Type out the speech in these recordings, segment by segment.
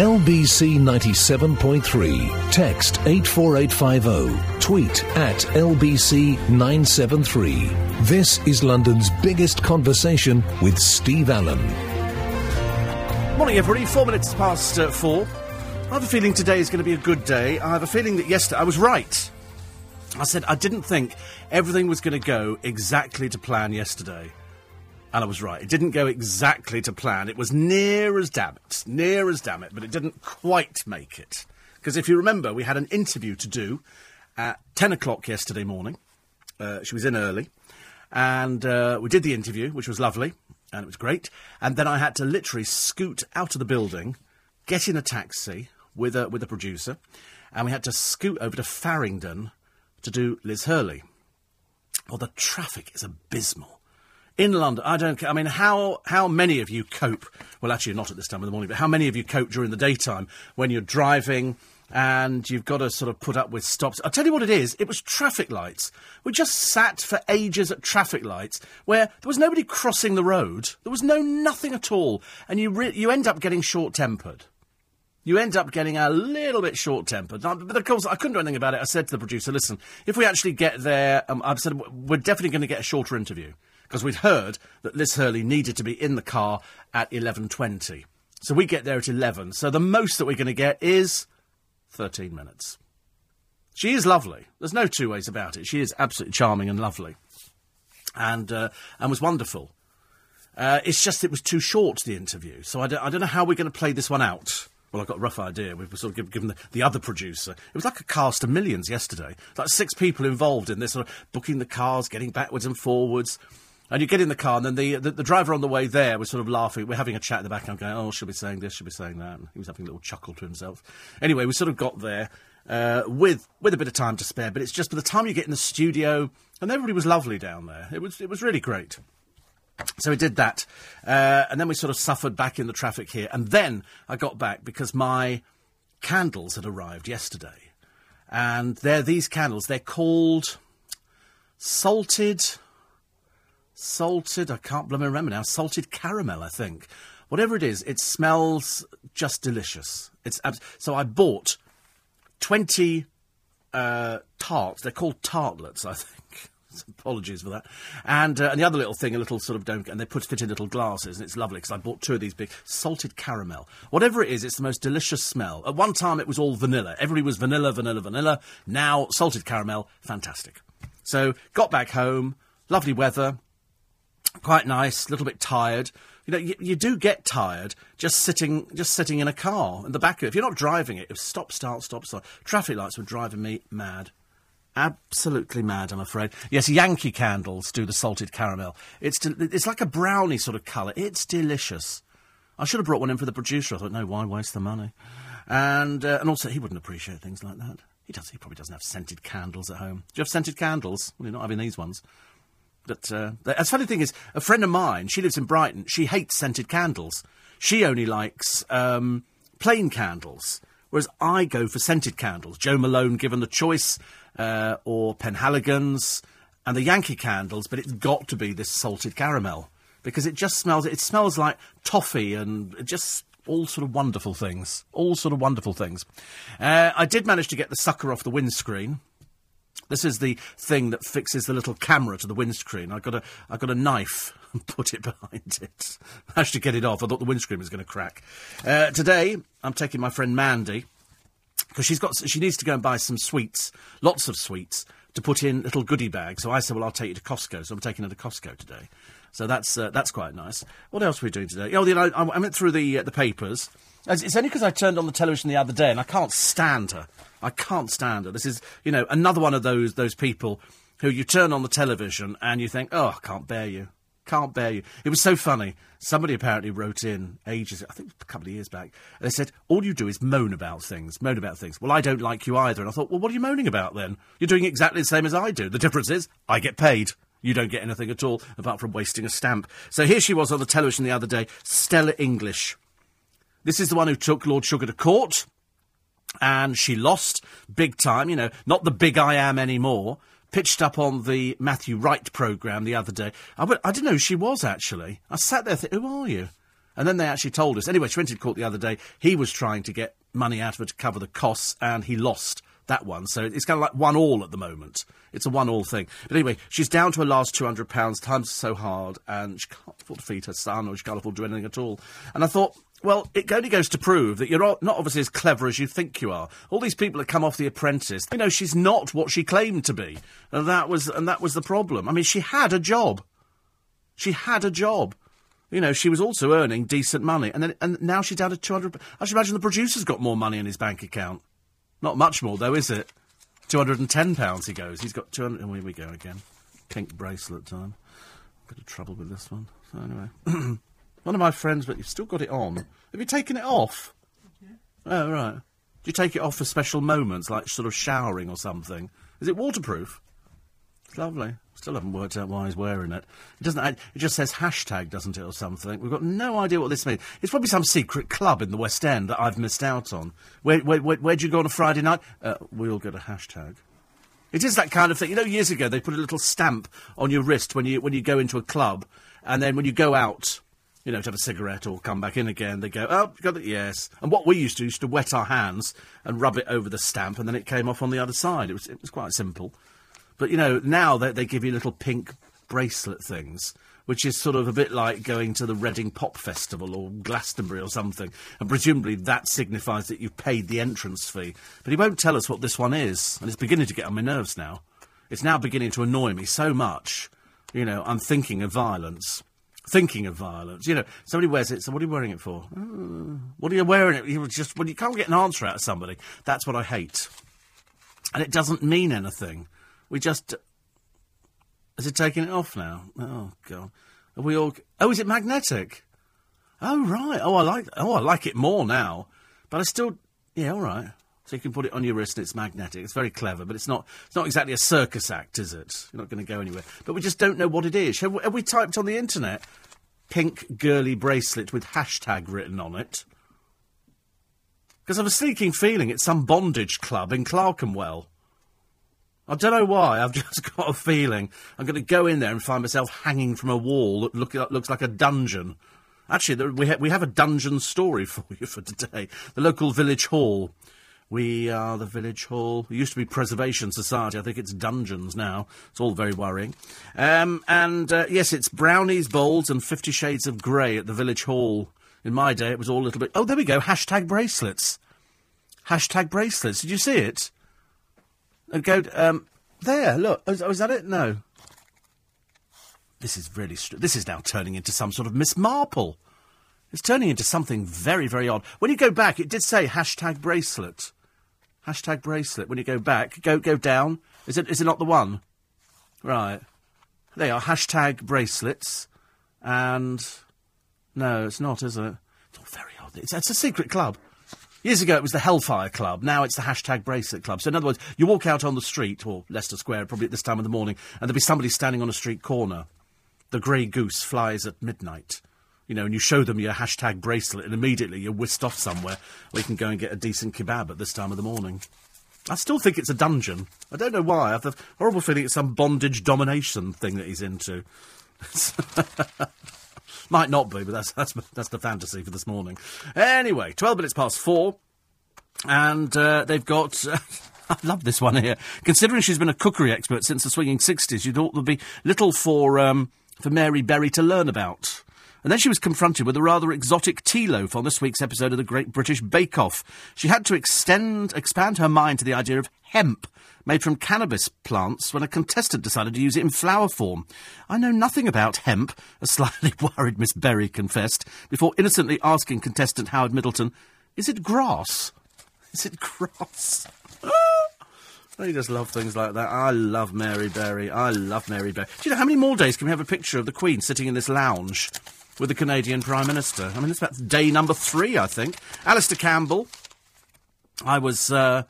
LBC 97.3. Text 84850. Tweet at LBC 973. This is London's biggest conversation with Steve Allen. Morning, everybody. Four minutes past uh, four. I have a feeling today is going to be a good day. I have a feeling that yesterday I was right. I said I didn't think everything was going to go exactly to plan yesterday. And I was right. It didn't go exactly to plan. It was near as damn it. Near as damn it, but it didn't quite make it. Because if you remember, we had an interview to do at 10 o'clock yesterday morning. Uh, she was in early. And uh, we did the interview, which was lovely. And it was great. And then I had to literally scoot out of the building, get in a taxi with a, with a producer. And we had to scoot over to Farringdon to do Liz Hurley. Well, the traffic is abysmal in London, I don't. I mean, how how many of you cope? Well, actually, not at this time of the morning, but how many of you cope during the daytime when you're driving and you've got to sort of put up with stops? I'll tell you what it is. It was traffic lights. We just sat for ages at traffic lights where there was nobody crossing the road. There was no nothing at all, and you re- you end up getting short tempered. You end up getting a little bit short tempered. But of course, I couldn't do anything about it. I said to the producer, listen, if we actually get there, um, I've said, we're definitely going to get a shorter interview because we'd heard that Liz Hurley needed to be in the car at 11.20. So we get there at 11. So the most that we're going to get is 13 minutes. She is lovely. There's no two ways about it. She is absolutely charming and lovely. And, uh, and was wonderful. Uh, it's just it was too short, the interview. So I don't, I don't know how we're going to play this one out. Well, I've got a rough idea. We've sort of given the, the, other producer. It was like a cast of millions yesterday. Like six people involved in this, sort of booking the cars, getting backwards and forwards. And you get in the car, and then the, the, the driver on the way there was sort of laughing. We're having a chat in the back. I'm going, oh, she'll be saying this, she'll be saying that. And he was having a little chuckle to himself. Anyway, we sort of got there uh, with with a bit of time to spare. But it's just by the time you get in the studio, and everybody was lovely down there. It was it was really great. So we did that, uh, and then we sort of suffered back in the traffic here. And then I got back because my candles had arrived yesterday, and they're these candles. They're called salted salted, I can't blooming remember now, salted caramel, I think. Whatever it is, it smells just delicious. It's abs- so I bought 20 uh, tarts. They're called tartlets, I think. Apologies for that. And, uh, and the other little thing, a little sort of don't, and they put fit in little glasses, and it's lovely because I bought two of these big salted caramel. Whatever it is, it's the most delicious smell. At one time, it was all vanilla. Everybody was vanilla, vanilla, vanilla. Now, salted caramel, fantastic. So, got back home, lovely weather quite nice, a little bit tired. You know, you, you, do get tired just sitting, just sitting in a car in the back of it. If you're not driving it, if stop, start, stop, start. Traffic lights were driving me mad. Absolutely mad, I'm afraid. Yes, Yankee candles do the salted caramel. It's it's like a brownie sort of colour. It's delicious. I should have brought one in for the producer. I thought, no, why waste the money? And uh, and also, he wouldn't appreciate things like that. He does. He probably doesn't have scented candles at home. Do you have scented candles? Well, you're not having these ones. But uh, the funny thing is, a friend of mine, she lives in Brighton. She hates scented candles. She only likes um, plain candles, whereas I go for scented candles. Jo Malone, given the choice, uh, or Penhaligon's, and the Yankee candles. But it's got to be this salted caramel because it just smells. It smells like toffee and just all sort of wonderful things. All sort of wonderful things. Uh, I did manage to get the sucker off the windscreen. This is the thing that fixes the little camera to the windscreen. I got a, I got a knife and put it behind it. I to get it off. I thought the windscreen was going to crack. Uh, today, I'm taking my friend Mandy because she's got, she needs to go and buy some sweets, lots of sweets to put in little goodie bags. So I said, well, I'll take you to Costco. So I'm taking her to Costco today. So that's uh, that's quite nice. What else are we doing today? Oh, you know, I, I went through the uh, the papers. It's only because I turned on the television the other day and I can't stand her. I can't stand her. This is, you know, another one of those those people who you turn on the television and you think, oh, I can't bear you. Can't bear you. It was so funny. Somebody apparently wrote in ages, I think a couple of years back, and they said, all you do is moan about things, moan about things. Well, I don't like you either. And I thought, well, what are you moaning about then? You're doing exactly the same as I do. The difference is, I get paid. You don't get anything at all, apart from wasting a stamp. So here she was on the television the other day, Stella English. This is the one who took Lord Sugar to court and she lost big time, you know, not the big I am anymore. Pitched up on the Matthew Wright programme the other day. I, went, I didn't know who she was, actually. I sat there thinking, who are you? And then they actually told us. Anyway, she went to court the other day. He was trying to get money out of her to cover the costs, and he lost that one. So it's kind of like one all at the moment. It's a one all thing. But anyway, she's down to her last two hundred pounds. Times are so hard, and she can't afford to feed her son, or she can't afford to do anything at all. And I thought, well, it only goes to prove that you're not obviously as clever as you think you are. All these people that come off The Apprentice, you know, she's not what she claimed to be, and that was and that was the problem. I mean, she had a job. She had a job. You know, she was also earning decent money, and then and now she's down to two hundred. I should imagine the producer's got more money in his bank account. Not much more, though, is it? Two hundred and ten pounds. He goes. He's got two hundred. And here we go again. Pink bracelet time. Bit of trouble with this one. So anyway, one of my friends, but you've still got it on. Have you taken it off? Oh right. Do you take it off for special moments, like sort of showering or something? Is it waterproof? It's lovely. Still haven't worked out why he's wearing it. It doesn't. It just says hashtag, doesn't it, or something? We've got no idea what this means. It's probably some secret club in the West End that I've missed out on. Where, where, where, where'd you go on a Friday night? Uh, we all get a hashtag. It is that kind of thing. You know, years ago they put a little stamp on your wrist when you when you go into a club, and then when you go out, you know, to have a cigarette or come back in again, they go, oh, got it, yes. And what we used to used to wet our hands and rub it over the stamp, and then it came off on the other side. It was it was quite simple. But you know, now they, they give you little pink bracelet things, which is sort of a bit like going to the Reading Pop Festival or Glastonbury or something. And presumably that signifies that you've paid the entrance fee. But he won't tell us what this one is, and it's beginning to get on my nerves now. It's now beginning to annoy me so much. You know, I'm thinking of violence. Thinking of violence. You know, somebody wears it, so what are you wearing it for? Uh, what are you wearing it? You just when you can't get an answer out of somebody, that's what I hate. And it doesn't mean anything. We just is it taking it off now? Oh god. Are we all? Oh, is it magnetic? Oh right. Oh, I like. Oh, I like it more now. But I still. Yeah, all right. So you can put it on your wrist and it's magnetic. It's very clever, but it's not. It's not exactly a circus act, is it? You're not going to go anywhere. But we just don't know what it is. Have we, have we typed on the internet pink girly bracelet with hashtag written on it? Because I have a sneaking feeling it's some bondage club in Clerkenwell. I don't know why. I've just got a feeling I'm going to go in there and find myself hanging from a wall that look, looks like a dungeon. Actually, we, we have a dungeon story for you for today. The local village hall. We are the village hall. It used to be Preservation Society. I think it's dungeons now. It's all very worrying. Um, and uh, yes, it's brownies, bowls, and Fifty Shades of Grey at the village hall. In my day, it was all a little bit. Oh, there we go. Hashtag bracelets. Hashtag bracelets. Did you see it? And go, um, there, look. Oh, is that it? No. This is really, str- this is now turning into some sort of Miss Marple. It's turning into something very, very odd. When you go back, it did say hashtag bracelet. Hashtag bracelet. When you go back, go, go down. Is it, is it not the one? Right. They are hashtag bracelets. And, no, it's not, is it? It's all very odd. It's, it's a secret club. Years ago, it was the Hellfire Club. Now it's the hashtag Bracelet Club. So, in other words, you walk out on the street, or Leicester Square, probably at this time of the morning, and there'll be somebody standing on a street corner. The grey goose flies at midnight. You know, and you show them your hashtag bracelet, and immediately you're whisked off somewhere where you can go and get a decent kebab at this time of the morning. I still think it's a dungeon. I don't know why. I have the horrible feeling it's some bondage domination thing that he's into. Might not be, but that's, that's, that's the fantasy for this morning. Anyway, 12 minutes past four, and uh, they've got. Uh, I love this one here. Considering she's been a cookery expert since the swinging 60s, you'd thought there'd be little for, um, for Mary Berry to learn about. And then she was confronted with a rather exotic tea loaf on this week's episode of the Great British Bake Off. She had to extend, expand her mind to the idea of hemp, made from cannabis plants, when a contestant decided to use it in flower form. I know nothing about hemp, a slightly worried Miss Berry confessed, before innocently asking contestant Howard Middleton, Is it grass? Is it grass? I just love things like that. I love Mary Berry. I love Mary Berry. Do you know how many more days can we have a picture of the Queen sitting in this lounge with the Canadian Prime Minister? I mean, it's about day number three, I think. Alastair Campbell. I was uh,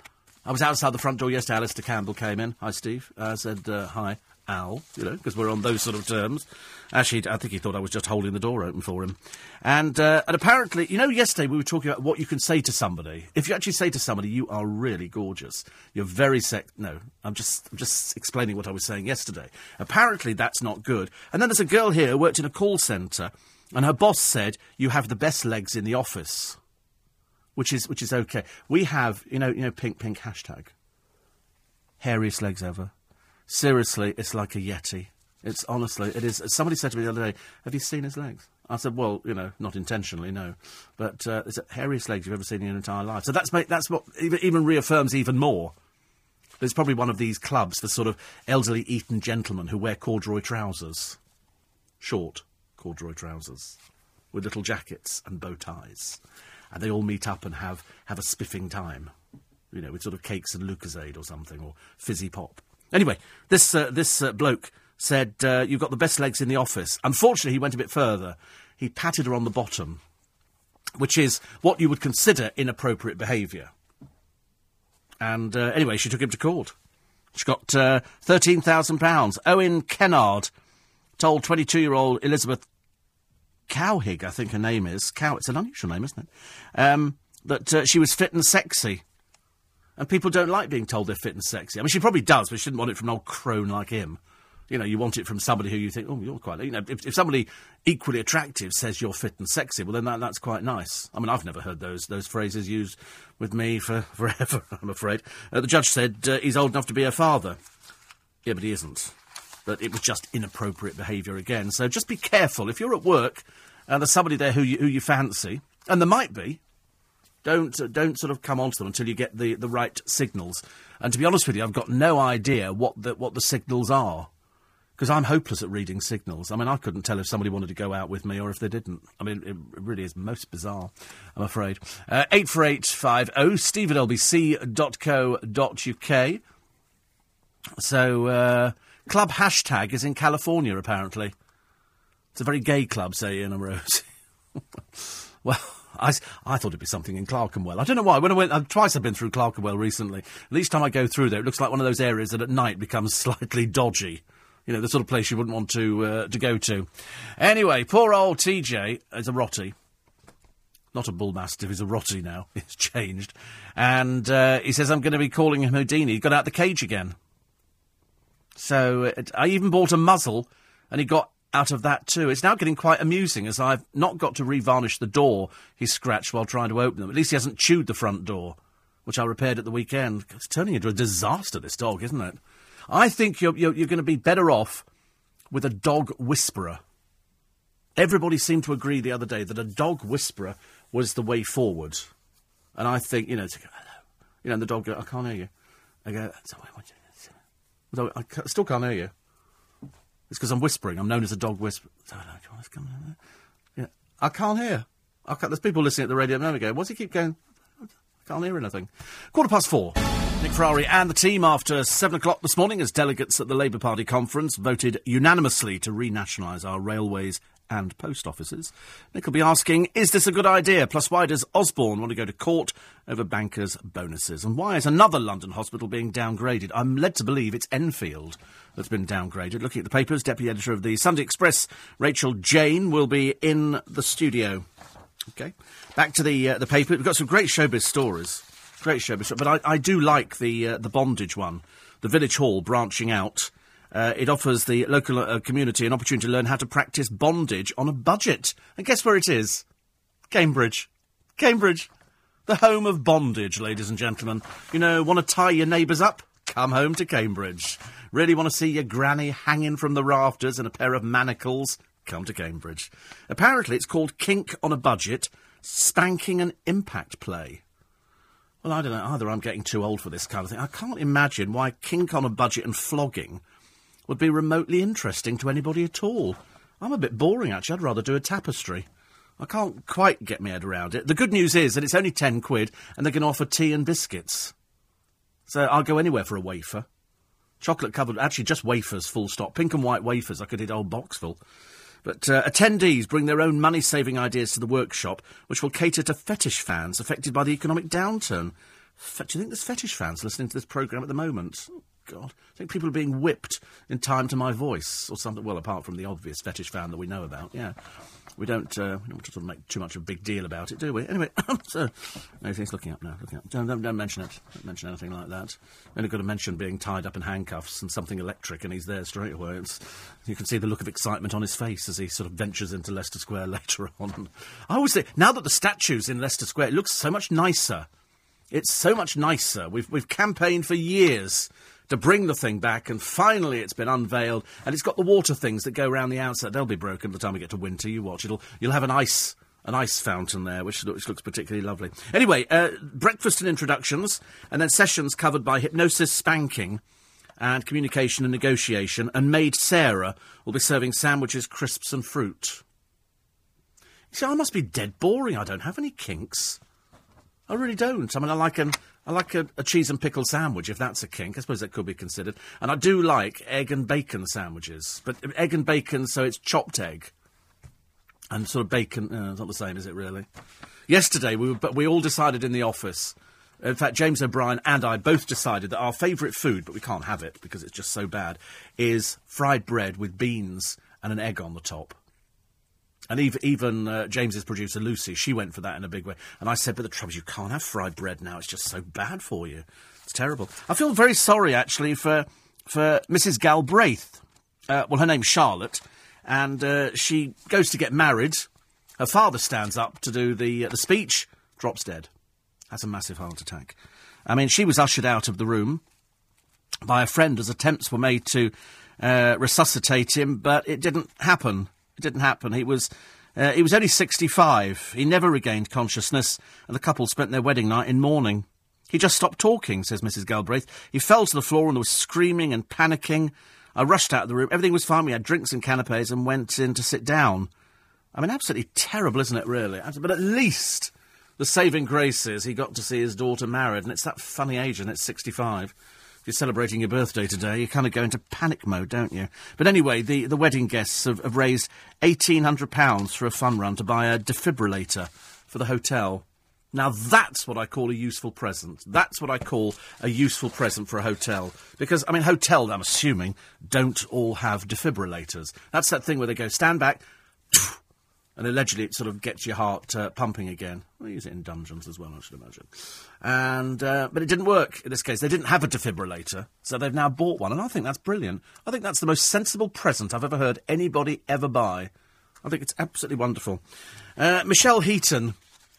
I was outside the front door yesterday. Alastair Campbell came in. Hi, Steve. I uh, said, uh, hi, Al, you know, because we're on those sort of terms. Actually, I think he thought I was just holding the door open for him. And, uh, and apparently, you know, yesterday we were talking about what you can say to somebody. If you actually say to somebody, you are really gorgeous, you're very sex. No, I'm just, I'm just explaining what I was saying yesterday. Apparently, that's not good. And then there's a girl here who worked in a call centre And her boss said, "You have the best legs in the office," which is which is okay. We have, you know, you know, pink pink hashtag. Hairiest legs ever. Seriously, it's like a yeti. It's honestly, it is. Somebody said to me the other day, "Have you seen his legs?" I said, "Well, you know, not intentionally, no, but uh, it's the hairiest legs you've ever seen in your entire life." So that's that's what even, reaffirms even more. There's probably one of these clubs for sort of elderly Eton gentlemen who wear corduroy trousers, short corduroy trousers, with little jackets and bow ties, and they all meet up and have have a spiffing time, you know, with sort of cakes and Lucozade or something or fizzy pop. Anyway, this uh, this uh, bloke said, uh, You've got the best legs in the office. Unfortunately, he went a bit further. He patted her on the bottom, which is what you would consider inappropriate behaviour. And uh, anyway, she took him to court. She got uh, £13,000. Owen Kennard told 22 year old Elizabeth Cowhig, I think her name is. Cow, it's an unusual name, isn't it? Um, that uh, she was fit and sexy. And people don't like being told they're fit and sexy. I mean, she probably does, but she didn't want it from an old crone like him. You know, you want it from somebody who you think, oh, you're quite. You know, if, if somebody equally attractive says you're fit and sexy, well, then that, that's quite nice. I mean, I've never heard those those phrases used with me for forever. I'm afraid. Uh, the judge said uh, he's old enough to be her father. Yeah, but he isn't. But it was just inappropriate behaviour again. So just be careful if you're at work and there's somebody there who you, who you fancy, and there might be. Don't uh, don't sort of come onto them until you get the, the right signals. And to be honest with you, I've got no idea what the what the signals are because I'm hopeless at reading signals. I mean, I couldn't tell if somebody wanted to go out with me or if they didn't. I mean, it really is most bizarre, I'm afraid. Uh, 84850 steve at lbc.co.uk. So, uh, club hashtag is in California, apparently. It's a very gay club, say Ian Rose. well, I, I thought it'd be something in Clerkenwell. I don't know why. When I went, uh, twice I've been through Clerkenwell recently. And each time I go through there, it looks like one of those areas that at night becomes slightly dodgy. You know, the sort of place you wouldn't want to uh, to go to. Anyway, poor old TJ is a rotty. Not a bull mastiff, he's a rotty now. It's changed. And uh, he says, I'm going to be calling him Houdini. He got out the cage again. So uh, I even bought a muzzle, and he got out of that too. It's now getting quite amusing as I've not got to revarnish the door he scratched while trying to open them. At least he hasn't chewed the front door, which I repaired at the weekend. It's turning into a disaster, this dog, isn't it? I think you're, you're, you're going to be better off with a dog whisperer. Everybody seemed to agree the other day that a dog whisperer was the way forward. And I think, you know, to go, hello. You know, and the dog goes, I can't hear you. I go, sorry, I, I still can't hear you. It's because I'm whispering. I'm known as a dog whisperer. Yeah. I can't hear. I can't, there's people listening at the radio now go, what's he keep going? I can't hear anything. Quarter past four. Nick Ferrari and the team after seven o'clock this morning as delegates at the Labour Party conference voted unanimously to renationalise our railways and post offices. Nick will be asking, is this a good idea? Plus, why does Osborne want to go to court over bankers' bonuses? And why is another London hospital being downgraded? I'm led to believe it's Enfield that's been downgraded. Looking at the papers, Deputy Editor of the Sunday Express, Rachel Jane, will be in the studio. Okay, back to the uh, the paper. We've got some great showbiz stories. Great show, but I, I do like the uh, the bondage one, the village hall branching out. Uh, it offers the local uh, community an opportunity to learn how to practice bondage on a budget. And guess where it is? Cambridge. Cambridge. The home of bondage, ladies and gentlemen. You know, want to tie your neighbours up? Come home to Cambridge. Really want to see your granny hanging from the rafters in a pair of manacles? Come to Cambridge. Apparently, it's called Kink on a Budget, Spanking and Impact Play. Well, I don't know. Either I'm getting too old for this kind of thing. I can't imagine why kink on a budget and flogging would be remotely interesting to anybody at all. I'm a bit boring, actually. I'd rather do a tapestry. I can't quite get my head around it. The good news is that it's only 10 quid and they're going to offer tea and biscuits. So I'll go anywhere for a wafer. Chocolate covered, actually just wafers, full stop. Pink and white wafers. I could eat a whole box full. But uh, attendees bring their own money saving ideas to the workshop, which will cater to fetish fans affected by the economic downturn. Fe- do you think there's fetish fans listening to this programme at the moment? God. I think people are being whipped in time to my voice or something. Well, apart from the obvious fetish fan that we know about, yeah. we don't, uh, we don't sort of make too much of a big deal about it, do we? Anyway, so no, he's looking up now. Looking up. Don't, don't, don't mention it. Don't mention anything like that. Only got to mention being tied up in handcuffs and something electric, and he's there straight away. It's, you can see the look of excitement on his face as he sort of ventures into Leicester Square later on. I always think now that the statue's in Leicester Square, it looks so much nicer. It's so much nicer. We've we've campaigned for years to bring the thing back, and finally it's been unveiled, and it's got the water things that go around the outside. They'll be broken by the time we get to winter. You watch, it'll you'll have an ice an ice fountain there, which, which looks particularly lovely. Anyway, uh, breakfast and introductions, and then sessions covered by hypnosis, spanking, and communication and negotiation. And maid Sarah will be serving sandwiches, crisps, and fruit. You see, I must be dead boring. I don't have any kinks. I really don't. I mean, I like an I like a, a, cheese and pickle sandwich, if that's a kink. I suppose that could be considered. And I do like egg and bacon sandwiches. But egg and bacon, so it's chopped egg. And sort of bacon, uh, it's not the same, is it really? Yesterday, we, were, but we all decided in the office, in fact, James O'Brien and I both decided that our favourite food, but we can't have it because it's just so bad, is fried bread with beans and an egg on the top. And even, even uh, James's producer, Lucy, she went for that in a big way. And I said, but the trouble is you can't have fried bread now. It's just so bad for you. It's terrible. I feel very sorry, actually, for, for Mrs. Galbraith. Uh, well, her name's Charlotte. And uh, she goes to get married. Her father stands up to do the, uh, the speech, drops dead. Has a massive heart attack. I mean, she was ushered out of the room by a friend as attempts were made to uh, resuscitate him, but it didn't happen. It didn't happen. He was. Uh, he was only 65. He never regained consciousness, and the couple spent their wedding night in mourning. He just stopped talking, says Mrs. Galbraith. He fell to the floor and was screaming and panicking. I rushed out of the room. Everything was fine. We had drinks and canapes and went in to sit down. I mean, absolutely terrible, isn't it, really? But at least the saving grace is he got to see his daughter married, and it's that funny age, and it's 65 if you're celebrating your birthday today, you kind of go into panic mode, don't you? But anyway, the, the wedding guests have, have raised £1,800 for a fun run to buy a defibrillator for the hotel. Now that's what I call a useful present. That's what I call a useful present for a hotel. Because, I mean, hotels, I'm assuming, don't all have defibrillators. That's that thing where they go, stand back, and allegedly it sort of gets your heart uh, pumping again. We use it in dungeons as well, I should imagine. And uh, but it didn't work in this case. They didn't have a defibrillator, so they've now bought one, and I think that's brilliant. I think that's the most sensible present I've ever heard anybody ever buy. I think it's absolutely wonderful. Uh, Michelle Heaton,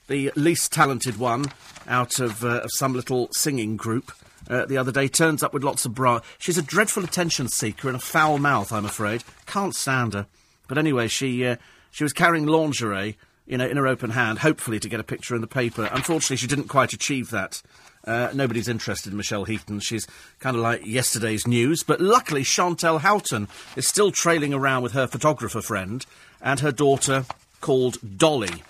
the least talented one out of, uh, of some little singing group. Uh, the other day turns up with lots of bra. She's a dreadful attention seeker and a foul mouth, I'm afraid. Can't stand her. But anyway, she uh, she was carrying lingerie, you know, in her open hand, hopefully to get a picture in the paper. Unfortunately, she didn't quite achieve that. Uh, nobody's interested in Michelle Heaton. She's kind of like yesterday's news. But luckily, Chantelle Houghton is still trailing around with her photographer friend and her daughter called Dolly.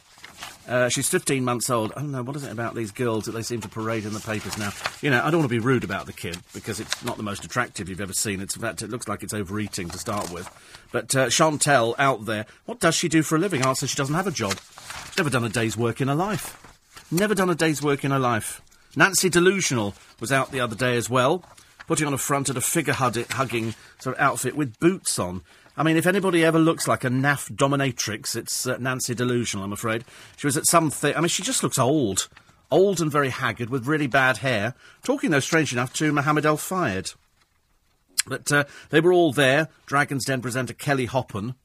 Uh, she's 15 months old. I don't know, what is it about these girls that they seem to parade in the papers now? You know, I don't want to be rude about the kid because it's not the most attractive you've ever seen. It's, in fact, it looks like it's overeating to start with. But uh, Chantelle out there, what does she do for a living? Answer, she doesn't have a job. She's never done a day's work in her life. Never done a day's work in her life. Nancy Delusional was out the other day as well, putting on a front at a figure hugging sort of outfit with boots on. I mean, if anybody ever looks like a naff dominatrix, it's uh, Nancy Delusional, I'm afraid. She was at something. I mean, she just looks old. Old and very haggard with really bad hair. Talking, though, strange enough, to Mohammed El Fayed. But uh, they were all there. Dragon's Den presenter Kelly Hoppen.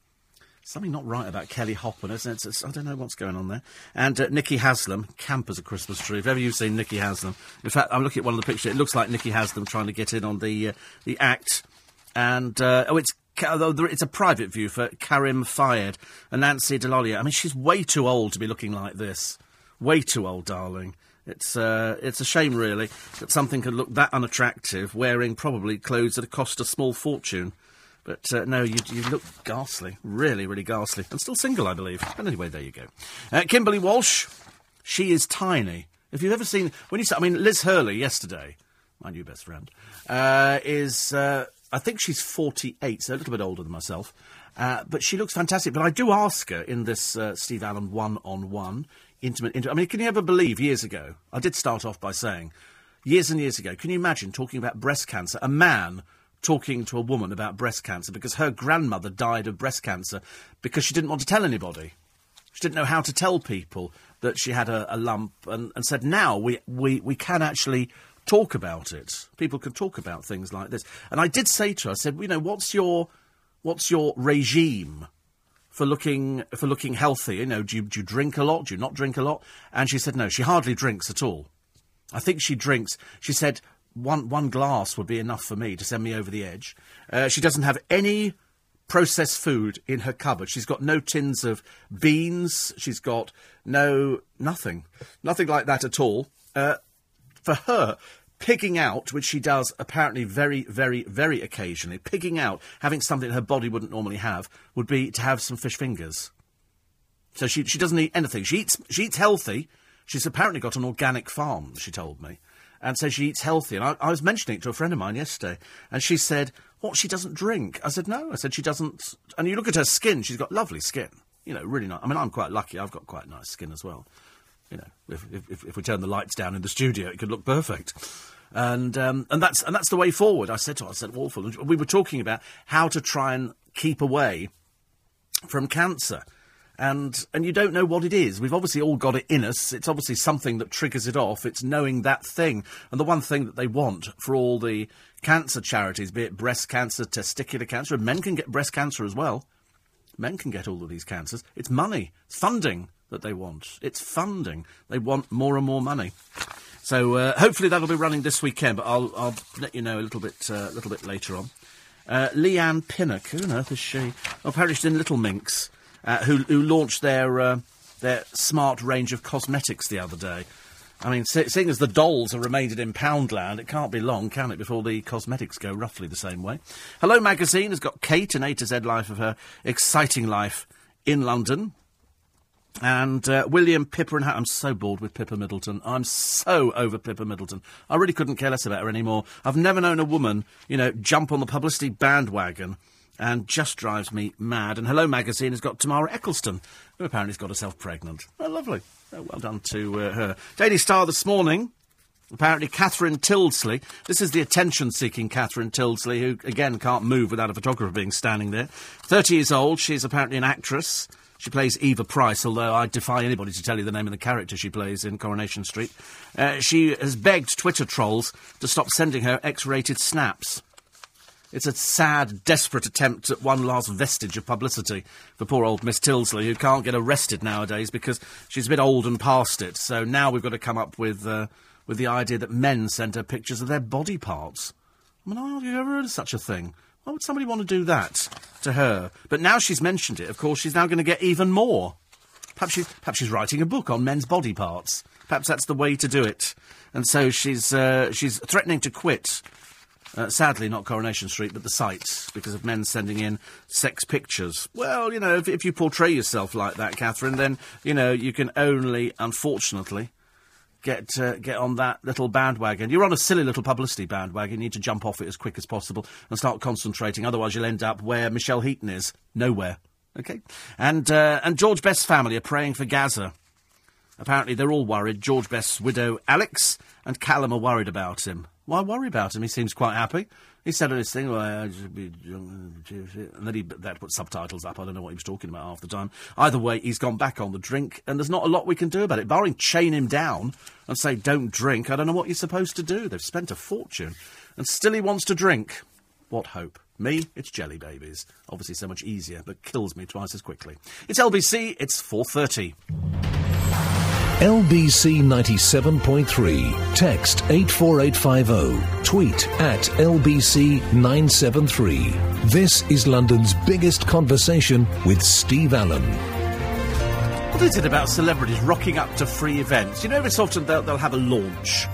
Something not right about Kelly Hoppen, isn't it? It's, it's, I don't know what's going on there. And uh, Nicky Haslam, camp as a Christmas tree. If ever you've seen Nicky Haslam. In fact, I'm looking at one of the pictures. It looks like Nicky Haslam trying to get in on the, uh, the act. And, uh, oh, it's it's a private view for Karim Fayed and Nancy Dell'Olio. I mean, she's way too old to be looking like this. Way too old, darling. It's uh, it's a shame, really, that something could look that unattractive wearing probably clothes that cost a small fortune. But uh, no, you, you look ghastly. Really, really ghastly. And still single, I believe. But anyway, there you go. Uh, Kimberley Walsh, she is tiny. If you've ever seen. when you saw, I mean, Liz Hurley yesterday, my new best friend, uh, is uh, I think she's 48, so a little bit older than myself. Uh, but she looks fantastic. But I do ask her in this uh, Steve Allen one on one intimate interview. I mean, can you ever believe years ago? I did start off by saying, years and years ago, can you imagine talking about breast cancer? A man talking to a woman about breast cancer because her grandmother died of breast cancer because she didn't want to tell anybody. She didn't know how to tell people that she had a, a lump and, and said, now we, we, we can actually talk about it. People can talk about things like this. And I did say to her, I said, you know, what's your, what's your regime for looking, for looking healthy? You know, do you, do you drink a lot? Do you not drink a lot? And she said, no, she hardly drinks at all. I think she drinks, she said, one, one glass would be enough for me to send me over the edge. Uh, she doesn't have any processed food in her cupboard. She's got no tins of beans. She's got no nothing, nothing like that at all. Uh, for her, pigging out, which she does apparently very, very, very occasionally, pigging out, having something her body wouldn't normally have, would be to have some fish fingers. So she she doesn't eat anything. She eats she eats healthy. She's apparently got an organic farm. She told me and so she eats healthy. And I, I, was mentioning it to a friend of mine yesterday, and she said, "What? She doesn't drink?" I said, "No." I said, "She doesn't." And you look at her skin; she's got lovely skin. You know, really nice. I mean, I'm quite lucky. I've got quite nice skin as well. You know, if, if, if we turn the lights down in the studio, it could look perfect. And um, and that's and that's the way forward. I said to her, I said, "Awful." we were talking about how to try and keep away from cancer and and you don't know what it is. We've obviously all got it in us. It's obviously something that triggers it off. It's knowing that thing. And the one thing that they want for all the cancer charities, be it breast cancer, testicular cancer, and men can get breast cancer as well. Men can get all of these cancers. It's money, it's funding that they want. It's funding. They want more and more money. So uh, hopefully that'll be running this weekend, but I'll, I'll let you know a little bit, uh, little bit later on. Uh, Leigh-Anne Pinnock, who on earth is she? Oh, she's in Little Mix uh, who, who, launched their, uh, their smart range of cosmetics the other day. I mean, seeing as the dolls are remained in Poundland, it can't be long, can it, before the cosmetics go roughly the same way. Hello Magazine has got Kate, an A to Z life of her exciting life in London. And uh, William Pippa and I'm so bored with Pippa Middleton. I'm so over Pippa Middleton. I really couldn't care less about her anymore. I've never known a woman, you know, jump on the publicity bandwagon and just drives me mad. And Hello Magazine has got Tamara Ecclestone, who apparently has got herself pregnant. Oh, lovely. Oh, well done to uh, her. Daily Star this morning. Apparently, Catherine Tyldesley. This is the attention seeking Catherine Tyldesley, who, again, can't move without a photographer being standing there. 30 years old. She's apparently an actress. She plays Eva Price, although I defy anybody to tell you the name of the character she plays in Coronation Street. Uh, she has begged Twitter trolls to stop sending her X rated snaps. It's a sad, desperate attempt at one last vestige of publicity for poor old Miss Tyldesley, who can't get arrested nowadays because she's a bit old and past it. So now we've got to come up with, uh, with the idea that men send her pictures of their body parts. I mean, have you ever heard of such a thing? Why would somebody want to do that to her? But now she's mentioned it, of course, she's now going to get even more. Perhaps she's, perhaps she's writing a book on men's body parts. Perhaps that's the way to do it. And so she's, uh, she's threatening to quit uh, sadly, not Coronation Street, but the site, because of men sending in sex pictures. Well, you know, if, if you portray yourself like that, Catherine, then, you know, you can only, unfortunately, get uh, get on that little bandwagon. You're on a silly little publicity bandwagon. You need to jump off it as quick as possible and start concentrating. Otherwise, you'll end up where Michelle Heaton is, nowhere. Okay, and uh, and George Best's family are praying for Gazza. Apparently, they're all worried. George Best's widow, Alex, and Calum are worried about him. Why worry about him? He seems quite happy. He said on his thing, well, I just be and then he that put subtitles up. I don't know what he was talking about half the time. Either way, he's gone back on the drink, and there's not a lot we can do about it. Barring chain him down and say, don't drink, I don't know what you're supposed to do. They've spent a fortune, and still he wants to drink. What hope? Me, it's jelly babies. Obviously so much easier, but kills me twice as quickly. It's LBC, it's 4.30. LBC 97.3. Text 84850. Tweet at LBC 973. This is London's biggest conversation with Steve Allen. What is it about celebrities rocking up to free events? You know, it's often they'll, they'll have a launch.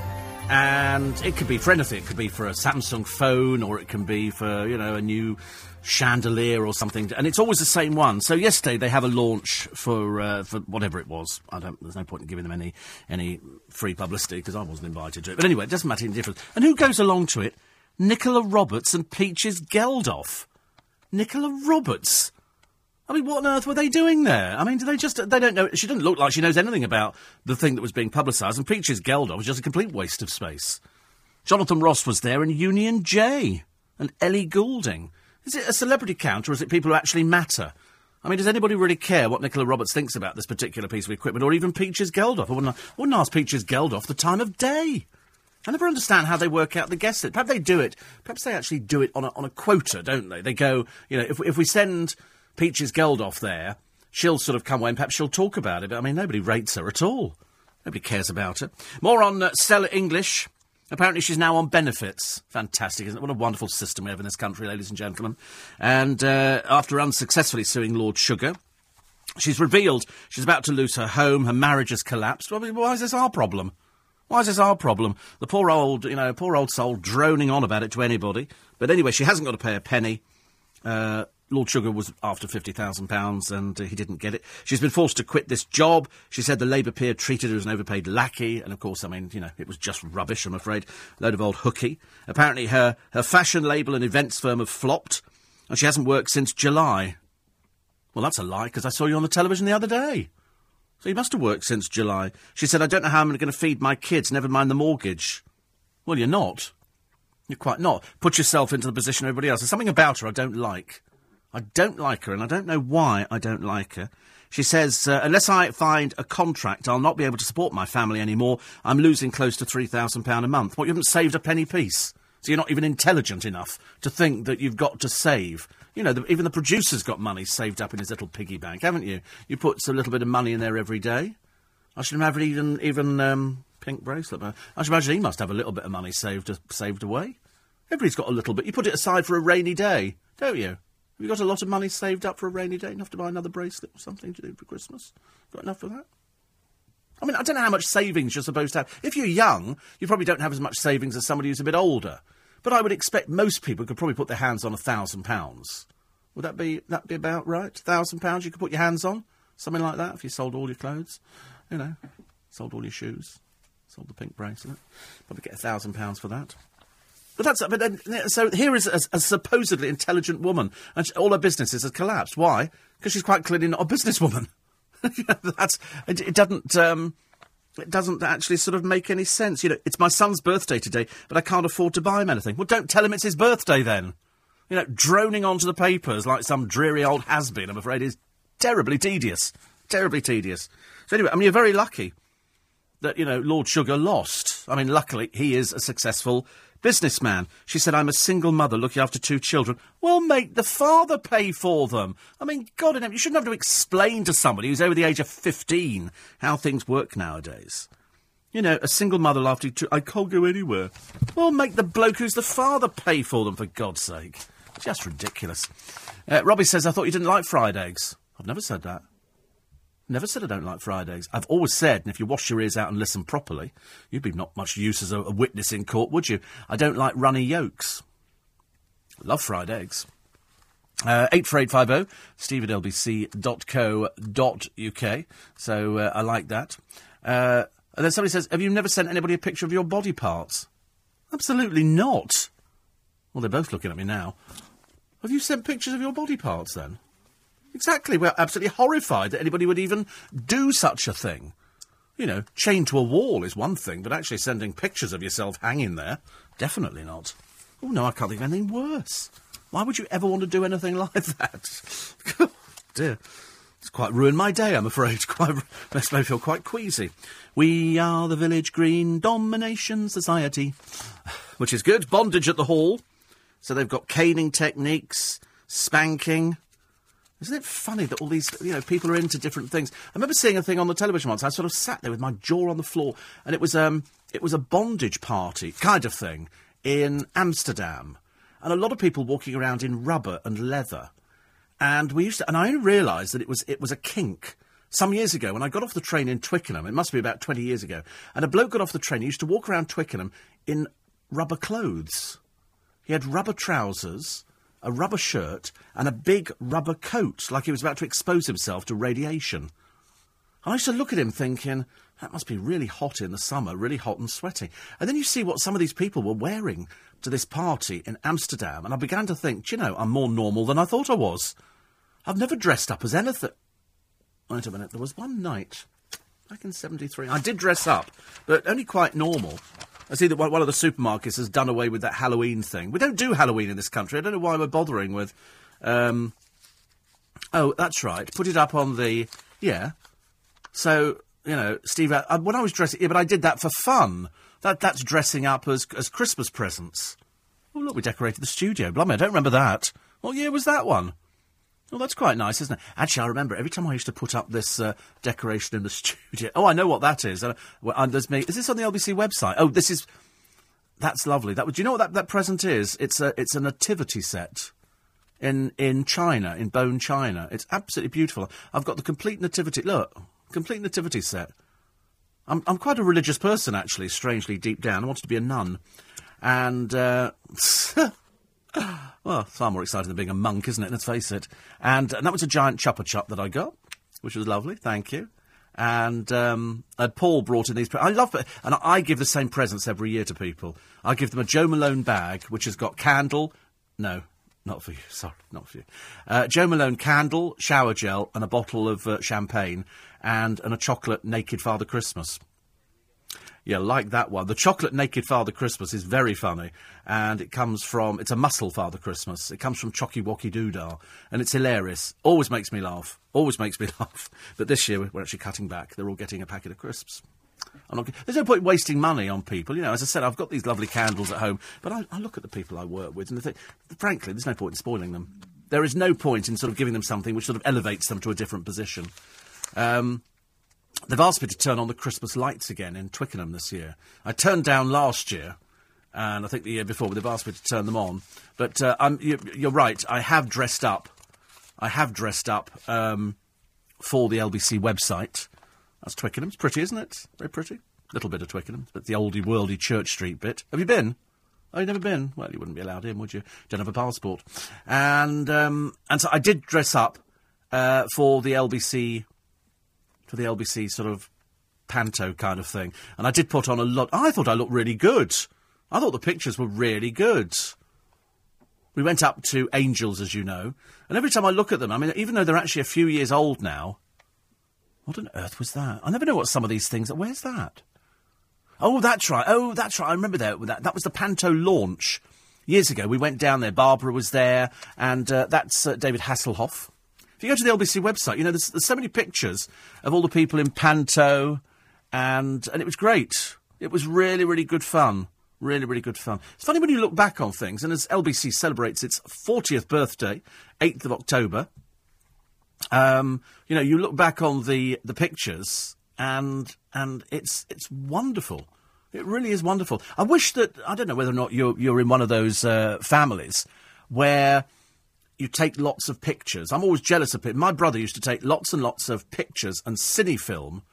And it could be for anything. It could be for a Samsung phone, or it can be for, you know, a new chandelier or something, and it's always the same one. So yesterday they have a launch for uh, for whatever it was. I don't. There's no point in giving them any any free publicity because I wasn't invited to it. But anyway, it doesn't matter any difference. And who goes along to it? Nicola Roberts and Peaches Geldof. Nicola Roberts. I mean, what on earth were they doing there? I mean, do they just, they don't know, she doesn't look like she knows anything about the thing that was being publicised, and Peaches Geldof was just a complete waste of space. Jonathan Ross was there, and Union J, and Ellie Goulding. Is it a celebrity count or is it people who actually matter? I mean, does anybody really care what Nicola Roberts thinks about this particular piece of equipment, or even Peaches Geldof? I wouldn't, I wouldn't ask Peaches Geldof the time of day. I never understand how they work out the guest list. Perhaps they do it. Perhaps they actually do it on a, on a quota, don't they? They go, you know, if, if we send Peaches Geldof there, she'll sort of come away and perhaps she'll talk about it. But I mean, nobody rates her at all. Nobody cares about her. More on uh, Stella English. Apparently, she's now on benefits. Fantastic, isn't it? What a wonderful system we have in this country, ladies and gentlemen. And uh, after unsuccessfully suing Lord Sugar, she's revealed she's about to lose her home, her marriage has collapsed. Well, why is this our problem? Why is this our problem? The poor old, you know, poor old soul droning on about it to anybody. But anyway, she hasn't got to pay a penny. Uh, Lord Sugar was after £50,000 and uh, he didn't get it. She's been forced to quit this job. She said the Labour peer treated her as an overpaid lackey. And of course, I mean, you know, it was just rubbish, I'm afraid. Load of old hooky. Apparently, her, her fashion label and events firm have flopped. And she hasn't worked since July. Well, that's a lie, because I saw you on the television the other day. So you must have worked since July. She said, I don't know how I'm going to feed my kids, never mind the mortgage. Well, you're not. You're quite not. Put yourself into the position of everybody else. There's something about her I don't like. I don't like her, and I don't know why I don't like her. She says, uh, unless I find a contract, I'll not be able to support my family anymore. I'm losing close to £3,000 a month. What, you haven't saved a penny piece? So you're not even intelligent enough to think that you've got to save. You know, the, even the producer's got money saved up in his little piggy bank, haven't you? You put a little bit of money in there every day. I should imagine even, even um, pink bracelet. I should imagine he must have a little bit of money saved, saved away. Everybody's got a little bit. You put it aside for a rainy day, don't you? You got a lot of money saved up for a rainy day? Enough to buy another bracelet or something to do for Christmas? Got enough for that? I mean, I don't know how much savings you're supposed to have. If you're young, you probably don't have as much savings as somebody who's a bit older. But I would expect most people could probably put their hands on a thousand pounds. Would that be that be about right? Thousand pounds you could put your hands on, something like that. If you sold all your clothes, you know, sold all your shoes, sold the pink bracelet, probably get a thousand pounds for that. But that's but then, so here is a, a supposedly intelligent woman, and she, all her businesses have collapsed. Why? Because she's quite clearly not a businesswoman. that's it, it doesn't. Um, it doesn't actually sort of make any sense. You know, it's my son's birthday today, but I can't afford to buy him anything. Well, don't tell him it's his birthday then. You know, droning onto the papers like some dreary old has been, I'm afraid, is terribly tedious. Terribly tedious. So, anyway, I mean, you're very lucky that, you know, Lord Sugar lost. I mean, luckily, he is a successful businessman. She said, I'm a single mother looking after two children. Well, make the father pay for them. I mean, God, you shouldn't have to explain to somebody who's over the age of 15 how things work nowadays. You know, a single mother after two. I can't go anywhere. Well, make the bloke who's the father pay for them, for God's sake. Just ridiculous. Uh, Robbie says, I thought you didn't like fried eggs. I've never said that. Never said I don't like fried eggs. I've always said, and if you wash your ears out and listen properly, you'd be not much use as a, a witness in court, would you? I don't like runny yolks. Love fried eggs. Uh, 84850, steve at lbc.co.uk. So uh, I like that. Uh, and then somebody says, Have you never sent anybody a picture of your body parts? Absolutely not. Well, they're both looking at me now. Have you sent pictures of your body parts then? Exactly. We're absolutely horrified that anybody would even do such a thing. You know, chained to a wall is one thing, but actually sending pictures of yourself hanging there, definitely not. Oh, no, I can't think of anything worse. Why would you ever want to do anything like that? oh, dear. It's quite ruined my day, I'm afraid. Quite makes me feel quite queasy. We are the Village Green Domination Society, which is good. Bondage at the hall. So they've got caning techniques, spanking, isn't it funny that all these, you know, people are into different things? I remember seeing a thing on the television once. I sort of sat there with my jaw on the floor, and it was um, it was a bondage party kind of thing in Amsterdam, and a lot of people walking around in rubber and leather. And we used to, and I only realised that it was it was a kink some years ago when I got off the train in Twickenham. It must be about twenty years ago, and a bloke got off the train. He used to walk around Twickenham in rubber clothes. He had rubber trousers a rubber shirt, and a big rubber coat, like he was about to expose himself to radiation. I used to look at him thinking, that must be really hot in the summer, really hot and sweaty. And then you see what some of these people were wearing to this party in Amsterdam, and I began to think, you know, I'm more normal than I thought I was. I've never dressed up as anything. Wait a minute, there was one night, back in 73, I did dress up, but only quite normal. I see that one of the supermarkets has done away with that Halloween thing. We don't do Halloween in this country. I don't know why we're bothering with um, Oh, that's right. Put it up on the yeah. So you know, Steve. Uh, when I was dressing, yeah, but I did that for fun. That that's dressing up as as Christmas presents. Oh look, we decorated the studio. Blimey, I don't remember that. What year was that one? Oh, that's quite nice, isn't it? Actually, I remember every time I used to put up this uh, decoration in the studio. Oh, I know what that is. Well, uh, there's me. Is this on the LBC website? Oh, this is. That's lovely. That. Do you know what that, that present is? It's a it's a nativity set in in China, in bone china. It's absolutely beautiful. I've got the complete nativity. Look, complete nativity set. I'm I'm quite a religious person, actually. Strangely, deep down, I wanted to be a nun, and uh, well, far more exciting than being a monk, isn't it? Let's face it. And, and that was a giant chopper chop that I got, which was lovely. Thank you. And, um, and Paul brought in these. Pre- I love it, and I give the same presents every year to people. I give them a Jo Malone bag, which has got candle. No, not for you. Sorry, not for you. Uh, Jo Malone candle, shower gel, and a bottle of uh, champagne, and and a chocolate naked Father Christmas. Yeah, like that one. The chocolate naked Father Christmas is very funny, and it comes from it's a muscle Father Christmas. It comes from Choccywoccydoodah, and it's hilarious. Always makes me laugh. Always makes me laugh. But this year we're actually cutting back. They're all getting a packet of crisps. Not, there's no point wasting money on people. You know, as I said, I've got these lovely candles at home, but I, I look at the people I work with, and I think, frankly, there's no point in spoiling them. There is no point in sort of giving them something which sort of elevates them to a different position. Um, They've asked me to turn on the Christmas lights again in Twickenham this year. I turned down last year, and I think the year before, but they've asked me to turn them on. But uh, you, are right, I have dressed up. I have dressed up um, for the LBC website. That's Twickenham. It's pretty, isn't it? Very pretty. Little bit of Twickenham, but the oldie worldy Church Street bit. Have you been? Oh, you've never been? Well, you wouldn't be allowed in, would you? Don't have a passport. And um, and so I did dress up uh, for the LBC for the LBC sort of panto kind of thing. And I did put on a lot. I thought I looked really good. I thought the pictures were really good. We went up to Angels, as you know, and every time I look at them, I mean, even though they're actually a few years old now, what on earth was that? I never know what some of these things. are. Where's that? Oh, that's right. Oh, that's right. I remember that. That, that was the Panto launch years ago. We went down there. Barbara was there, and uh, that's uh, David Hasselhoff. You go to the LBC website, you know, there's, there's so many pictures of all the people in Panto, and, and it was great. It was really, really good fun. Really, really good fun. It's funny when you look back on things, and as LBC celebrates its 40th birthday, 8th of October, um, you know, you look back on the, the pictures, and and it's it's wonderful. It really is wonderful. I wish that I don't know whether or not you're you're in one of those uh, families where you take lots of pictures. I'm always jealous of it. My brother used to take lots and lots of pictures and cine film,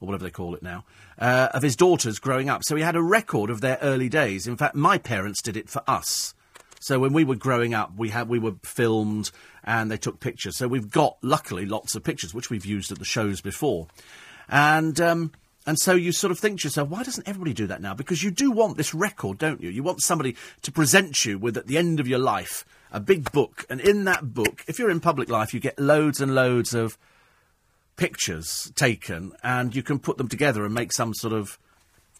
or whatever they call it now, uh, of his daughters growing up. So he had a record of their early days. In fact, my parents did it for us. So when we were growing up, we had we were filmed and they took pictures. So we've got luckily lots of pictures which we've used at the shows before, and. Um, and so you sort of think to yourself, why doesn't everybody do that now? Because you do want this record, don't you? You want somebody to present you with, at the end of your life, a big book, and in that book, if you're in public life, you get loads and loads of pictures taken, and you can put them together and make some sort of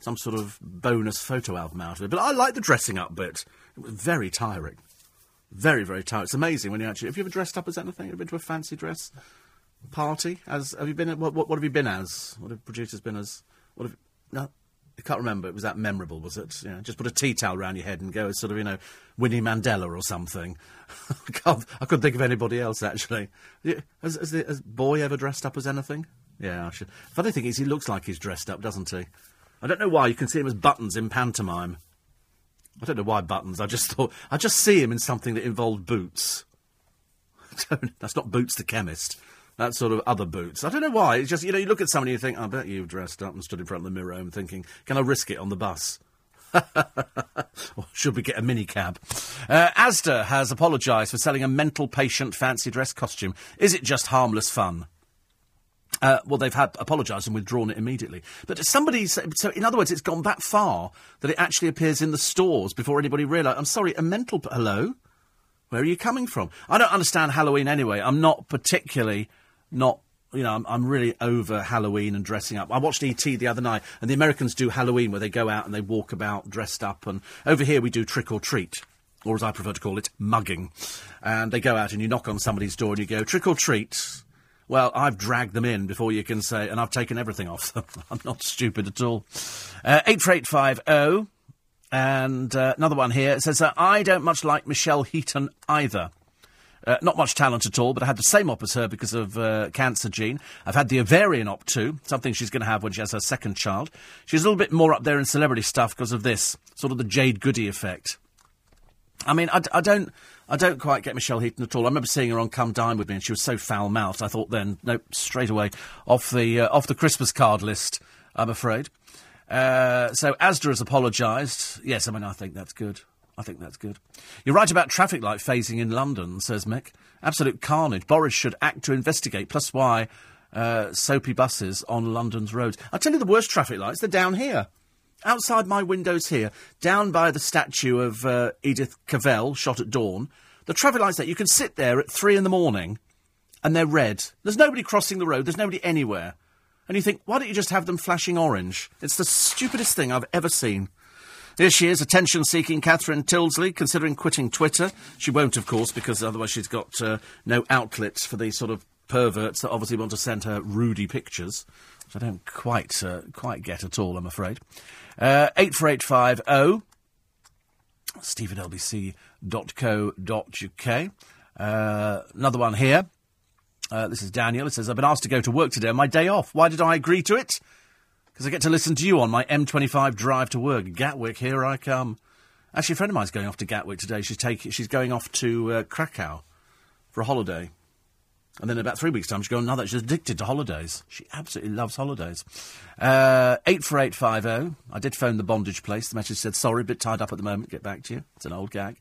some sort of bonus photo album out of it. But I like the dressing up bit. It was very tiring, very very tiring. It's amazing when you actually. Have you ever dressed up as anything? Have you been to a fancy dress party? As have you been? What, what, what have you been as? What have producers been as? What have no? I can't remember. It was that memorable, was it? You know, just put a tea towel around your head and go as sort of, you know, Winnie Mandela or something. I, can't, I couldn't think of anybody else, actually. Has, has, has Boy ever dressed up as anything? Yeah, I should. Funny thing is, he looks like he's dressed up, doesn't he? I don't know why. You can see him as Buttons in pantomime. I don't know why Buttons. I just thought. I just see him in something that involved boots. That's not Boots the chemist that sort of other boots. I don't know why. It's just, you know, you look at somebody and you think, I bet you've dressed up and stood in front of the mirror and thinking, can I risk it on the bus? or should we get a minicab? Uh, Asda has apologised for selling a mental patient fancy dress costume. Is it just harmless fun? Uh, well, they've had apologised and withdrawn it immediately. But somebody, so in other words, it's gone that far that it actually appears in the stores before anybody realised. I'm sorry, a mental. Hello, where are you coming from? I don't understand Halloween anyway. I'm not particularly not you know, I'm, I'm, really over Halloween and dressing up. I watched ET the other night, and the Americans do Halloween where they go out and they walk about dressed up, and over here we do trick or treat. or as I prefer to call it, mugging. And they go out and you knock on somebody's door and you go, trick or treat. Well, I've dragged them in before you can say, and I've taken everything off them. I'm not stupid at all. Uh, 84850. And uh, another one here. It says, uh, I don't much like Michelle Heaton either. Uh, not much talent at all, but I had the same op as her because of uh, cancer gene. I've had the ovarian op too, something she's going to have when she has her second child. She's a little bit more up there in celebrity stuff because of this, sort of the Jade Goody effect. I mean, I, I don't. I don't quite get Michelle Heaton at all. I remember seeing her on Come Dine with Me, and she was so foul mouthed. I thought then, nope, straight away off the uh, off the Christmas card list. I'm afraid. Uh, so Asda has apologised. Yes, I mean I think that's good. I think that's good. You're right about traffic light phasing in London, says Mick. Absolute carnage. Boris should act to investigate. Plus, why uh, soapy buses on London's roads? I tell you, the worst traffic lights they're down here, outside my windows here, down by the statue of uh, Edith Cavell, shot at dawn. The traffic lights there, you can sit there at three in the morning, and they're red. There's nobody crossing the road. There's nobody anywhere. And you think, why don't you just have them flashing orange? It's the stupidest thing I've ever seen. Here she is, attention seeking Catherine Tyldesley, considering quitting Twitter. She won't, of course, because otherwise she's got uh, no outlets for these sort of perverts that obviously want to send her rudy pictures, which I don't quite, uh, quite get at all, I'm afraid. Uh, 84850 steve at lbc.co.uk. Uh, another one here. Uh, this is Daniel. It says, I've been asked to go to work today on my day off. Why did I agree to it? Because I get to listen to you on my M25 drive to work. Gatwick, here I come. Actually, a friend of mine's going off to Gatwick today. She's taking, she's going off to uh, Krakow for a holiday. And then in about three weeks' time, she's going another. She's addicted to holidays. She absolutely loves holidays. Uh, 84850. I did phone the bondage place. The message said, sorry, a bit tied up at the moment. Get back to you. It's an old gag.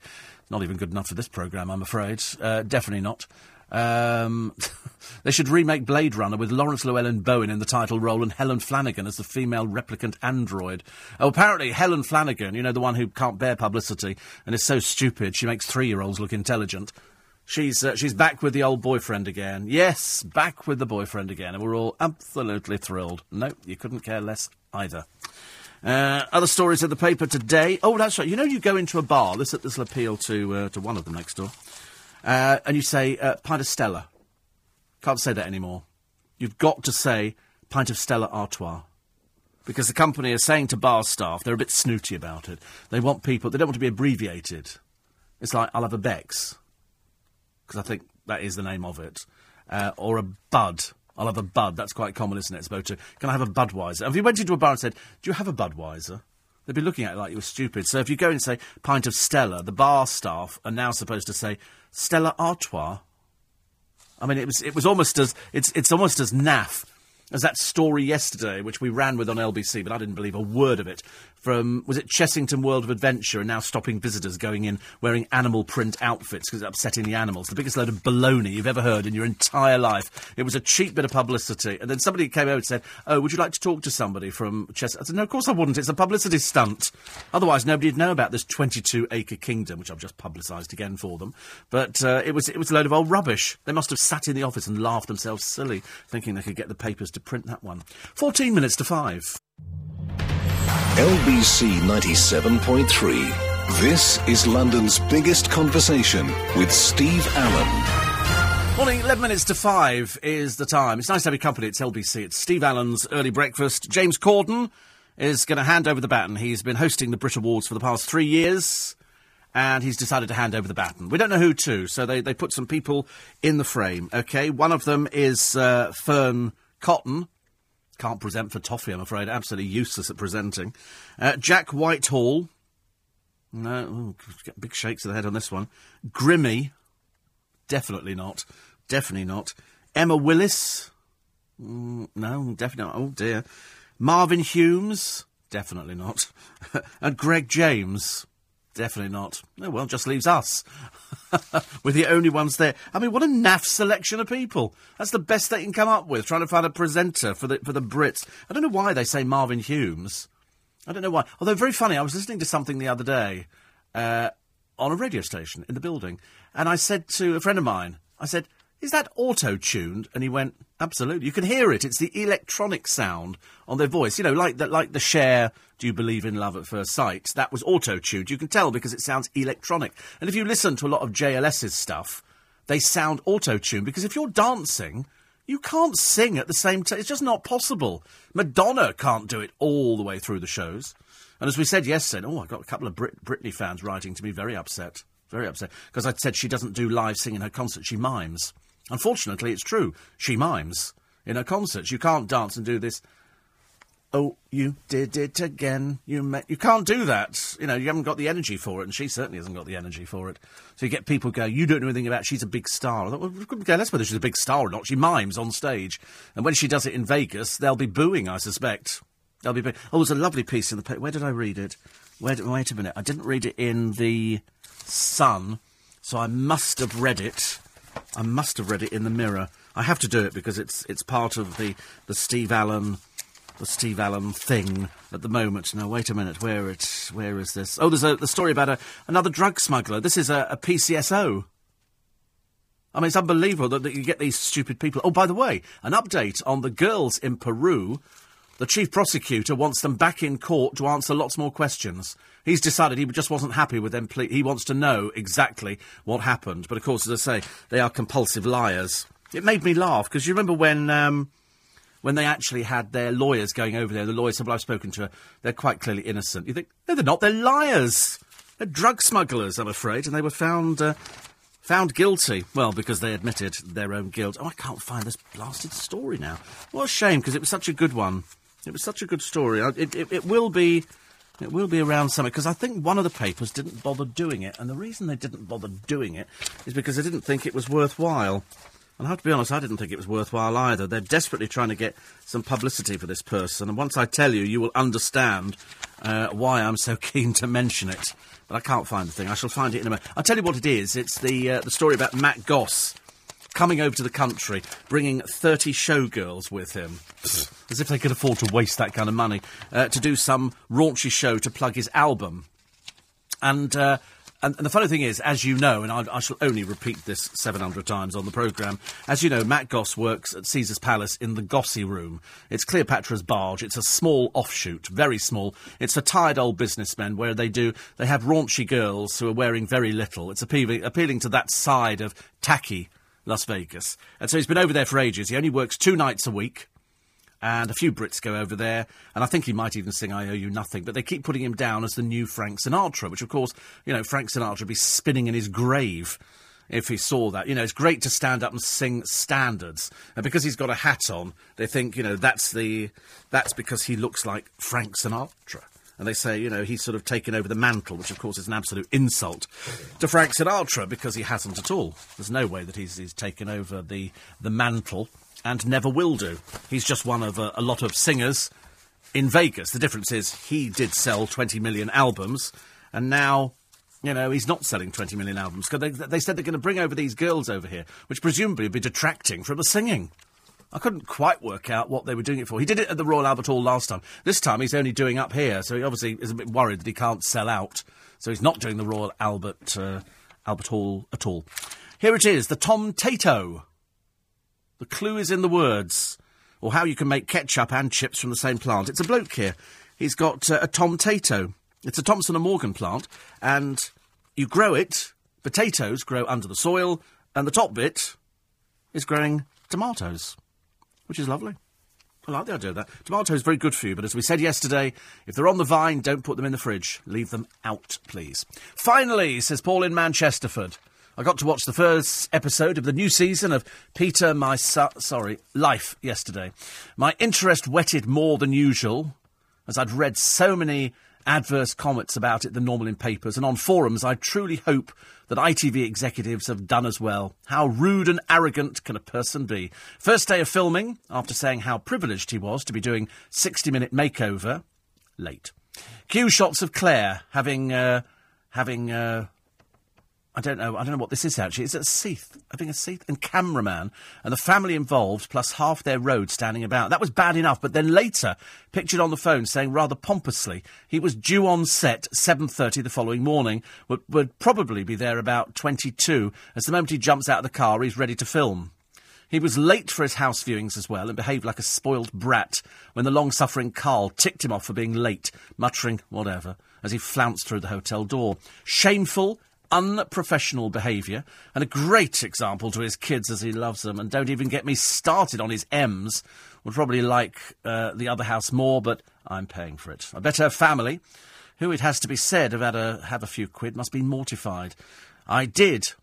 Not even good enough for this programme, I'm afraid. Uh, definitely not. Um, they should remake Blade Runner with Laurence Llewelyn-Bowen in the title role and Helen Flanagan as the female replicant android. Oh, apparently Helen Flanagan, you know, the one who can't bear publicity and is so stupid she makes three-year-olds look intelligent. She's uh, she's back with the old boyfriend again. Yes, back with the boyfriend again, and we're all absolutely thrilled. No, you couldn't care less either. Uh, other stories in the paper today. Oh, that's right. You know, you go into a bar. This this will appeal to uh, to one of them next door uh, and you say uh, pint of Stella. Can't say that anymore. You've got to say pint of Stella Artois. Because the company is saying to bar staff, they're a bit snooty about it. They want people, they don't want to be abbreviated. It's like, I'll have a Beck's. Because I think that is the name of it. Uh, or a Bud. I'll have a Bud. That's quite common, isn't it? It's about to, can I have a Budweiser? If you went into a bar and said, do you have a Budweiser? They'd be looking at it like you were stupid. So if you go and say pint of Stella, the bar staff are now supposed to say Stella Artois. I mean, it was it was almost as it's it's almost as naff as that story yesterday, which we ran with on LBC, but I didn't believe a word of it. From was it Chessington World of Adventure, and now stopping visitors going in wearing animal print outfits because it's upsetting the animals. The biggest load of baloney you've ever heard in your entire life. It was a cheap bit of publicity, and then somebody came over and said, "Oh, would you like to talk to somebody from Chess?" I said, "No, of course I wouldn't. It's a publicity stunt. Otherwise, nobody'd know about this 22-acre kingdom, which I've just publicised again for them. But uh, it was it was a load of old rubbish. They must have sat in the office and laughed themselves silly, thinking they could get the papers to print that one. 14 minutes to 5. LBC 97.3. This is London's biggest conversation with Steve Allen. Morning, 11 minutes to 5 is the time. It's nice to have your company. It's LBC. It's Steve Allen's early breakfast. James Corden is going to hand over the baton. He's been hosting the Brit Awards for the past three years and he's decided to hand over the baton. We don't know who to, so they, they put some people in the frame, okay? One of them is uh, Fearne Cotton, can't present for toffee, I'm afraid. Absolutely useless at presenting. Uh, Jack Whitehall. No, ooh, big shakes of the head on this one. Grimmy. Definitely not. Definitely not. Emma Willis. Mm, no, definitely not. Oh dear. Marvin Humes. Definitely not. and Greg James. Definitely not. Oh, well, just leaves us. We're the only ones there. I mean, what a naff selection of people. That's the best they can come up with, trying to find a presenter for the, for the Brits. I don't know why they say Marvin Humes. I don't know why. Although, very funny, I was listening to something the other day uh, on a radio station in the building, and I said to a friend of mine, I said, Is that auto tuned? And he went, Absolutely. You can hear it. It's the electronic sound on their voice. You know, like the, like the Cher, Do You Believe in Love at First Sight? That was auto tuned. You can tell because it sounds electronic. And if you listen to a lot of JLS's stuff, they sound auto tuned because if you're dancing, you can't sing at the same time. It's just not possible. Madonna can't do it all the way through the shows. And as we said yesterday, oh, I got a couple of Brit- Britney fans writing to me very upset. Very upset. Because I said she doesn't do live singing in her concert, she mimes. Unfortunately, it's true. She mimes in her concerts. You can't dance and do this. Oh, you did it again. You met. You can't do that. You know, you haven't got the energy for it, and she certainly hasn't got the energy for it. So you get people go, "You don't know anything about." She's a big star. I thought, well, we couldn't care less whether she's a big star or not. She mimes on stage, and when she does it in Vegas, they'll be booing. I suspect. They'll be. Oh, there's a lovely piece in the. Where did I read it? Where? Wait a minute. I didn't read it in the Sun, so I must have read it. I must have read it in the Mirror. I have to do it because it's it's part of the the Steve Allen the Steve Allen thing at the moment. Now, wait a minute. Where it? Where is this? Oh, there's a the story about a, another drug smuggler. This is a, a PCSO. I mean, it's unbelievable that, that you get these stupid people. Oh, by the way, an update on the girls in Peru. The chief prosecutor wants them back in court to answer lots more questions. He's decided he just wasn't happy with them. He wants to know exactly what happened. But of course, as I say, they are compulsive liars. It made me laugh because you remember when. Um, when they actually had their lawyers going over there, the lawyers said, Well, I've spoken to her, they're quite clearly innocent. You think, No, they're not, they're liars. They're drug smugglers, I'm afraid, and they were found. Uh, Found guilty. Well, because they admitted their own guilt. Oh, I can't find this blasted story now. What a shame, because it was such a good one. It was such a good story. It, it, it will be. It will be around summer because I think one of the papers didn't bother doing it, and the reason they didn't bother doing it is because they didn't think it was worthwhile. And I have to be honest, I didn't think it was worthwhile either. They're desperately trying to get some publicity for this person, and once I tell you, you will understand uh, why I'm so keen to mention it. But I can't find the thing. I shall find it in a moment. I'll tell you what it is. It's the uh, the story about Matt Goss coming over to the country, bringing 30 showgirls with him, as if they could afford to waste that kind of money, uh, to do some raunchy show to plug his album. And, uh, and, and the funny thing is, as you know, and I, I shall only repeat this 700 times on the programme, as you know, Matt Goss works at Caesar's Palace in the Gossy Room. It's Cleopatra's Barge. It's a small offshoot, very small. It's for tired old businessmen where they do, they have raunchy girls who are wearing very little. It's appealing, appealing to that side of tacky Las Vegas. And so he's been over there for ages. He only works two nights a week and a few Brits go over there, and I think he might even sing "I Owe You Nothing." But they keep putting him down as the new Frank Sinatra, which, of course, you know, Frank Sinatra would be spinning in his grave if he saw that. You know, it's great to stand up and sing standards, and because he's got a hat on, they think, you know, that's the that's because he looks like Frank Sinatra. And they say, you know, he's sort of taken over the mantle, which of course is an absolute insult to Frank Sinatra because he hasn't at all. There's no way that he's, he's taken over the, the mantle and never will do. He's just one of a, a lot of singers in Vegas. The difference is he did sell 20 million albums, and now, you know, he's not selling 20 million albums. 'Cause they, they said they're going to bring over these girls over here, which presumably would be detracting from the singing. I couldn't quite work out what they were doing it for. He did it at the Royal Albert Hall last time. This time he's only doing up here, so he obviously is a bit worried that he can't sell out. So he's not doing the Royal Albert uh, Albert Hall at all. Here it is, the TomTato. The clue is in the words, or how you can make ketchup and chips from the same plant. It's a bloke here. He's got uh, a TomTato. It's a Thompson and Morgan plant, and you grow it. Potatoes grow under the soil, and the top bit is growing tomatoes, which is lovely. I like the idea of that. Tomatoes is very good for you, but as we said yesterday, if they're on the vine, don't put them in the fridge. Leave them out, please. Finally, says Paul in Manchesterford, I got to watch the first episode of the new season of Peter My sorry Life yesterday. My interest whetted more than usual, as I'd read so many adverse comments about it than normal in papers and on forums. I truly hope that ITV executives have done as well. How rude and arrogant can a person be? First day of filming, after saying how privileged he was to be doing 60 minute makeover, late. Cue shots of Claire having, uh, having, uh, I don't know. I don't know what this is actually. Is it a Seath? I think a Seath and cameraman and the family involved, plus half their road standing about. That was bad enough. But then later, pictured on the phone, saying rather pompously, he was due on set seven thirty the following morning. Would, would probably be there about twenty two. As the moment he jumps out of the car, he's ready to film. He was late for his house viewings as well and behaved like a spoiled brat when the long suffering Carl ticked him off for being late, muttering whatever as he flounced through the hotel door. Shameful unprofessional behaviour and a great example to his kids as he loves them. And don't even get me started on his M's. Would probably like uh, the other house more, but I'm paying for it. I bet her family, who it has to be said have had a, have a few quid, must be mortified. I did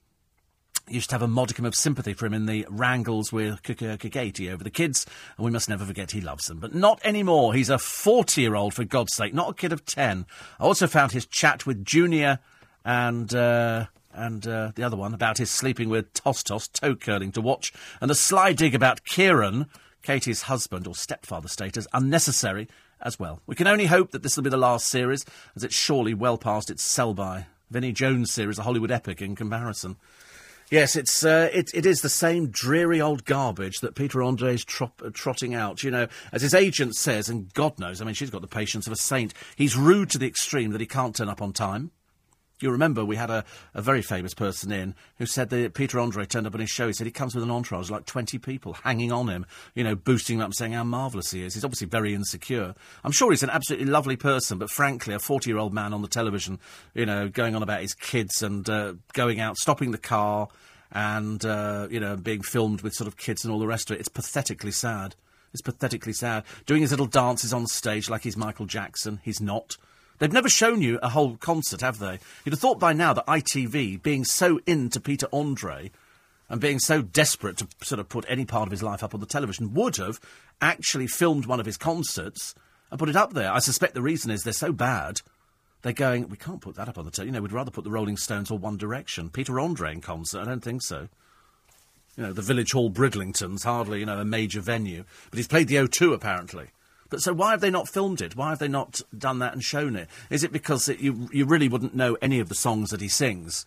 used to have a modicum of sympathy for him in the wrangles with Kikati over the kids, and we must never forget he loves them. But not anymore. He's a 40 year old, for God's sake, not a kid of 10. I also found his chat with Junior and uh, and uh, the other one about his sleeping with Toss Toss, toe curling to watch, and a sly dig about Kieran, Katie's husband or stepfather status, unnecessary as well. We can only hope that this will be the last series, as it's surely well past its sell by. Vinnie Jones series, a Hollywood epic in comparison. Yes, it's uh, it, it is the same dreary old garbage that Peter Andre's tro- uh, trotting out. You know, as his agent says, and God knows, I mean, she's got the patience of a saint. He's rude to the extreme that he can't turn up on time. You remember we had a, a very famous person in who said that Peter Andre turned up on his show. He said he comes with an entourage, like 20 people hanging on him, you know, boosting him up, and saying how marvellous he is. He's obviously very insecure. I'm sure he's an absolutely lovely person, but frankly, a 40 year old man on the television, you know, going on about his kids and uh, going out, stopping the car and, uh, you know, being filmed with sort of kids and all the rest of it. It's pathetically sad. It's pathetically sad. Doing his little dances on stage like he's Michael Jackson. He's not. They've never shown you a whole concert, have they? You'd have thought by now that ITV, being so into Peter Andre and being so desperate to sort of put any part of his life up on the television, would have actually filmed one of his concerts and put it up there. I suspect the reason is they're so bad. They're going, we can't put that up on the television. You know, we'd rather put the Rolling Stones or One Direction. Peter Andre in concert, I don't think so. You know, the Village Hall Bridlington's hardly, you know, a major venue. But he's played the O2, apparently. But so why have they not filmed it? Why have they not done that and shown it? Is it because it, you you really wouldn't know any of the songs that he sings?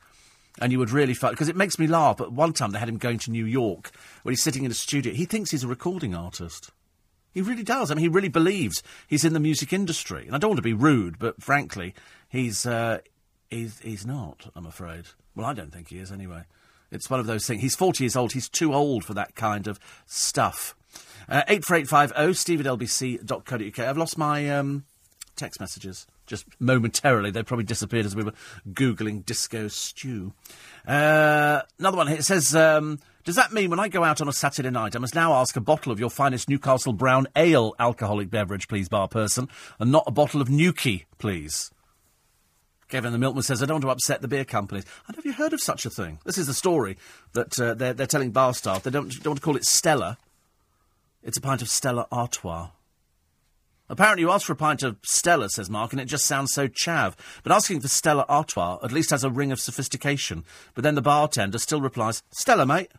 And you would really find because it makes me laugh. But one time they had him going to New York when he's sitting in a studio. He thinks he's a recording artist. He really does. I mean, he really believes he's in the music industry. And I don't want to be rude, but frankly, he's uh, he's he's not. I'm afraid. Well, I don't think he is anyway. It's one of those things. He's 40 years old. He's too old for that kind of stuff. Uh, 84850 steve at lbc.co.uk. I've lost my um, text messages just momentarily. They probably disappeared as we were Googling disco stew. Uh, another one here. It says, um, Does that mean when I go out on a Saturday night, I must now ask a bottle of your finest Newcastle Brown Ale alcoholic beverage, please, bar person, and not a bottle of Newquay, please? Kevin the Milkman says, I don't want to upset the beer companies. I have you heard of such a thing? This is the story that uh, they're, they're telling bar staff. They don't, don't want to call it Stella. It's a pint of Stella Artois. Apparently, you ask for a pint of Stella, says Mark, and it just sounds so chav. But asking for Stella Artois at least has a ring of sophistication. But then the bartender still replies, Stella, mate.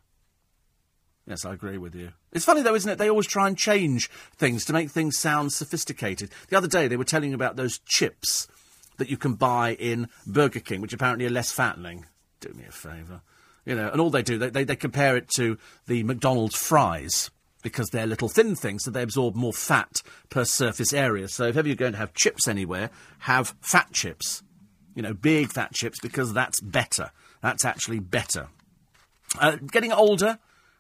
Yes, I agree with you. It's funny, though, isn't it? They always try and change things to make things sound sophisticated. The other day, they were telling you about those chips that you can buy in Burger King, which apparently are less fattening. Do me a favour. You know, and all they do, they, they, they compare it to the McDonald's fries because they're little thin things, so they absorb more fat per surface area. So if ever you're going to have chips anywhere, have fat chips. You know, big fat chips, because that's better. That's actually better. Uh, getting older,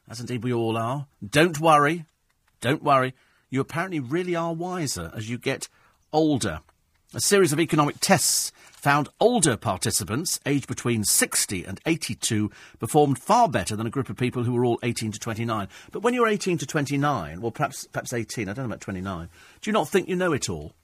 as indeed we all are. Don't worry. Don't worry. You apparently really are wiser as you get older. A series of economic tests found older participants, aged between 60 and 82, performed far better than a group of people who were all 18 to 29. But when you're 18 to 29, well, perhaps, perhaps 18, I don't know about 29, do you not think you know it all?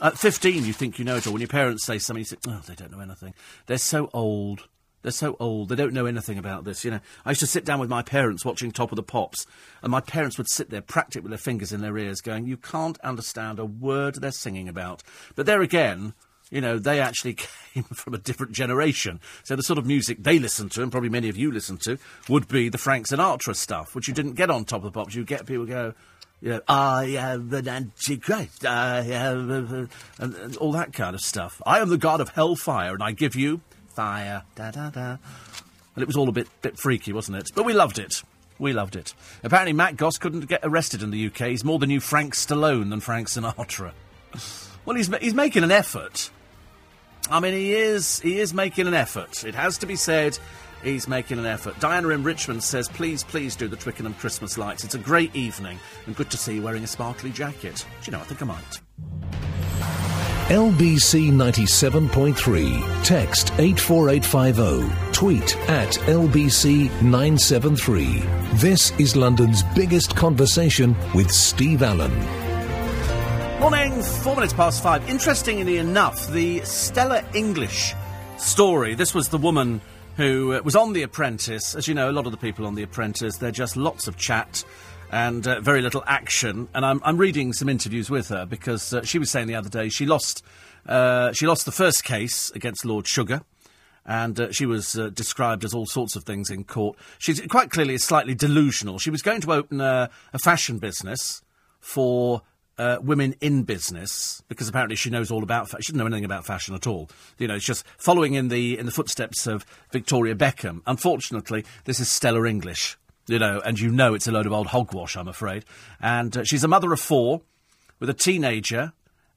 At 15, you think you know it all. When your parents say something, you say, oh, they don't know anything. They're so old. They're so old. They don't know anything about this. You know, I used to sit down with my parents watching Top of the Pops, and my parents would sit there, practically with their fingers in their ears, going, "You can't understand a word they're singing about." But there again, you know, they actually came from a different generation. So the sort of music they listened to, and probably many of you listened to, would be the Frank Sinatra stuff, which you didn't get on Top of the Pops. You get people go, you know, I am an antichrist, I am, and, and all that kind of stuff. I am the god of hellfire, and I give you fire, da da da. Well, it was all a bit bit freaky, wasn't it? But we loved it. We loved it. Apparently, Matt Goss couldn't get arrested in the UK. He's more the new Frank Stallone than Frank Sinatra. Well, he's he's making an effort. I mean, he is he is making an effort. It has to be said. He's making an effort. Diana in Richmond says, please, please do the Twickenham Christmas lights. It's a great evening and good to see you wearing a sparkly jacket. Do you know, I think I might. LBC 97.3. Text 84850. Tweet at LBC 973. This is London's biggest conversation with Steve Allen. Morning, four minutes past five. Interestingly enough, the Stella English story. This was the woman who uh, was on The Apprentice. As you know, a lot of the people on The Apprentice, they're just lots of chat and uh, very little action. And I'm, I'm, reading some interviews with her because uh, she was saying the other day she lost uh, she lost the first case against Lord Sugar. And uh, she was described as all sorts of things in court. She's quite clearly slightly delusional. She was going to open a, a fashion business for uh, women in business because apparently she knows all about. Fa- she doesn't know anything about fashion at all. You know, it's just following in the in the footsteps of Victoria Beckham. Unfortunately, this is Stella English. You know, and you know it's a load of old hogwash. I'm afraid. And uh, she's a mother of four with a teenager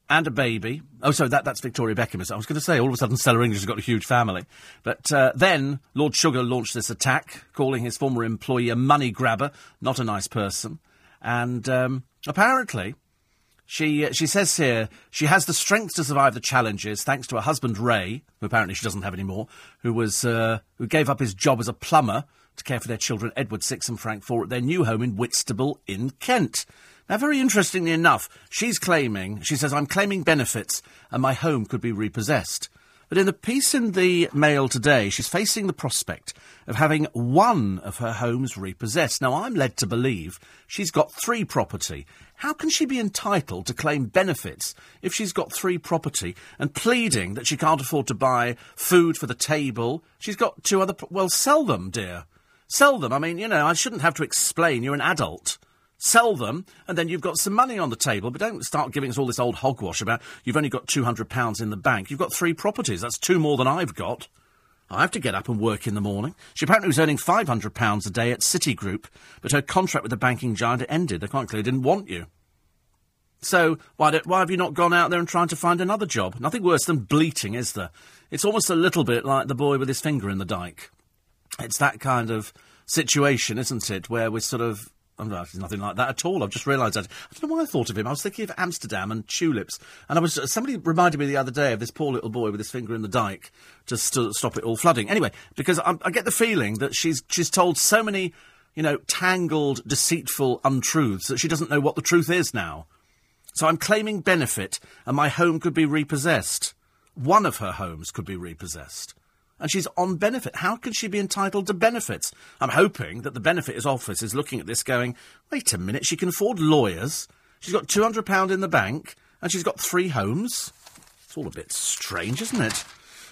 and a baby. Oh, sorry, that, that's Victoria Beckham. I was going to say, all of a sudden, Stella English has got a huge family. But uh, then Lord Sugar launched this attack, calling his former employee a money grabber, not a nice person. And um, apparently, she, uh, she says here she has the strength to survive the challenges thanks to her husband Ray, who apparently she doesn't have anymore, who was uh, who gave up his job as a plumber to care for their children, Edward Six and Frank Four, at their new home in Whitstable in Kent. Now, very interestingly enough, she's claiming, she says, I'm claiming benefits and my home could be repossessed. But in the piece in the Mail today, she's facing the prospect of having one of her homes repossessed. Now, I'm led to believe she's got three property. How can she be entitled to claim benefits if she's got three property and pleading that she can't afford to buy food for the table? She's got two other. Pro- well, sell them, dear. Sell them. I mean, you know, I shouldn't have to explain. You're an adult sell them, and then you've got some money on the table. But don't start giving us all this old hogwash about you've only got £200 in the bank. You've got three properties. That's two more than I've got. I have to get up and work in the morning. She apparently was earning £500 a day at Citigroup, but her contract with the banking giant ended. They quite clearly didn't want you. So why, why have you not gone out there and tried to find another job? Nothing worse than bleating, is there? It's almost a little bit like the boy with his finger in the dike. It's that kind of situation, isn't it, where we're sort of I'm not, nothing like that at all. I've just realised that. I don't know why I thought of him. I was thinking of Amsterdam and tulips. And I was uh, somebody reminded me the other day of this poor little boy with his finger in the dike to st- stop it all flooding. Anyway, because I, I get the feeling that she's she's told so many, you know, tangled, deceitful untruths that she doesn't know what the truth is now. So I'm claiming benefit, and my home could be repossessed. One of her homes could be repossessed and she's on benefit. How can she be entitled to benefits? I'm hoping that the benefits office is looking at this going, wait a minute, she can afford lawyers, she's got £200 in the bank, and she's got three homes. It's all a bit strange, isn't it?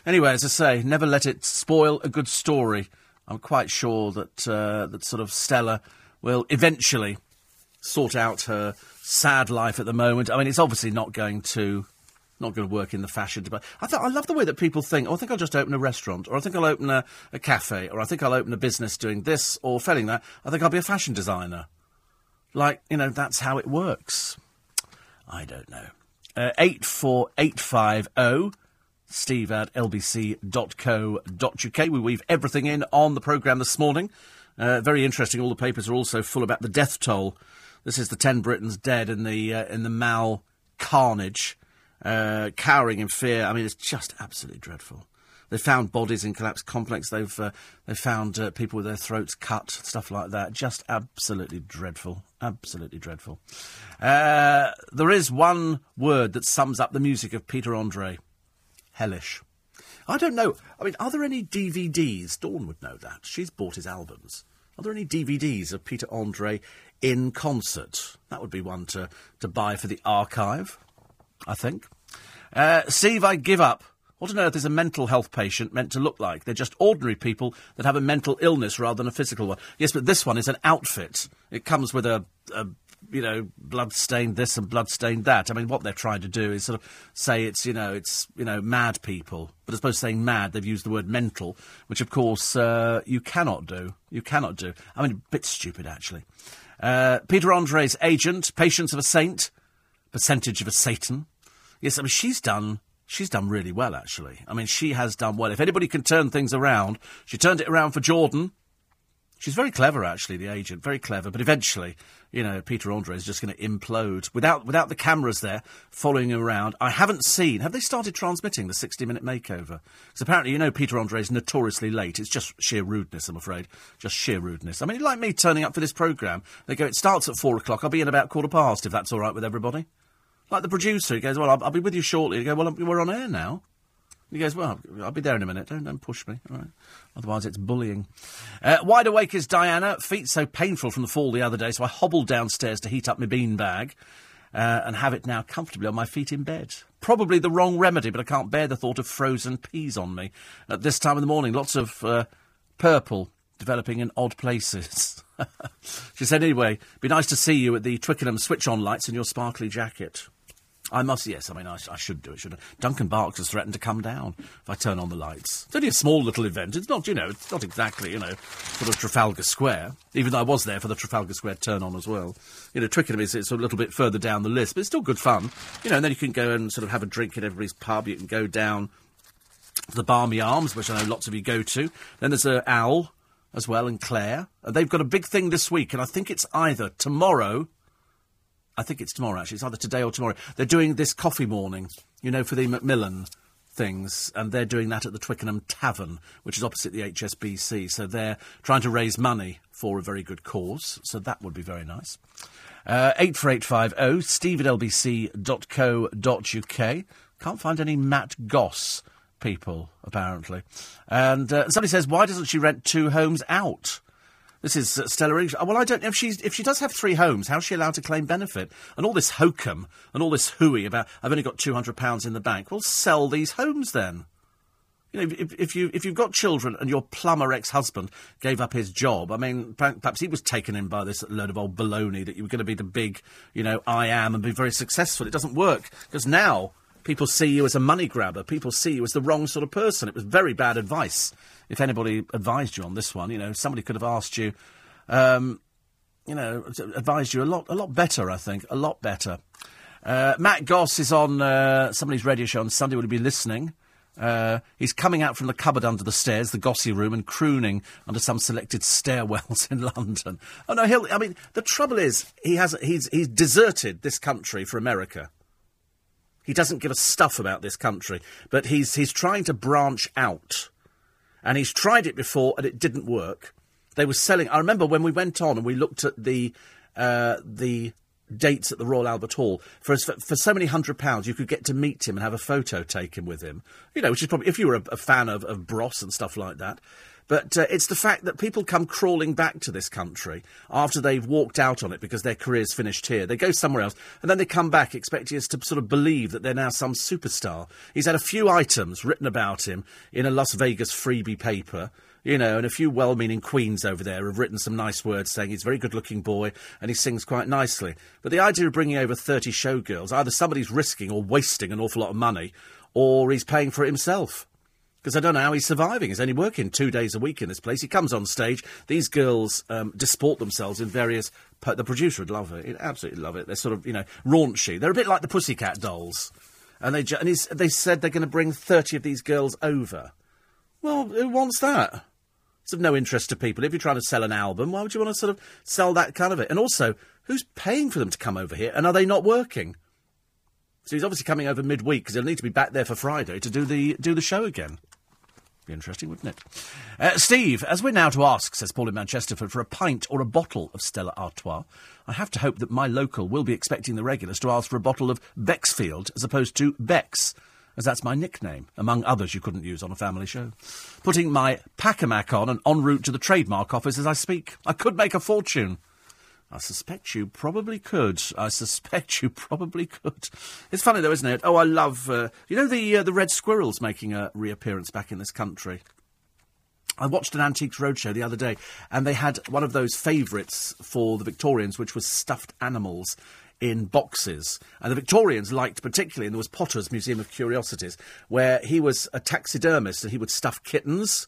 Anyway, as I say, never let it spoil a good story. I'm quite sure that, uh, that sort of Stella will eventually sort out her sad life at the moment. I mean, it's obviously not going to not going to work in the fashion department. I, I love the way that people think, oh, I think I'll just open a restaurant, or I think I'll open a, a cafe, or I think I'll open a business doing this, or failing that, I think I'll be a fashion designer. Like, you know, that's how it works. I don't know. Uh, 84850 steve at lbc.co.uk. We weave everything in on the programme this morning. Uh, very interesting. All the papers are also full about the death toll. This is the 10 Britons dead in the, uh, in the Mall carnage uh, cowering in fear. I mean, it's just absolutely dreadful. They found bodies in collapsed complex. They've uh, they found uh, people with their throats cut, stuff like that. Just absolutely dreadful. Absolutely dreadful. Uh, there is one word that sums up the music of Peter Andre: hellish. I don't know. I mean, are there any DVDs? Dawn would know that. She's bought his albums. Are there any DVDs of Peter Andre in concert? That would be one to, to buy for the archive. I think. Uh, Steve, I give up. What on earth is a mental health patient meant to look like? They're just ordinary people that have a mental illness rather than a physical one. Yes, but this one is an outfit. It comes with a, a you know, blood-stained this and blood-stained that. I mean, what they're trying to do is sort of say it's, you know, it's, you know, mad people. But as opposed to saying mad, they've used the word mental, which, of course, uh, you cannot do. You cannot do. I mean, a bit stupid, actually. Uh, Peter Andre's agent, Patience of a Saint, Percentage of a Satan. Yes, I mean, she's done she's done really well, actually. I mean, she has done well. If anybody can turn things around, she turned it around for Jordan. She's very clever, actually, the agent, very clever. But eventually, you know, Peter Andre is just going to implode without without the cameras there following him around. I haven't seen. Have they started transmitting the sixty-minute makeover? Because apparently, you know, Peter Andre is notoriously late. It's just sheer rudeness, I'm afraid. Just sheer rudeness. I mean, like me turning up for this program. They go, it starts at four o'clock. I'll be in about quarter past if that's all right with everybody. Like the producer, he goes, well, I'll, I'll be with you shortly. He goes, well, we're on air now. He goes, well, I'll be there in a minute. Don't, don't push me. All right. Otherwise, it's bullying. Uh, wide awake is Diana. Feet so painful from the fall the other day, so I hobbled downstairs to heat up my bean bag uh, and have it now comfortably on my feet in bed. Probably the wrong remedy, but I can't bear the thought of frozen peas on me. At this time of the morning, lots of uh, purple developing in odd places. she said, anyway, be nice to see you at the Twickenham switch on lights in your sparkly jacket. I must, yes, I mean, I, I should do it, shouldn't I? Duncan Barks has threatened to come down if I turn on the lights. It's only a small little event. It's not, you know, it's not exactly, you know, sort of Trafalgar Square, even though I was there for the Trafalgar Square turn on as well. You know, Twickenham is it's a little bit further down the list, but it's still good fun. You know, and then you can go and sort of have a drink at everybody's pub. You can go down to the Barmy Arms, which I know lots of you go to. Then there's a Owl as well, and Claire. And they've got a big thing this week, and I think it's either tomorrow I think it's tomorrow, actually. It's either today or tomorrow. They're doing this coffee morning, you know, for the Macmillan things, and they're doing that at the Twickenham Tavern, which is opposite the HSBC. So they're trying to raise money for a very good cause. So that would be very nice. Uh, 84850 steve at lbc.co.uk. Can't find any Matt Goss people, apparently. And uh, somebody says, why doesn't she rent two homes out? This is uh, Stella English. Well, I don't know if she's if she does have three homes. How's she allowed to claim benefit? And all this hokum and all this hooey about I've only got two hundred pounds in the bank. Well, sell these homes then. You know, if, if you if you've got children and your plumber ex-husband gave up his job, I mean, perhaps he was taken in by this load of old baloney that you were going to be the big, you know, I am and be very successful. It doesn't work because now people see you as a money grabber. People see you as the wrong sort of person. It was very bad advice if anybody advised you on this one, you know, somebody could have asked you, um, you know, advised you a lot, a lot better. I think a lot better. Uh, Matt Goss is on uh, somebody's radio show on Sunday. Will be listening? Uh, he's coming out from the cupboard under the stairs, the gossy room, and crooning under some selected stairwells in London. Oh no, he'll. I mean, the trouble is, he has. He's he's deserted this country for America. He doesn't give a stuff about this country, but he's he's trying to branch out and he's tried it before and it didn't work. They were selling. I remember when we went on and we looked at the uh, the dates at the Royal Albert Hall for, for, so many hundred pounds you could get to meet him and have a photo taken with him. You know, which is probably if you were a, a fan of, of Bros and stuff like that. But uh, it's the fact that people come crawling back to this country after they've walked out on it because their career's finished here. They go somewhere else, and then they come back expecting us to sort of believe that they're now some superstar. He's had a few items written about him in a Las Vegas freebie paper you know, and a few well meaning queens over there have written some nice words saying he's a very good looking boy and he sings quite nicely. But the idea of bringing over 30 showgirls, either somebody's risking or wasting an awful lot of money, or he's paying for it himself because I don't know how he's surviving. He's only working two days a week in this place. He comes on stage. These girls um, disport themselves in various. the producer would love it. He'd absolutely love it. They're sort of, you know, raunchy. They're a bit like the Pussycat Dolls. And they ju- and they said they're going to bring 30 of these girls over. Well, who wants that? It's of no interest to people. If you're trying to sell an album, why would you want to sort of sell that kind of it? And also, who's paying for them to come over here? And are they not working? So he's obviously coming over midweek because he'll need to be back there for Friday to do the do the show again. Be interesting, wouldn't it? Uh, Steve, as we're now to ask, says Paul in Manchesterford, for a pint or a bottle of Stella Artois, I have to hope that my local will be expecting the regulars to ask for a bottle of Bexfield as opposed to Bex, as that's my nickname, among others you couldn't use on a family show. Putting my Pacamac on and en route to the trademark office as I speak. I could make a fortune. I suspect you probably could. I suspect you probably could. It's funny though, isn't it? Oh, I love. Uh, you know the uh, the red squirrels making a reappearance back in this country. I watched an Antiques Roadshow the other day, and they had one of those favourites for the Victorians, which was stuffed animals in boxes. And the Victorians liked particularly, and there was Potter's Museum of Curiosities, where he was a taxidermist and he would stuff kittens,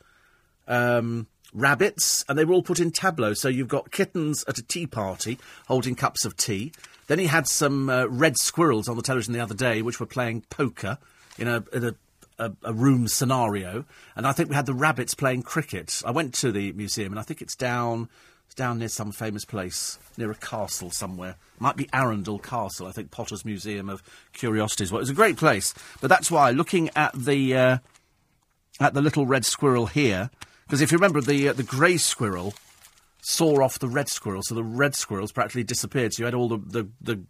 um, rabbits, and they were all put in tableaux. So you've got kittens at a tea party holding cups of tea. Then he had some uh, red squirrels on the television the other day, which were playing poker in a, in a a, a, room scenario, and I think we had the rabbits playing cricket. I went to the museum, and I think it's down it's down near some famous place near a castle somewhere. Might be Arundel Castle, I think. Potter's Museum of Curiosities. Well, it was a great place, but that's why looking at the uh, at the little red squirrel here, because if you remember the uh, the grey squirrel saw off the red squirrel, so the red squirrels practically disappeared. So you had all the the the,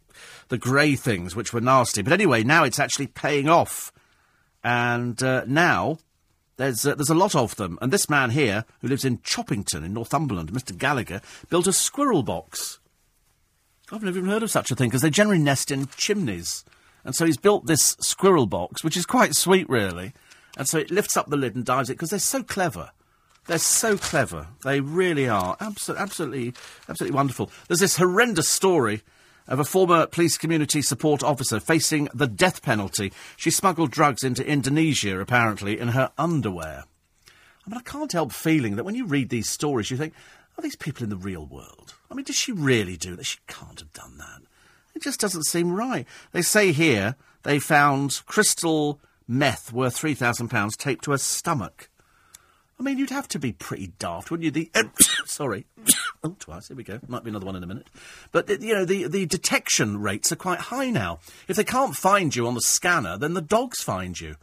the grey things which were nasty. But anyway, now it's actually paying off and uh, now there's, uh, there's a lot of them. And this man here, who lives in Choppington in Northumberland, Mr. Gallagher, built a squirrel box. I've never even heard of such a thing because they generally nest in chimneys. And so he's built this squirrel box, which is quite sweet, really. And so it lifts up the lid and dives it because they're so clever. They're so clever. They really are. Absol- absolutely, absolutely wonderful. There's this horrendous story of a former police community support officer facing the death penalty. She smuggled drugs into Indonesia, apparently, in her underwear. I mean, I can't help feeling that when you read these stories, you think, are these people in the real world? I mean, does she really do that? She can't have done that. It just doesn't seem right. They say here they found crystal meth worth £3,000 taped to her stomach. I mean, you'd have to be pretty daft, wouldn't you? The sorry, oh, twice. Here we go. Might be another one in a minute. But you know, the the detection rates are quite high now. If they can't find you on the scanner, then the dogs find you.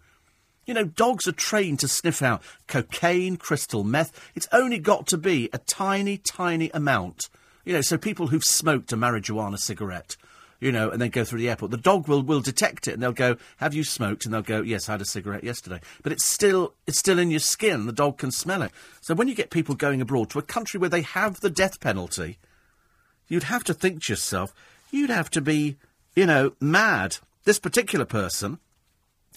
You know, dogs are trained to sniff out cocaine, crystal meth. It's only got to be a tiny, tiny amount. You know, so people who've smoked a marijuana cigarette you know, and then go through the airport. The dog will, will detect it and they'll go, Have you smoked? And they'll go, Yes, I had a cigarette yesterday. But it's still it's still in your skin. The dog can smell it. So when you get people going abroad to a country where they have the death penalty, you'd have to think to yourself, you'd have to be, you know, mad. This particular person,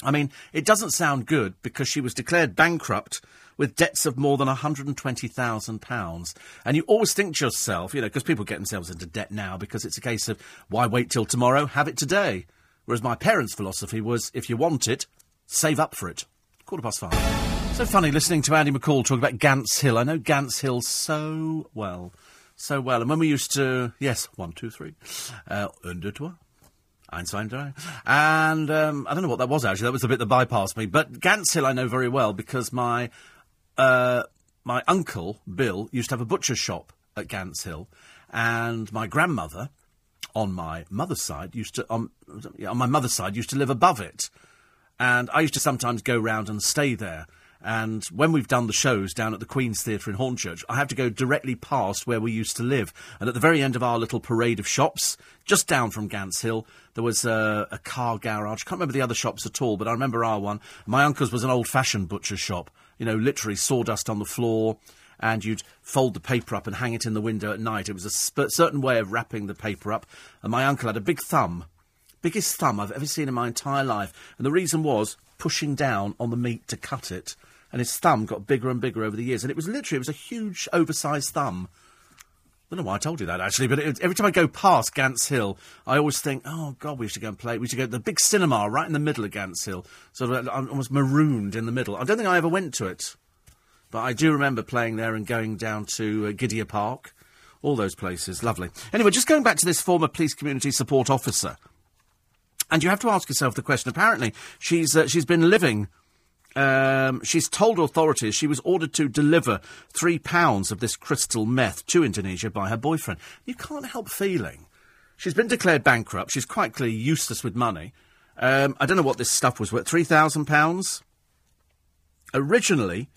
I mean, it doesn't sound good because she was declared bankrupt with debts of more than £120,000. And you always think to yourself, you know, because people get themselves into debt now because it's a case of why wait till tomorrow, have it today. Whereas my parents' philosophy was if you want it, save up for it. Quarter past five. So funny listening to Andy McCall talk about Gants Hill. I know Gants Hill so well. So well. And when we used to, yes, one, two, three, uh. Einstein, and um, I don't know what that was actually. That was the bit that bypassed me. But Gants Hill I know very well because my uh, my uncle, Bill, used to have a butcher shop at Gants Hill, and my grandmother, on my mother's side, used to, on, on my mother's side, used to live above it. And I used to sometimes go round and stay there. And when we've done the shows down at the Queen's Theatre in Hornchurch, I have to go directly past where we used to live. And at the very end of our little parade of shops, just down from Gants Hill, there was a, a car garage. I can't remember the other shops at all, but I remember our one. My uncle's was an old fashioned butcher's shop you know, literally sawdust on the floor, and you'd fold the paper up and hang it in the window at night. It was a sp- certain way of wrapping the paper up, and my uncle had a big thumb, biggest thumb I've ever seen in my entire life, and the reason was pushing down on the meat to cut it, and his thumb got bigger and bigger over the years, and it was literally it was a huge, oversized thumb. I don't know why I told you that actually, but it, every time I go past Gants Hill, I always think, oh God, we should go and play. We should go to the big cinema right in the middle of Gants Hill. So I'm almost marooned in the middle. I don't think I ever went to it, but I do remember playing there and going down to uh, Gidea Park, all those places. Lovely. Anyway, just going back to this former police community support officer, and you have to ask yourself the question. Apparently, she's uh, she's been living um, she's told authorities she was ordered to deliver three pounds of this crystal meth to Indonesia by her boyfriend. You can't help feeling. She's been declared bankrupt. She's quite clearly useless with money. Um, I don't know what this stuff was worth. Three thousand pounds. Originally,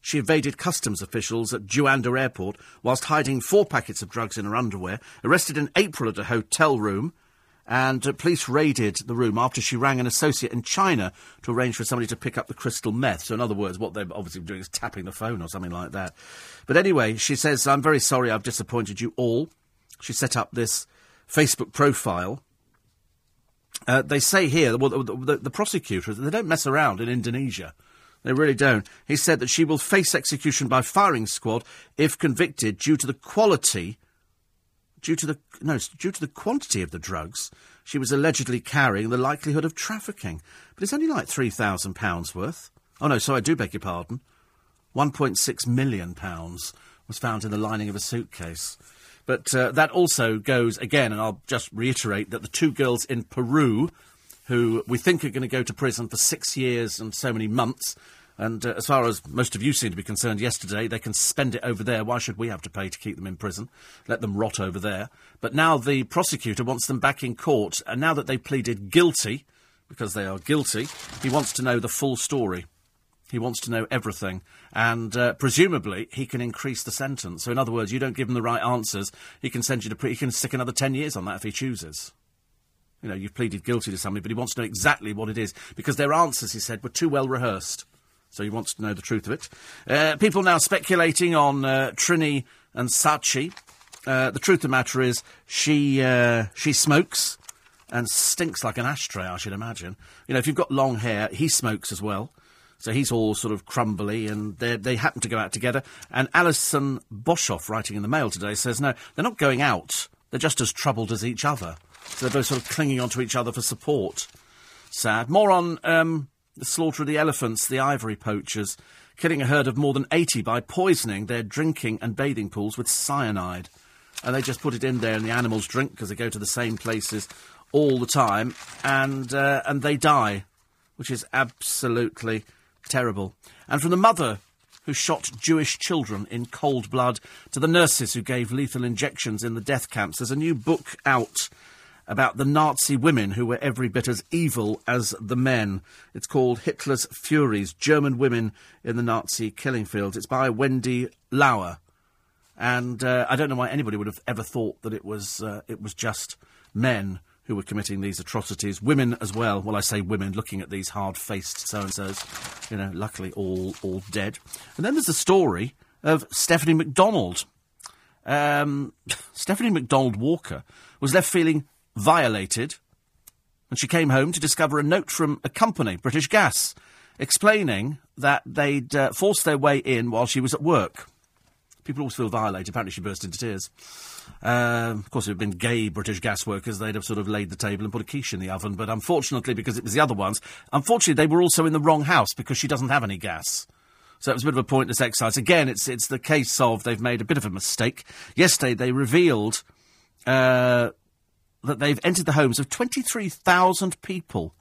she evaded customs officials at Juanda Airport whilst hiding four packets of drugs in her underwear. Arrested in April at a hotel room and uh, police raided the room after she rang an associate in China to arrange for somebody to pick up the crystal meth. So, in other words, what they're obviously doing is tapping the phone or something like that. But anyway, she says, I'm very sorry I've disappointed you all. She set up this Facebook profile. Uh, they say here, well, the, the, the prosecutors, they don't mess around in Indonesia. They really don't. He said that she will face execution by firing squad if convicted due to the quality, due to the no, due to the quantity of the drugs she was allegedly carrying, the likelihood of trafficking. But it's only like three thousand pounds worth. Oh no, sorry, I do beg your pardon. One point six million pounds was found in the lining of a suitcase. But uh, that also goes again, and I'll just reiterate that the two girls in Peru, who we think are going to go to prison for six years and so many months, and uh, as far as most of you seem to be concerned yesterday, they can spend it over there. Why should we have to pay to keep them in prison? Let them rot over there. But now the prosecutor wants them back in court, and now that they pleaded guilty, because they are guilty, he wants to know the full story. He wants to know everything, and uh, presumably he can increase the sentence. So, in other words, you don't give him the right answers, he can send you to pre- he can stick another ten years on that if he chooses. You know, you've pleaded guilty to something, but he wants to know exactly what it is because their answers, he said, were too well rehearsed. So he wants to know the truth of it. Uh, people now speculating on uh, Trinny and Saatchi. Uh, the truth of the matter is, she uh, she smokes and stinks like an ashtray. I should imagine. You know, if you've got long hair, he smokes as well. So he's all sort of crumbly, and they happen to go out together. And Alison Boshoff, writing in the Mail today, says no, they're not going out. They're just as troubled as each other. So they're both sort of clinging onto each other for support. Sad. More on um, the slaughter of the elephants, the ivory poachers, killing a herd of more than 80 by poisoning their drinking and bathing pools with cyanide. And they just put it in there, and the animals drink because they go to the same places all the time, and uh, and they die, which is absolutely Terrible. And from the mother who shot Jewish children in cold blood to the nurses who gave lethal injections in the death camps, there's a new book out about the Nazi women who were every bit as evil as the men. It's called Hitler's Furies German Women in the Nazi Killing Fields. It's by Wendy Lower. And uh, I don't know why anybody would have ever thought that it was, uh, it was just men who were committing these atrocities. Women as well. Well, I say women, looking at these hard-faced so-and-sos. You know, luckily all all dead. And then there's the story of Stephanie McDonald. Um, Stephanie McDonald Walker was left feeling violated and she came home to discover a note from a company, British Gas, explaining that they'd uh, forced their way in while she was at work. People always feel violated. Apparently, she burst into tears. Uh, of course, if it had been gay British gas workers, they'd have sort of laid the table and put a quiche in the oven. But unfortunately, because it was the other ones, unfortunately, they were also in the wrong house because she doesn't have any gas. So it was a bit of a pointless exercise. Again, it's it's the case of they've made a bit of a mistake. Yesterday, they revealed uh, that they've entered the homes of 23,000 people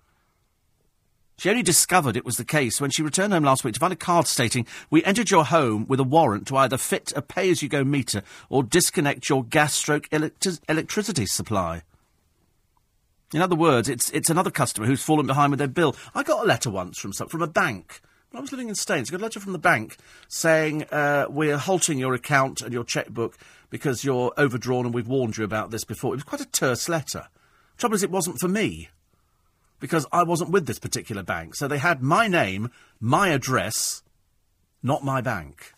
she only discovered it was the case when she returned home last week to find a card stating, We entered your home with a warrant to either fit a pay as you go meter or disconnect your gas stroke electri- electricity supply. In other words, it's, it's another customer who's fallen behind with their bill. I got a letter once from, some, from a bank. I was living in Staines, I got a letter from the bank saying, uh, We're halting your account and your chequebook because you're overdrawn and we've warned you about this before. It was quite a terse letter. Trouble is, it wasn't for me because I wasn't with this particular bank. So they had my name, my address, not my bank.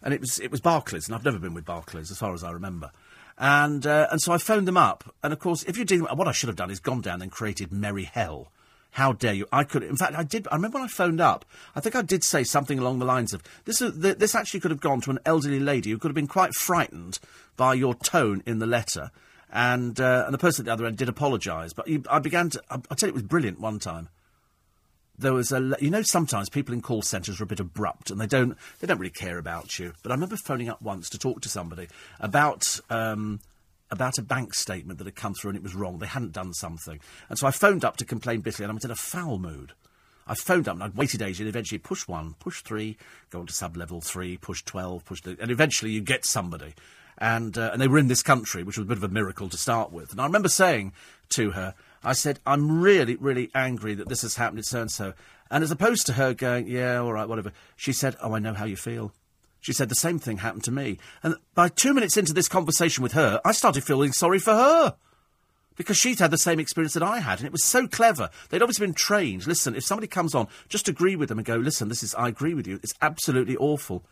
And it was, it was Barclays, and I've never been with Barclays as far as I remember. And, uh, and so I phoned them up. And of course, if you're dealing what I should have done is gone down and created Merry Hell. How dare you? I could, in fact, I did. I remember when I phoned up. I think I did say something along the lines of this. Uh, this actually could have gone to an elderly lady who could have been quite frightened by your tone in the letter, and uh, and the person at the other end did apologise. But he, I began to. I, I tell you, it was brilliant one time. There was a, you know, sometimes people in call centres are a bit abrupt and they don't, they don't really care about you. But I remember phoning up once to talk to somebody about, um, about a bank statement that had come through and it was wrong. They hadn't done something. And so I phoned up to complain bitterly and I was in a foul mood. I phoned up and I'd waited ages and eventually push one, push three, go on to sub level three, push 12, push the, and eventually you get somebody and uh, and they were in this country, which was a bit of a miracle to start with. And I remember saying to her, I said, "I'm really, really angry that this has happened. It's so and so." And as opposed to her going, "Yeah, all right, whatever," she said, "Oh, I know how you feel." She said the same thing happened to me. And by two minutes into this conversation with her, I started feeling sorry for her. Because she'd had the same experience that I had, and it was so clever. They'd obviously been trained. Listen, if somebody comes on, just agree with them and go, listen, this is, I agree with you. It's absolutely awful.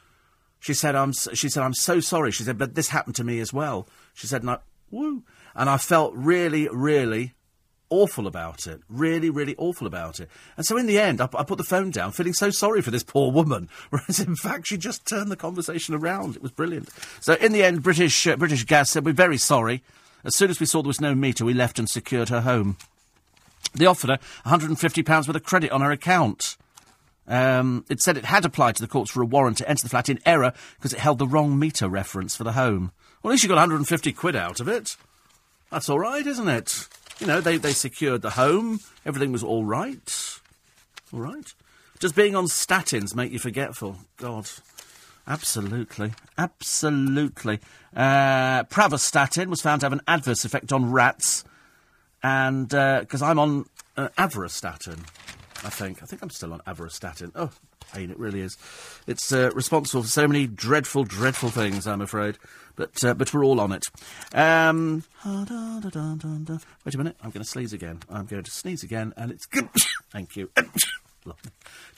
She said, I'm, she said, I'm so sorry. She said, but this happened to me as well. She said, and I, woo. And I felt really, really awful about it. Really, really awful about it. And so in the end, I, I, put the phone down, feeling so sorry for this poor woman. Whereas in fact, she just turned the conversation around. It was brilliant. So in the end, British uh, British Gas said we're very sorry. As soon as we saw there was no meter, we left and secured her home. They offered her £150 worth of credit on her account. Um, it said it had applied to the courts for a warrant to enter the flat in error because it held the wrong meter reference for the home. Well, at least you got 150 quid out of it. That's all right, isn't it? You know, they, they secured the home. Everything was all right. All right. Does being on statins make you forgetful? God. Absolutely. Absolutely. Uh, Pravastatin was found to have an adverse effect on rats. And because uh, I'm on uh, Averastatin, I think. I think I'm still on Averastatin. Oh, pain, it really is. It's uh, responsible for so many dreadful, dreadful things, I'm afraid. But, uh, but we're all on it. Um, wait a minute, I'm going to sneeze again. I'm going to sneeze again, and it's good. Thank you. Do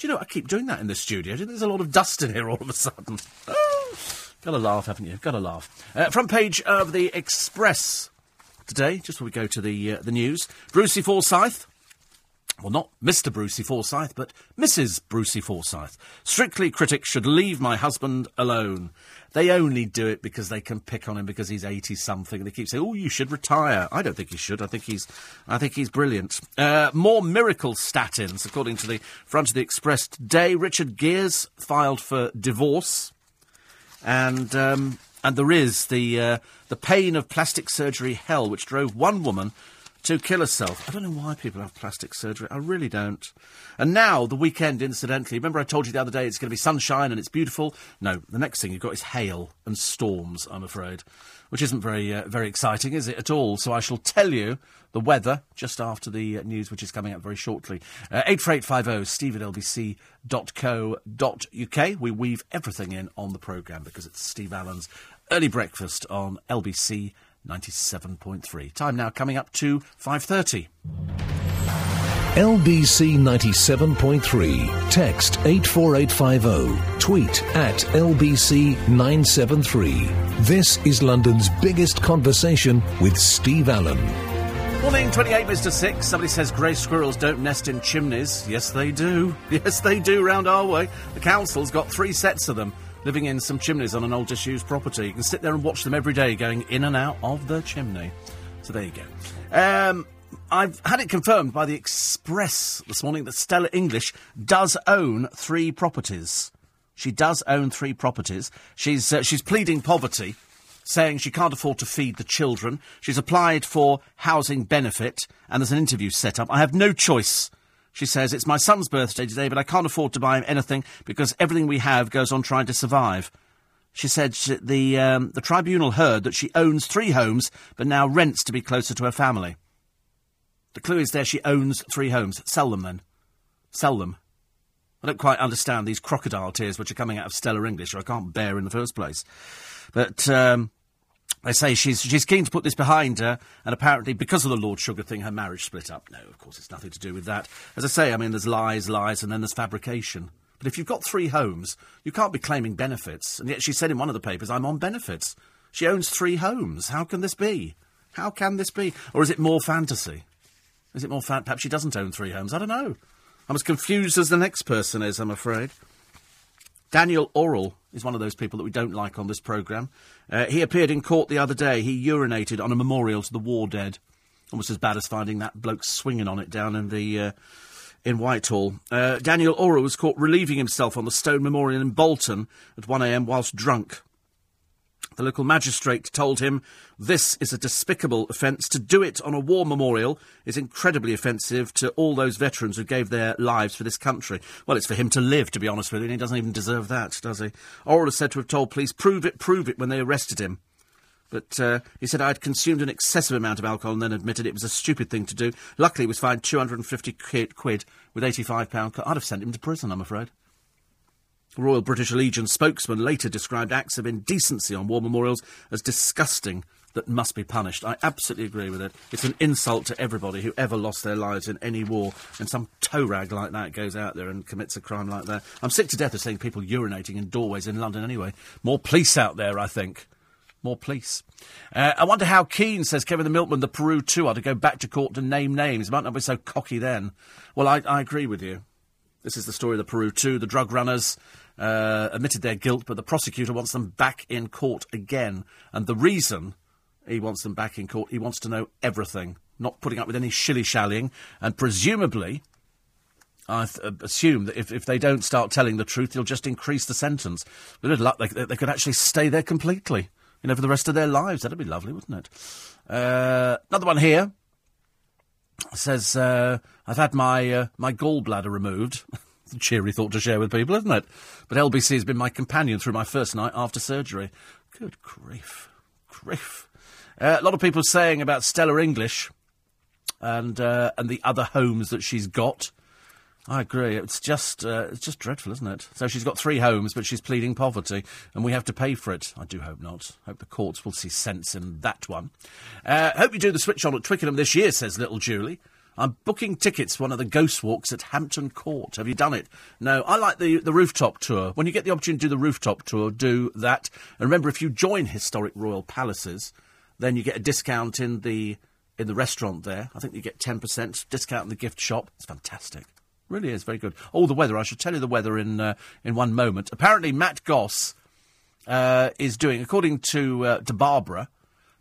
you know, I keep doing that in the studio. There's a lot of dust in here all of a sudden. Oh, gotta laugh, haven't you? Gotta laugh. Uh, front page of the Express today, just before we go to the, uh, the news. Brucey Forsyth well, not Mr. Brucey Forsyth, but Mrs. Brucey Forsyth. Strictly critics should leave my husband alone. They only do it because they can pick on him because he's eighty something. They keep saying, "Oh, you should retire." I don't think he should. I think he's, I think he's brilliant. Uh, more miracle statins, according to the front of the Express today. Richard Gere's filed for divorce, and um, and there is the uh, the pain of plastic surgery hell, which drove one woman to kill herself. I don't know why people have plastic surgery. I really don't. And now, the weekend, incidentally, remember I told you the other day it's going to be sunshine and it's beautiful? No, the next thing you've got is hail and storms, I'm afraid. Which isn't very, uh, very exciting, is it at all? So I shall tell you the weather just after the uh, news, which is coming up very shortly. Uh, 84850 steve at lbc.co.uk. We weave everything in on the programme because it's Steve Allen's early breakfast on LBC 97.3. Time now coming up to 5.30. LBC 97.3. Text 84850. Tweet at LBC 973. This is London's biggest conversation with Steve Allen. Morning, 28 Mr. 6. Somebody says grey squirrels don't nest in chimneys. Yes, they do. Yes, they do round our way. The council's got three sets of them living in some chimneys on an old disused property. You can sit there and watch them every day going in and out of the chimney. So there you go. Um, I've had it confirmed by the Express this morning that Stella English does own three properties. She does own three properties. She's uh, she's pleading poverty, saying she can't afford to feed the children. She's applied for housing benefit, and there's an interview set up. I have no choice she says, It's my son's birthday today, but I can't afford to buy him anything because everything we have goes on trying to survive. She said the, um, the tribunal heard that she owns three homes, but now rents to be closer to her family. The clue is there she owns three homes. Sell them then. Sell them. I don't quite understand these crocodile tears which are coming out of Stella English, or I can't bear in the first place. But um, they say she's she's keen to put this behind her, and apparently because of the Lord Sugar thing, her marriage split up. No, of course it's nothing to do with that. As I say, I mean there's lies, lies, and then there's fabrication. But if you've got three homes, you can't be claiming benefits. And yet she said in one of the papers, "I'm on benefits." She owns three homes. How can this be? How can this be? Or is it more fantasy? Is it more fan? Perhaps she doesn't own three homes. I don't know. I'm as confused as the next person is. I'm afraid. Daniel Orrell is one of those people that we don't like on this programme. Uh, he appeared in court the other day. He urinated on a memorial to the war dead. Almost as bad as finding that bloke swinging on it down in the uh, in Whitehall. Uh, Daniel Orrell was caught relieving himself on the stone memorial in Bolton at 1am whilst drunk. The local magistrate told him, This is a despicable offence. To do it on a war memorial is incredibly offensive to all those veterans who gave their lives for this country. Well, it's for him to live, to be honest with you, and he doesn't even deserve that, does he? Orrell is said to have told police, Prove it, prove it, when they arrested him. But uh, he said, I had consumed an excessive amount of alcohol and then admitted it was a stupid thing to do. Luckily, he was fined 250 quid with £85. I'd have sent him to prison, I'm afraid. Royal British Legion spokesman later described acts of indecency on war memorials as disgusting that must be punished. I absolutely agree with it. It's an insult to everybody who ever lost their lives in any war, and some toe rag like that goes out there and commits a crime like that. I'm sick to death of seeing people urinating in doorways in London anyway. More police out there, I think. More police. Uh, I wonder how keen, says Kevin the Milkman, the Peru 2 are to go back to court to name names. Might not be so cocky then. Well, I, I agree with you. This is the story of the Peru 2. The drug runners uh, admitted their guilt, but the prosecutor wants them back in court again. And the reason he wants them back in court, he wants to know everything, not putting up with any shilly shallying. And presumably, I th- uh, assume that if, if they don't start telling the truth, you'll just increase the sentence. With luck, they, they could actually stay there completely you know, for the rest of their lives. That'd be lovely, wouldn't it? Uh, another one here says, uh, I've had my, uh, my gallbladder removed. cheery thought to share with people, isn't it? But LBC has been my companion through my first night after surgery. Good grief. Grief. Uh, a lot of people saying about Stella English and, uh, and the other homes that she's got. I agree. It's just uh, it's just dreadful, isn't it? So she's got three homes, but she's pleading poverty, and we have to pay for it. I do hope not. Hope the courts will see sense in that one. Uh, hope you do the switch on at Twickenham this year, says little Julie. I'm booking tickets for one of the ghost walks at Hampton Court. Have you done it? No, I like the, the rooftop tour. When you get the opportunity to do the rooftop tour, do that. And remember, if you join historic royal palaces, then you get a discount in the in the restaurant there. I think you get 10% discount in the gift shop. It's fantastic. Really is very good. Oh, the weather. I should tell you the weather in uh, in one moment. Apparently, Matt Goss uh, is doing, according to uh, to Barbara,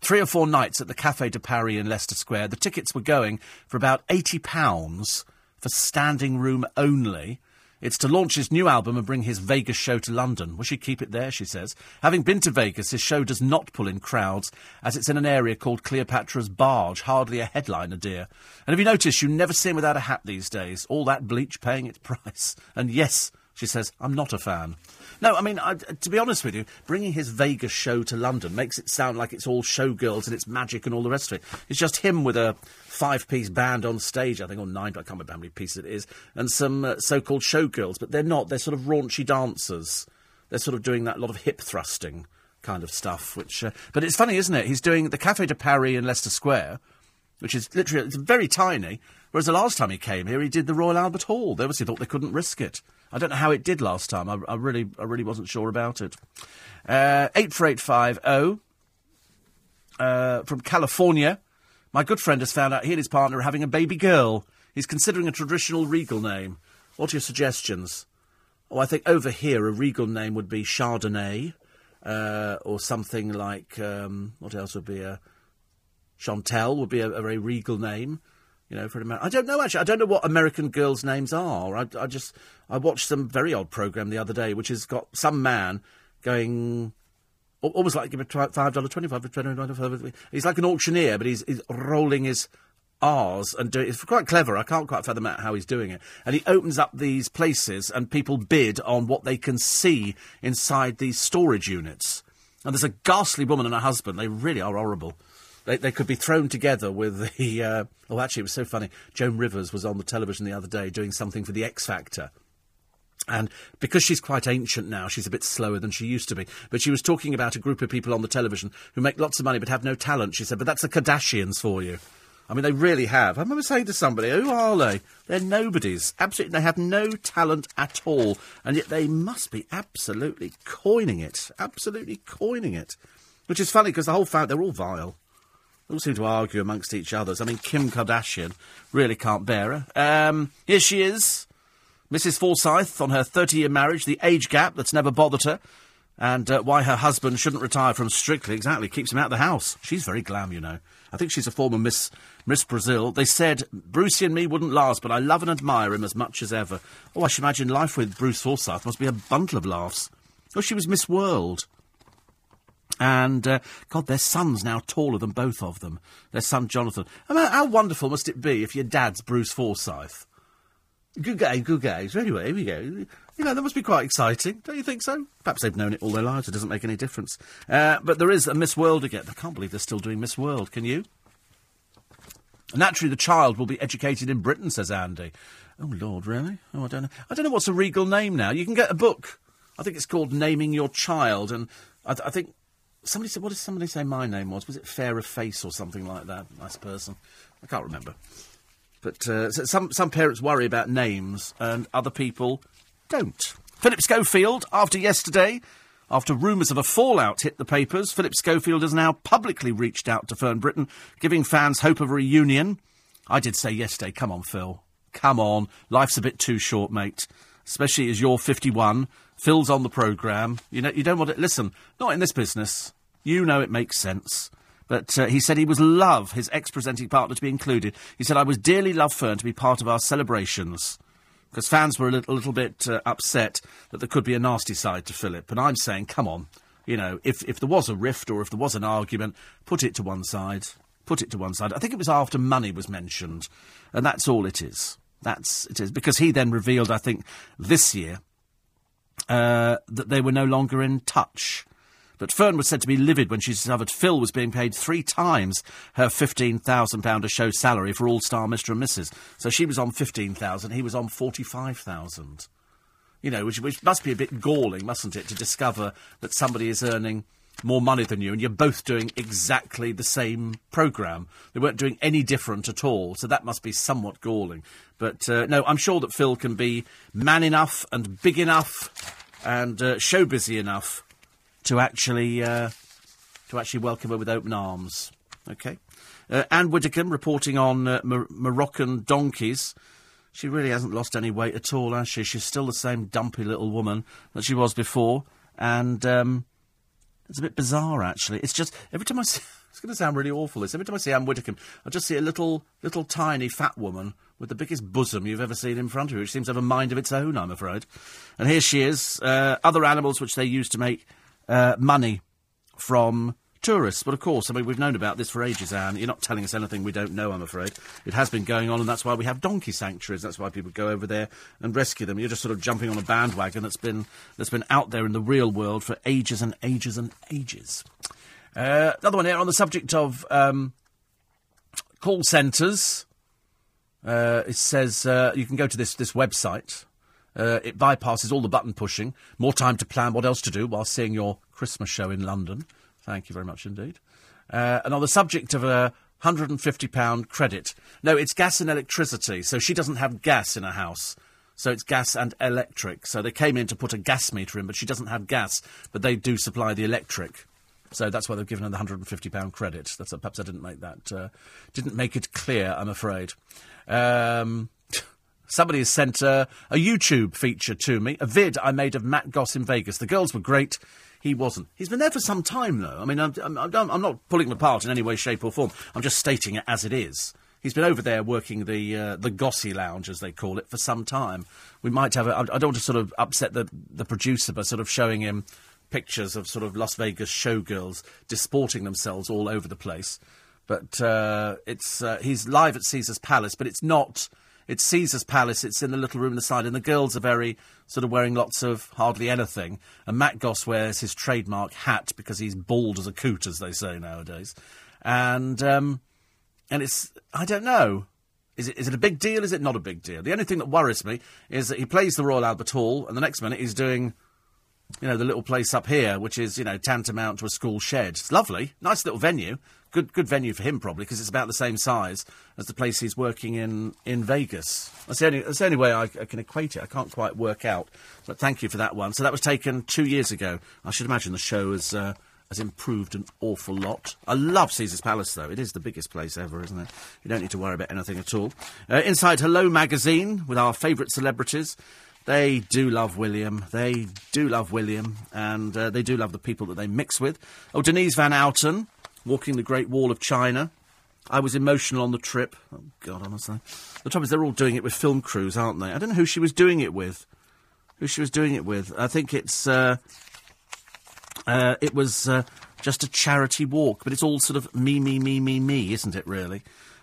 three or four nights at the Café de Paris in Leicester Square. The tickets were going for about eighty pounds for standing room only. It's to launch his new album and bring his Vegas show to London. Will she keep it there, she says. Having been to Vegas, his show does not pull in crowds, as it's in an area called Cleopatra's Barge, hardly a headliner, dear. And have you noticed you never see him without a hat these days? All that bleach paying its price. And yes, she says, I'm not a fan. No, I mean, I, to be honest with you, bringing his Vegas show to London makes it sound like it's all showgirls and it's magic and all the rest of it. It's just him with a five piece band on stage, I think, or nine, I can't remember how many pieces it is, and some uh, so called showgirls, but they're not. They're sort of raunchy dancers. They're sort of doing that lot of hip thrusting kind of stuff, which. Uh, but it's funny, isn't it? He's doing the Café de Paris in Leicester Square, which is literally it's very tiny. Whereas the last time he came here, he did the Royal Albert Hall. They obviously thought they couldn't risk it. I don't know how it did last time. I, I really, I really wasn't sure about it. Uh, eight four eight five zero oh, uh, from California. My good friend has found out he and his partner are having a baby girl. He's considering a traditional regal name. What are your suggestions? Oh, I think over here a regal name would be Chardonnay, uh, or something like um, what else would be a Chantel would be a, a very regal name you know, for an American. I don't know actually. I don't know what American girls' names are. I, I just I watched some very odd program the other day, which has got some man going almost like give a five dollar twenty five He's like an auctioneer, but he's, he's rolling his R's and doing it's quite clever. I can't quite fathom out how he's doing it. And he opens up these places, and people bid on what they can see inside these storage units. And there's a ghastly woman and her husband. They really are horrible. They, they could be thrown together with the. Uh, oh, actually, it was so funny. Joan Rivers was on the television the other day doing something for the X Factor. And because she's quite ancient now, she's a bit slower than she used to be. But she was talking about a group of people on the television who make lots of money but have no talent. She said, but that's the Kardashians for you. I mean, they really have. I remember saying to somebody, who are they? They're nobodies. Absolutely, they have no talent at all. And yet they must be absolutely coining it. Absolutely coining it. Which is funny because the whole family, they're all vile. They all seem to argue amongst each other. I mean, Kim Kardashian really can't bear her. Um, here she is, Mrs. Forsyth, on her 30 year marriage, the age gap that's never bothered her, and uh, why her husband shouldn't retire from Strictly. Exactly, keeps him out of the house. She's very glam, you know. I think she's a former Miss Miss Brazil. They said Brucey and me wouldn't last, but I love and admire him as much as ever. Oh, I should imagine life with Bruce Forsyth must be a bundle of laughs. Oh, she was Miss World. And, uh, God, their son's now taller than both of them. Their son, Jonathan. How wonderful must it be if your dad's Bruce Forsyth? Good game, good game. So anyway, here we go. You know, that must be quite exciting, don't you think so? Perhaps they've known it all their lives. It doesn't make any difference. Uh, but there is a Miss World again. I can't believe they're still doing Miss World. Can you? Naturally, the child will be educated in Britain, says Andy. Oh Lord, really? Oh, I don't know. I don't know what's a regal name now. You can get a book. I think it's called Naming Your Child, and I, th- I think Somebody said, what did somebody say my name was? Was it Fairer Face or something like that? Nice person. I can't remember. But uh, so some, some parents worry about names and other people don't. Philip Schofield, after yesterday, After rumours of a fallout hit the papers, Philip Schofield has now publicly reached out to Fern Britton, giving fans hope of a reunion. I did say yesterday, come on, Phil. Come on. Life's a bit too short, mate. Especially as you're 51. Phil's on the programme. You know, you don't want to. Listen, not in this business. You know it makes sense. But uh, he said he was love his ex presenting partner to be included. He said, I was dearly love Fern to be part of our celebrations because fans were a little, a little bit uh, upset that there could be a nasty side to Philip. And I'm saying, come on, you know, if, if there was a rift or if there was an argument, put it to one side. Put it to one side. I think it was after money was mentioned, and that's all it is. That's it is because he then revealed, I think, this year uh, that they were no longer in touch. But Fern was said to be livid when she discovered Phil was being paid three times her £15,000 a show salary for All Star Mr. and Mrs. So she was on 15000 he was on 45000 You know, which, which must be a bit galling, mustn't it, to discover that somebody is earning more money than you and you're both doing exactly the same programme. They weren't doing any different at all, so that must be somewhat galling. But uh, no, I'm sure that Phil can be man enough and big enough and uh, show busy enough to actually uh, to actually welcome her with open arms. Okay, uh, Anne Widdecombe reporting on uh, Mor- Moroccan donkeys. She really hasn't lost any weight at all, has she? She's still the same dumpy little woman that she was before, and um, it's a bit bizarre actually. It's just every time I see. It's going to sound really awful. This every time I see Anne Widdecombe, I just see a little, little tiny fat woman with the biggest bosom you've ever seen in front of her, which seems to have a mind of its own. I'm afraid. And here she is. Uh, other animals which they use to make uh, money from tourists. But of course, I mean, we've known about this for ages, Anne. You're not telling us anything we don't know, I'm afraid. It has been going on, and that's why we have donkey sanctuaries. That's why people go over there and rescue them. You're just sort of jumping on a bandwagon that's been, that's been out there in the real world for ages and ages and ages. Uh, another one here on the subject of um, call centres. Uh, it says uh, you can go to this, this website. Uh, it bypasses all the button pushing. More time to plan what else to do while seeing your Christmas show in London. Thank you very much indeed. Uh, and on the subject of a £150 credit. No, it's gas and electricity. So she doesn't have gas in her house. So it's gas and electric. So they came in to put a gas meter in, but she doesn't have gas. But they do supply the electric. So that's why they've given her the £150 credit. That's, perhaps I didn't make that, uh, didn't make it clear, I'm afraid. Um, somebody has sent uh, a YouTube feature to me, a vid I made of Matt Goss in Vegas. The girls were great. He wasn't. He's been there for some time, though. I mean, I'm, I'm, I'm not pulling him apart in any way, shape, or form. I'm just stating it as it is. He's been over there working the uh, the Gossy Lounge, as they call it, for some time. We might have. A, I don't want to sort of upset the the producer by sort of showing him pictures of sort of Las Vegas showgirls disporting themselves all over the place. But uh, it's uh, he's live at Caesar's Palace, but it's not. It's Caesar's Palace. It's in the little room on the side, and the girls are very sort of wearing lots of hardly anything. And Matt Goss wears his trademark hat because he's bald as a coot, as they say nowadays. And um, and it's I don't know. Is it, is it a big deal? Is it not a big deal? The only thing that worries me is that he plays the Royal Albert Hall, and the next minute he's doing you know, the little place up here, which is, you know, tantamount to a school shed. It's lovely. Nice little venue. Good, good venue for him, probably, because it's about the same size as the place he's working in in Vegas. That's the only, that's the only way I, I can equate it. I can't quite work out. But thank you for that one. So that was taken two years ago. I should imagine the show has, uh, has improved an awful lot. I love Caesar's Palace, though. It is the biggest place ever, isn't it? You don't need to worry about anything at all. Uh, inside Hello magazine with our favourite celebrities. They do love William. They do love William, and uh, they do love the people that they mix with. Oh, Denise Van Outen, walking the Great Wall of China. I was emotional on the trip. Oh, God, honestly. The trouble is, they're all doing it with film crews, aren't they? I don't know who she was doing it with. Who she was doing it with. I think it's. Uh, uh, it was uh, just a charity walk, but it's all sort of me, me, me, me, me, isn't it, really?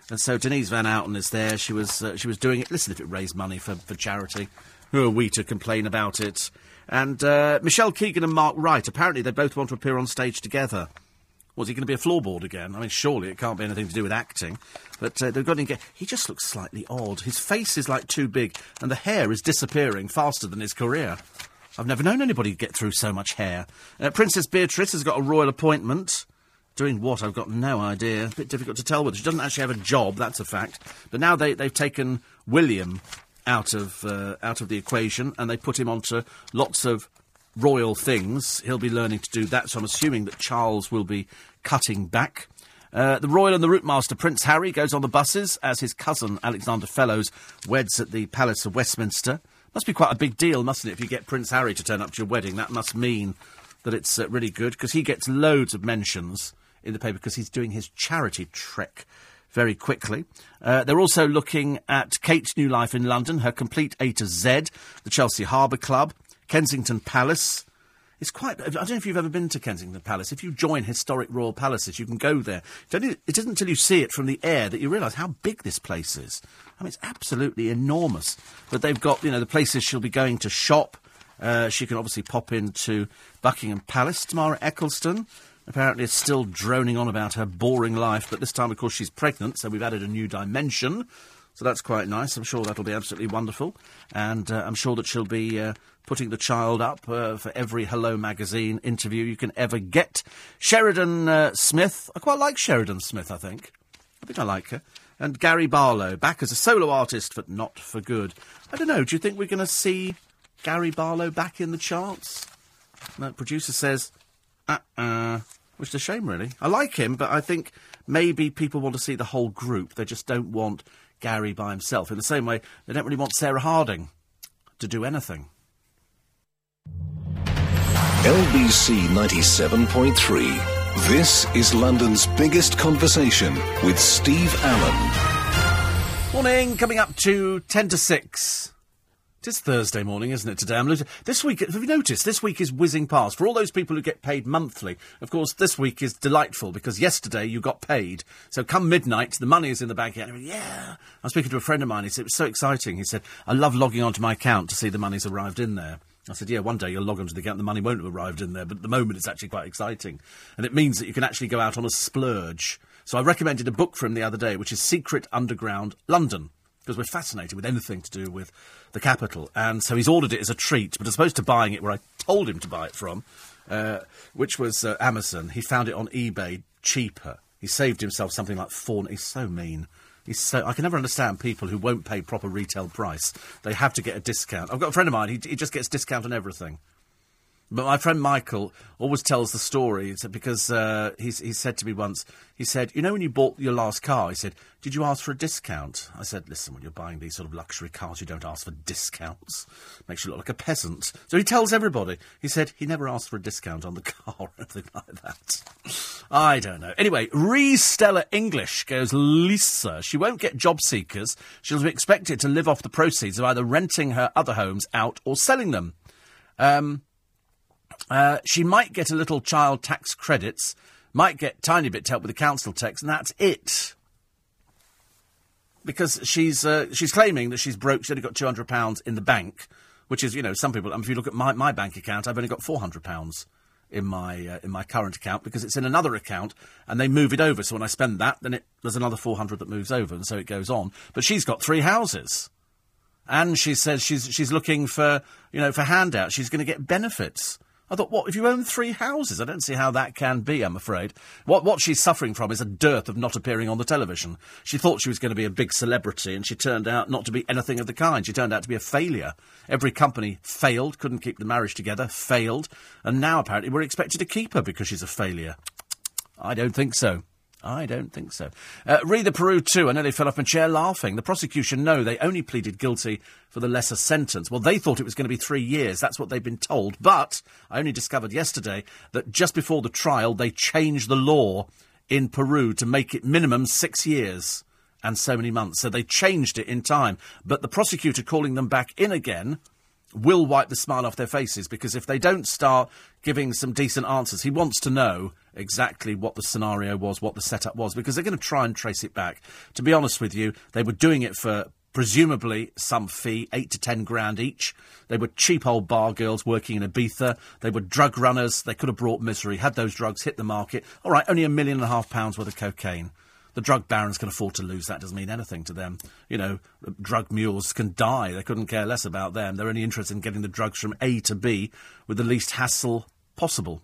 And so Denise Van Outen is there. She was, uh, she was doing it. Listen, if it raised money for, for charity, who are we to complain about it? And uh, Michelle Keegan and Mark Wright, apparently they both want to appear on stage together. Was he going to be a floorboard again? I mean, surely it can't be anything to do with acting. But uh, they've got to get. He just looks slightly odd. His face is like too big, and the hair is disappearing faster than his career. I've never known anybody get through so much hair. Uh, Princess Beatrice has got a royal appointment. Doing what? I've got no idea. A bit difficult to tell whether she doesn't actually have a job, that's a fact. But now they, they've taken William out of uh, out of the equation, and they put him onto lots of royal things. He'll be learning to do that, so I'm assuming that Charles will be cutting back. Uh, the Royal and the Routemaster Prince Harry goes on the buses as his cousin Alexander Fellowes weds at the Palace of Westminster. Must be quite a big deal, mustn't it, if you get Prince Harry to turn up to your wedding? That must mean that it's uh, really good because he gets loads of mentions in the paper because he's doing his charity trek very quickly. Uh, they're also looking at Kate's new life in London, her complete A to Z, the Chelsea Harbour Club, Kensington Palace. It's quite. I don't know if you've ever been to Kensington Palace. If you join historic royal palaces, you can go there. It isn't until you see it from the air that you realise how big this place is. I mean, it's absolutely enormous. But they've got, you know, the places she'll be going to shop. Uh, she can obviously pop into Buckingham Palace. Tamara Ecclestone apparently is still droning on about her boring life, but this time, of course, she's pregnant, so we've added a new dimension. So that's quite nice. I'm sure that'll be absolutely wonderful. And uh, I'm sure that she'll be uh, putting the child up uh, for every Hello magazine interview you can ever get. Sheridan uh, Smith. I quite like Sheridan Smith, I think. I think I like her. And Gary Barlow, back as a solo artist, but not for good. I don't know. Do you think we're going to see Gary Barlow back in the charts? No, producer says, uh uh which is a shame, really. I like him, but I think maybe people want to see the whole group. They just don't want Gary by himself. In the same way, they don't really want Sarah Harding to do anything. LBC 97.3. This is London's biggest conversation with Steve Allen. Morning, coming up to 10 to 6. It is Thursday morning, isn't it, today? I'm losing. This week, have you noticed, this week is whizzing past. For all those people who get paid monthly, of course, this week is delightful because yesterday you got paid. So come midnight, the money is in the bank account. Yeah. I was speaking to a friend of mine. He said, it was so exciting. He said, I love logging onto my account to see the money's arrived in there. I said, yeah, one day you'll log onto the account the money won't have arrived in there, but at the moment it's actually quite exciting. And it means that you can actually go out on a splurge. So I recommended a book for him the other day, which is Secret Underground London because we're fascinated with anything to do with the capital. And so he's ordered it as a treat, but as opposed to buying it where I told him to buy it from, uh, which was uh, Amazon, he found it on eBay cheaper. He saved himself something like four. He's so mean. He's so. I can never understand people who won't pay proper retail price. They have to get a discount. I've got a friend of mine. He, he just gets discount on everything. But my friend Michael always tells the story because uh, he said to me once, he said, You know, when you bought your last car, he said, Did you ask for a discount? I said, Listen, when you're buying these sort of luxury cars, you don't ask for discounts. Makes you look like a peasant. So he tells everybody. He said he never asked for a discount on the car or anything like that. I don't know. Anyway, Re Stella English goes, Lisa, she won't get job seekers. She'll be expected to live off the proceeds of either renting her other homes out or selling them. Um, uh, she might get a little child tax credits, might get tiny bit help with the council tax, and that's it. Because she's uh, she's claiming that she's broke. She's only got two hundred pounds in the bank, which is you know some people. I mean, if you look at my, my bank account, I've only got four hundred pounds in my uh, in my current account because it's in another account and they move it over. So when I spend that, then it, there's another four hundred that moves over, and so it goes on. But she's got three houses, and she says she's she's looking for you know for handouts. She's going to get benefits. I thought, what, if you own three houses? I don't see how that can be, I'm afraid. What, what she's suffering from is a dearth of not appearing on the television. She thought she was going to be a big celebrity, and she turned out not to be anything of the kind. She turned out to be a failure. Every company failed, couldn't keep the marriage together, failed, and now apparently we're expected to keep her because she's a failure. I don't think so. I don't think so. Uh, read the Peru too. I nearly fell off my chair laughing. The prosecution no, they only pleaded guilty for the lesser sentence. Well, they thought it was going to be three years. That's what they've been told. But I only discovered yesterday that just before the trial, they changed the law in Peru to make it minimum six years and so many months. So they changed it in time. But the prosecutor calling them back in again will wipe the smile off their faces because if they don't start giving some decent answers, he wants to know exactly what the scenario was, what the setup was, because they're going to try and trace it back. To be honest with you, they were doing it for presumably some fee, eight to ten grand each. They were cheap old bar girls working in Ibiza. They were drug runners. They could have brought misery, had those drugs hit the market. All right, only a million and a half pounds worth of cocaine. The drug barons can afford to lose. That doesn't mean anything to them. You know, drug mules can die. They couldn't care less about them. They're only interested in getting the drugs from A to B with the least hassle possible.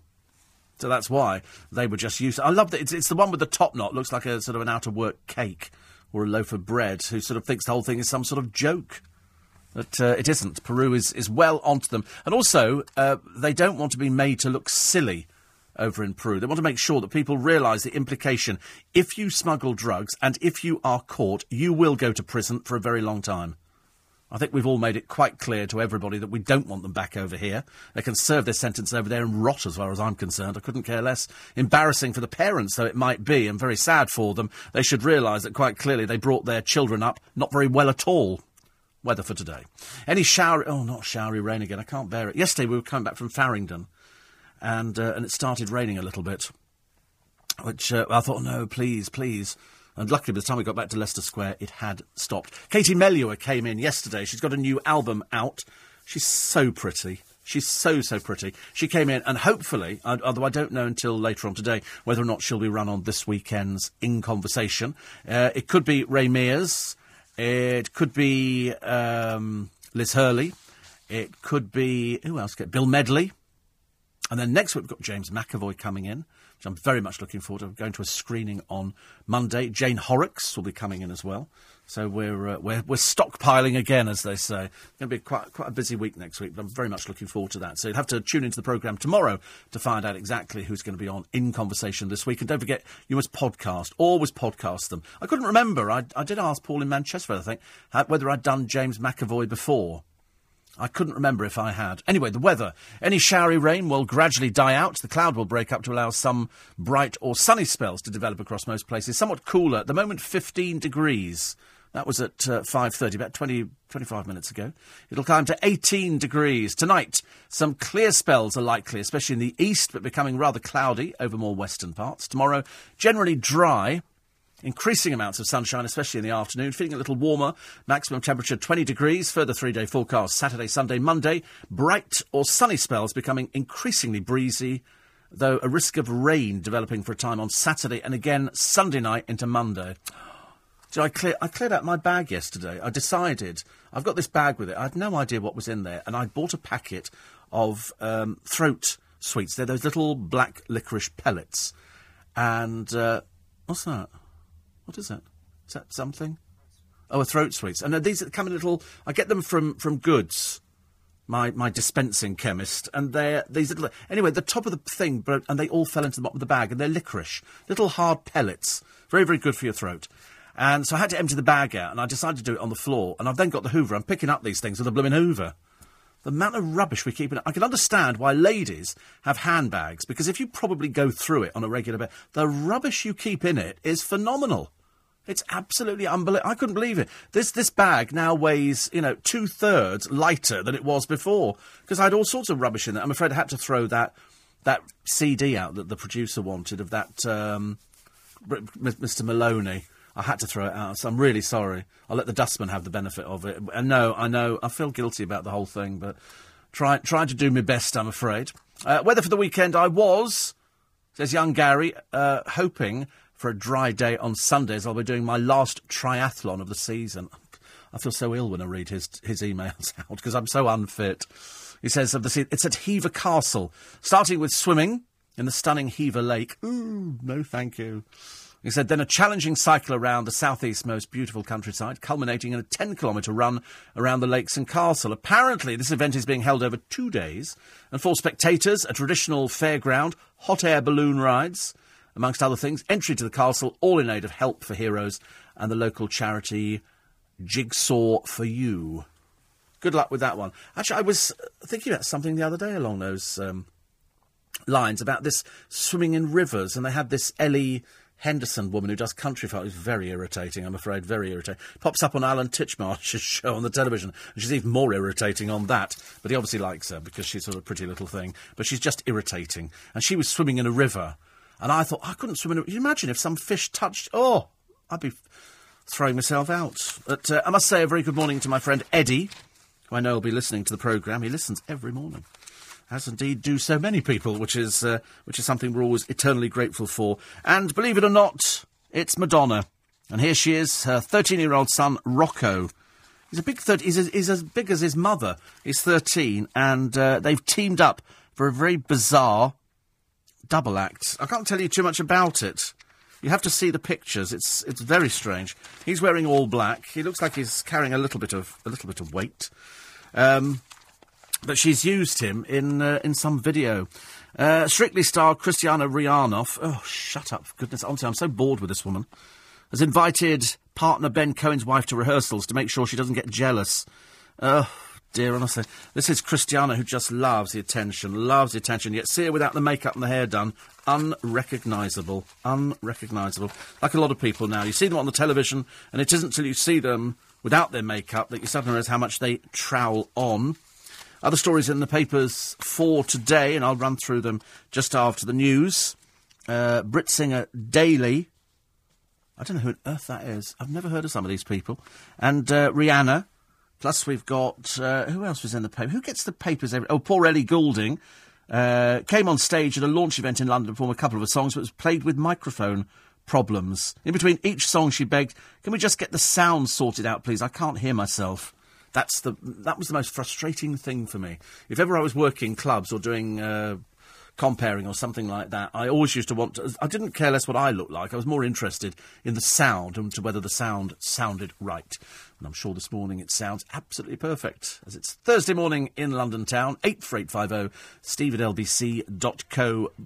So that's why they were just used. I love that it's, it's the one with the top knot. Looks like a sort of an out of work cake or a loaf of bread. Who sort of thinks the whole thing is some sort of joke. But uh, it isn't. Peru is, is well onto them. And also, uh, they don't want to be made to look silly over in Peru. They want to make sure that people realise the implication. If you smuggle drugs and if you are caught, you will go to prison for a very long time. I think we've all made it quite clear to everybody that we don't want them back over here. They can serve their sentence over there and rot, as far as I'm concerned. I couldn't care less. Embarrassing for the parents, though it might be, and very sad for them. They should realise that quite clearly they brought their children up not very well at all. Weather for today. Any showery, oh, not showery rain again. I can't bear it. Yesterday we were coming back from Farringdon, and uh, and it started raining a little bit, which uh, I thought, no, please, please. And luckily, by the time we got back to Leicester Square, it had stopped. Katie Melua came in yesterday. She's got a new album out. She's so pretty. She's so, so pretty. She came in, and hopefully, although I don't know until later on today whether or not she'll be run on this weekend's In Conversation. Uh, it could be Ray Mears. It could be um, Liz Hurley. It could be, who else? Bill Medley. And then next week, we've got James McAvoy coming in which I'm very much looking forward to. I'm going to a screening on Monday. Jane Horrocks will be coming in as well. So we're, uh, we're, we're stockpiling again, as they say. It's going to be quite, quite a busy week next week, but I'm very much looking forward to that. So you'll have to tune into the programme tomorrow to find out exactly who's going to be on in conversation this week. And don't forget, you must podcast, always podcast them. I couldn't remember. I, I did ask Paul in Manchester, I think, whether I'd done James McAvoy before. I couldn't remember if I had. Anyway, the weather. Any showery rain will gradually die out. The cloud will break up to allow some bright or sunny spells to develop across most places. Somewhat cooler. At the moment, 15 degrees. That was at uh, 5.30, about 20, 25 minutes ago. It'll climb to 18 degrees. Tonight, some clear spells are likely, especially in the east, but becoming rather cloudy over more western parts. Tomorrow, generally dry increasing amounts of sunshine, especially in the afternoon. Feeling a little warmer. Maximum temperature 20 degrees. Further three day forecast Saturday, Sunday, Monday. Bright or sunny spells becoming increasingly breezy, though a risk of rain developing for a time on Saturday and again Sunday night into Monday. So I, clear, I cleared out my bag yesterday. I decided I've got this bag with it. I had no idea what was in there, and I bought a packet of um, throat sweets. They're those little black licorice pellets. And uh, what's that? What is that? Is that something? Oh, a throat sweets. And these come in little. I get them from from Goods, my my dispensing chemist, and they're these little. Anyway, the top of the thing broke, and they all fell into the bottom of the bag, and they're licorice, little hard pellets, very very good for your throat. And so I had to empty the bag out, and I decided to do it on the floor. And I've then got the Hoover. I'm picking up these things with a blooming Hoover. The amount of rubbish we keep in. It. I can understand why ladies have handbags because if you probably go through it on a regular basis, the rubbish you keep in it is phenomenal. It's absolutely unbelievable. I couldn't believe it. This this bag now weighs, you know, two thirds lighter than it was before because I had all sorts of rubbish in it. I'm afraid I had to throw that that CD out that the producer wanted of that um, Mr. Maloney. I had to throw it out, so I'm really sorry. I'll let the dustman have the benefit of it. And no, I know I feel guilty about the whole thing, but try, trying to do my best, I'm afraid. Uh, weather for the weekend, I was, says young Gary, uh, hoping for a dry day on Sundays. I'll be doing my last triathlon of the season. I feel so ill when I read his his emails out because I'm so unfit. He says of the sea, it's at Hever Castle, starting with swimming in the stunning Hever Lake. Ooh, no, thank you. He said, then a challenging cycle around the southeast most beautiful countryside, culminating in a 10 kilometre run around the lakes and castle. Apparently, this event is being held over two days, and for spectators, a traditional fairground, hot air balloon rides, amongst other things, entry to the castle, all in aid of Help for Heroes and the local charity Jigsaw for You. Good luck with that one. Actually, I was thinking about something the other day along those um, lines about this swimming in rivers, and they had this Ellie Henderson woman who does country folk. It's very irritating, I'm afraid, very irritating. Pops up on Alan Titchmarsh's show on the television, and she's even more irritating on that. But he obviously likes her because she's sort of a pretty little thing. But she's just irritating. And she was swimming in a river and I thought, I couldn't swim in a... You imagine if some fish touched... Oh, I'd be throwing myself out. But uh, I must say a very good morning to my friend Eddie, who I know will be listening to the programme. He listens every morning. As indeed do so many people, which is, uh, which is something we're always eternally grateful for. And believe it or not, it's Madonna. And here she is, her 13 year old son, Rocco. He's a big thir- he's, as, he's as big as his mother. He's 13, and uh, they've teamed up for a very bizarre double act. I can't tell you too much about it. You have to see the pictures. It's it's very strange. He's wearing all black. He looks like he's carrying a little bit of a little bit of weight. Um, but she's used him in uh, in some video. Uh, Strictly star Christiana Rihanoff. Oh, shut up! Goodness, honestly, I'm so bored with this woman. Has invited partner Ben Cohen's wife to rehearsals to make sure she doesn't get jealous. Oh, dear, honestly. This is Christiana who just loves the attention, loves the attention, yet see her without the makeup and the hair done. Unrecognisable. Unrecognisable. Like a lot of people now. You see them on the television, and it isn't until you see them without their makeup that you suddenly realise how much they trowel on. Other stories in the papers for today, and I'll run through them just after the news. Uh, Brit Singer Daily. I don't know who on earth that is. I've never heard of some of these people. And uh, Rihanna. Plus, we've got. Uh, who else was in the paper? Who gets the papers every. Oh, poor Ellie Goulding. Uh, came on stage at a launch event in London to perform a couple of her songs, but was played with microphone problems. In between each song, she begged, "Can we just get the sound sorted out, please? I can't hear myself." That's the that was the most frustrating thing for me. If ever I was working clubs or doing uh, comparing or something like that, I always used to want to. I didn't care less what I looked like. I was more interested in the sound and to whether the sound sounded right. And I'm sure this morning it sounds absolutely perfect. As it's Thursday morning in London town, 84850 steve at lbc.co.uk.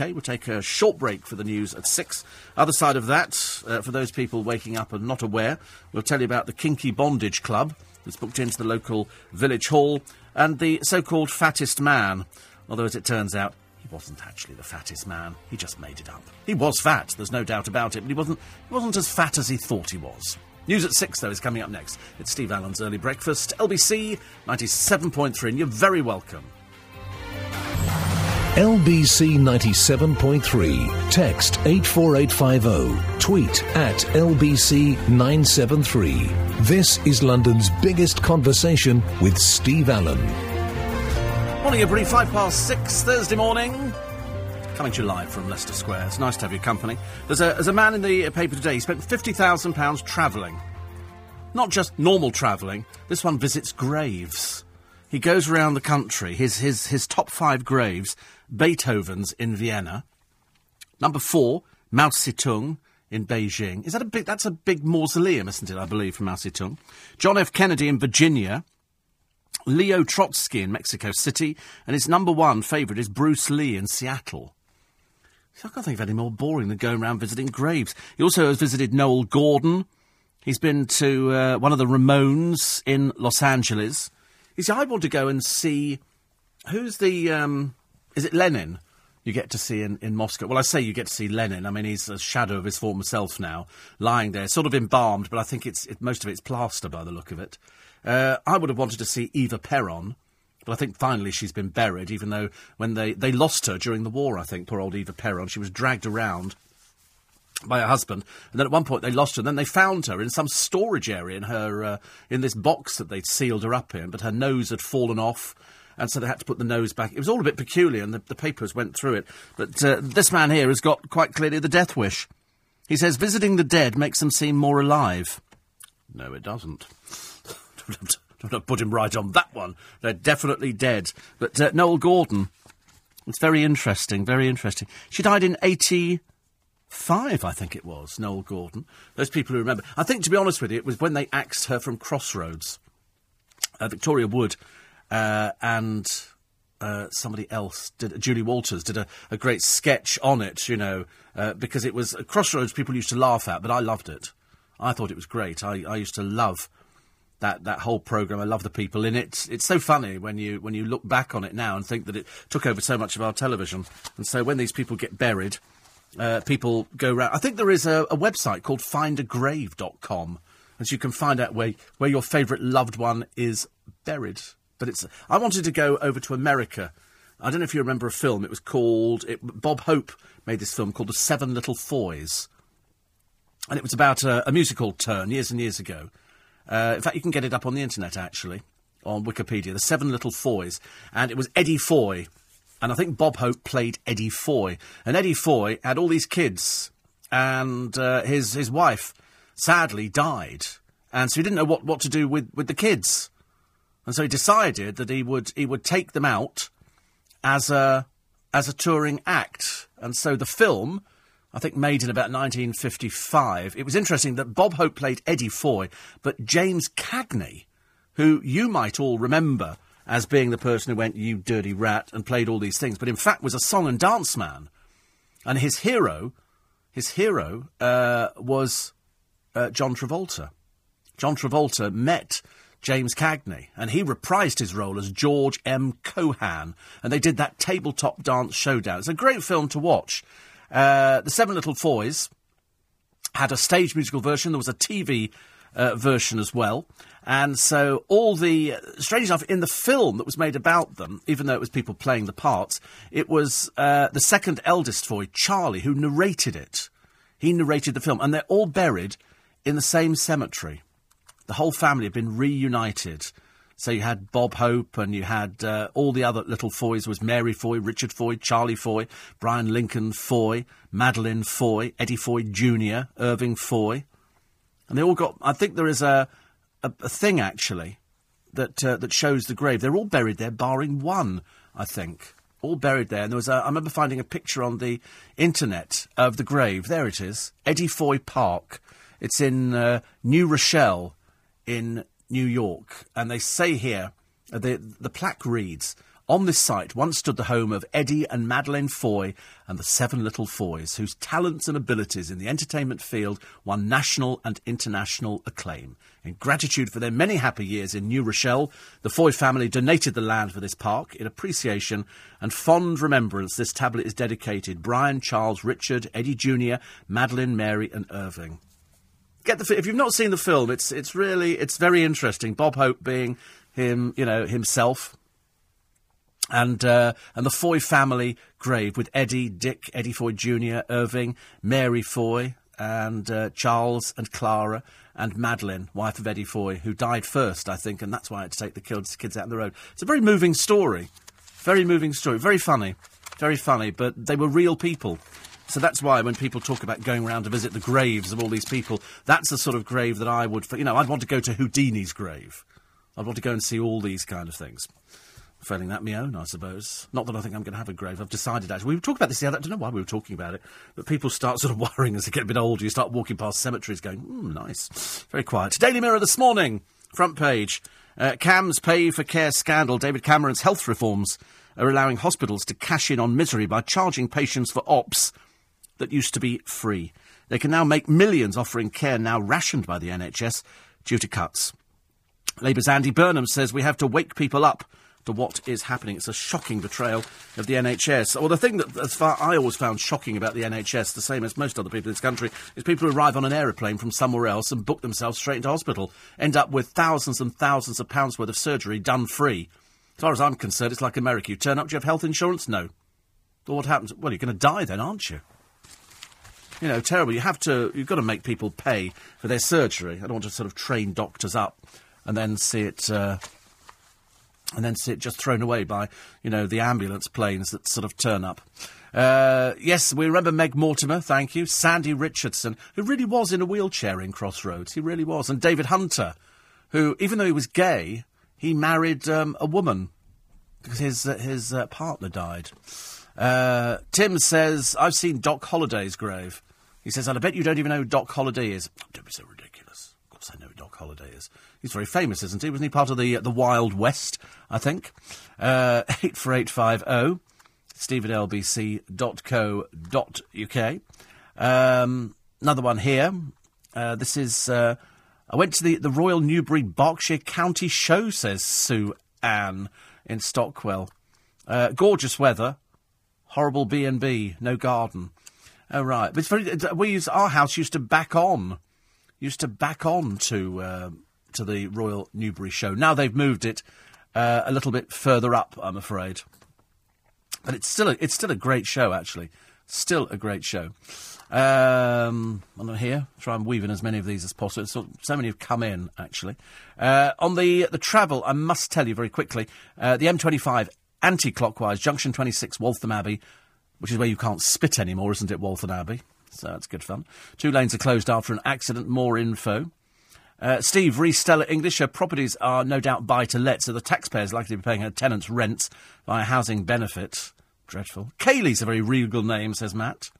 We'll take a short break for the news at 6. Other side of that, uh, for those people waking up and not aware, we'll tell you about the Kinky Bondage Club that's booked into the local village hall, and the so called fattest man. Although, as it turns out, he wasn't actually the fattest man. He just made it up. He was fat, there's no doubt about it, but he wasn't, he wasn't as fat as he thought he was. News at 6, though, is coming up next. It's Steve Allen's Early Breakfast, LBC 97.3, and you're very welcome. LBC 97.3. Text 84850. Tweet at LBC 973. This is London's biggest conversation with Steve Allen. Morning, everybody. Five past six, Thursday morning. Coming to you live from Leicester Square. It's nice to have your company. There's a, there's a man in the paper today. He spent £50,000 travelling. Not just normal travelling. This one visits graves. He goes around the country. His, his, his top five graves Beethoven's in Vienna. Number four, Mao Zedong in Beijing. Is that a big? That's a big mausoleum, isn't it? I believe from Mao Zedong. John F. Kennedy in Virginia. Leo Trotsky in Mexico City, and his number one favourite is Bruce Lee in Seattle. I can't think of any more boring than going around visiting graves. He also has visited Noele Gordon. He's been to uh, one of the Ramones in Los Angeles. You see, I want to go and see who's the um, is it Lenin? You get to see in, in Moscow. Well, I say you get to see Lenin. I mean, he's a shadow of his former self now, lying there, sort of embalmed, but I think it's it, most of it's plaster by the look of it. Uh, I would have wanted to see Eva Peron, but I think finally she's been buried, even though when they, they lost her during the war, I think, poor old Eva Peron, she was dragged around by her husband, and then at one point they lost her. And then they found her in some storage area in her uh, in this box that they'd sealed her up in, but her nose had fallen off, and so they had to put the nose back. It was all a bit peculiar, and the, the papers went through it. But uh, this man here has got quite clearly the death wish. He says visiting the dead makes them seem more alive. No, it doesn't. don't have put him right on that one. They're definitely dead. But uh, Noele Gordon, it's very interesting, very interesting. She died in 85, I think it was, Noele Gordon. Those people who remember. I think, to be honest with you, it was when they axed her from Crossroads. Uh, Victoria Wood uh, and uh, somebody else did. Julie Walters did a, a great sketch on it, you know, uh, because it was a Crossroads. People used to laugh at, but I loved it. I thought it was great. I, I used to love that that whole program. I love the people in it. It's so funny when you when you look back on it now and think that it took over so much of our television. And so when these people get buried, uh, people go around. I think there is a, a website called findagrave.com, and so you can find out where where your favourite loved one is buried. But it's. I wanted to go over to America. I don't know if you remember a film. It was called. It, Bob Hope made this film called The Seven Little Foys, and it was about a, a musical turn years and years ago. Uh, in fact, you can get it up on the internet actually on Wikipedia. The Seven Little Foys, and it was Eddie Foy, and I think Bob Hope played Eddie Foy, and Eddie Foy had all these kids, and uh, his his wife sadly died, and so he didn't know what, what to do with, with the kids. And so he decided that he would he would take them out as a as a touring act. And so the film, I think made in about 1955. It was interesting that Bob Hope played Eddie Foy, but James Cagney, who you might all remember as being the person who went, You dirty rat, and played all these things, but in fact was a song and dance man. And his hero, his hero, uh, was uh, John Travolta. John Travolta met James Cagney, and he reprised his role as George M. Cohan, and they did that tabletop dance showdown. It's a great film to watch. Uh, the Seven Little Foys had a stage musical version. There was a TV uh, version as well. And so all the, strange enough, in the film that was made about them, even though it was people playing the parts, it was uh, the second eldest boy, Charlie, who narrated it. He narrated the film, and they're all buried in the same cemetery. The whole family have been reunited. So you had Bob Hope and you had uh, all the other little Foys. was Mary Foy, Richard Foy, Charlie Foy, Brian Lincoln Foy, Madeline Foy, Eddie Foy Jr., Irving Foy. And they all got, I think there is a, a, a thing actually that, uh, that shows the grave. They're all buried there, barring one, I think. All buried there. And there was a, I remember finding a picture on the internet of the grave. There it is. Eddie Foy Park. It's in uh, New Rochelle in New York, and they say here uh, the the plaque reads. On this site once stood the home of Eddie and Madeline Foy and the seven little Foys, whose talents and abilities in the entertainment field won national and international acclaim. In gratitude for their many happy years in New Rochelle, the Foy family donated the land for this park. In appreciation and fond remembrance, this tablet is dedicated Brian, Charles, Richard, Eddie Jr., Madeline, Mary, and Irving get the if you've not seen the film, it's it's really it's very interesting. Bob Hope being him, you know, himself. And uh, and the Foy family grave with Eddie, Dick, Eddie Foy Jr., Irving, Mary Foy, and uh, Charles and Clara and Madeline, wife of Eddie Foy, who died first, I think, and that's why I had to take the kids out on the road. It's a very moving story, very moving story, very funny, very funny. But they were real people, so that's why when people talk about going around to visit the graves of all these people, that's the sort of grave that I would, you know, I'd want to go to Houdini's grave. I'd want to go and see all these kind of things. Failing that, my own, I suppose. Not that I think I'm going to have a grave. I've decided actually. We were talking about this the other. I don't know why we were talking about it, but people start sort of worrying as they get a bit older. You start walking past cemeteries, going, "Hmm, nice, very quiet." Daily Mirror this morning, front page. Uh, Cam's pay for care scandal. David Cameron's health reforms are allowing hospitals to cash in on misery by charging patients for ops that used to be free. They can now make millions offering care now rationed by the NHS due to cuts. Labour's Andy Burnham says we have to wake people up to what is happening. It's a shocking betrayal of the NHS. Well, the thing that, as far I always found shocking about the NHS, the same as most other people in this country, is people who arrive on an aeroplane from somewhere else and book themselves straight into hospital, end up with thousands and thousands of pounds worth of surgery done free. As far as I'm concerned, it's like America. You turn up, do you have health insurance? No. Well, what happens? Well, you're going to die then, aren't you? You know, terrible. You have to, you've got to make people pay for their surgery. I don't want to sort of train doctors up and then see it, uh, and then see it just thrown away by, you know, the ambulance planes that sort of turn up. Uh, yes, we remember Meg Mortimer, thank you. Sandy Richardson, who really was in a wheelchair in Crossroads. He really was. And David Hunter, who, even though he was gay, he married um, a woman because his, uh, his uh, partner died. Uh, Tim says, I've seen Doc Holliday's grave. He says, and I bet you don't even know who Doc Holliday is. Don't be so ridiculous. Of course I know who Doc Holliday is. He's very famous, isn't he? Wasn't he part of the, uh, the Wild West, I think? Uh, 84850 steve at lbc.co.uk. Um, another one here. Uh, this is, uh, I went to the, the Royal Newbury Berkshire County Show, says Sue Ann in Stockwell. Uh, gorgeous weather. Horrible B&B, no garden. Oh right, but it's very. We used our house used to back on, used to back on to uh, to the Royal Newbury show. Now they've moved it uh, a little bit further up, I'm afraid. But it's still a, it's still a great show actually, still a great show. Um, I'm here. Try and weave in as many of these as possible. So, so many have come in actually. Uh, on the the travel, I must tell you very quickly. Uh, the M25 anti-clockwise, junction 26, Waltham Abbey which is where you can't spit anymore, isn't it, Waltham Abbey? So that's good fun. Two lanes are closed after an accident. More info. Uh, Steve, re Stella English. Her properties are no doubt buy to let, so the taxpayers likely to be paying her tenants' rents via housing benefit. Dreadful. Kaylee's a very regal name, says Matt.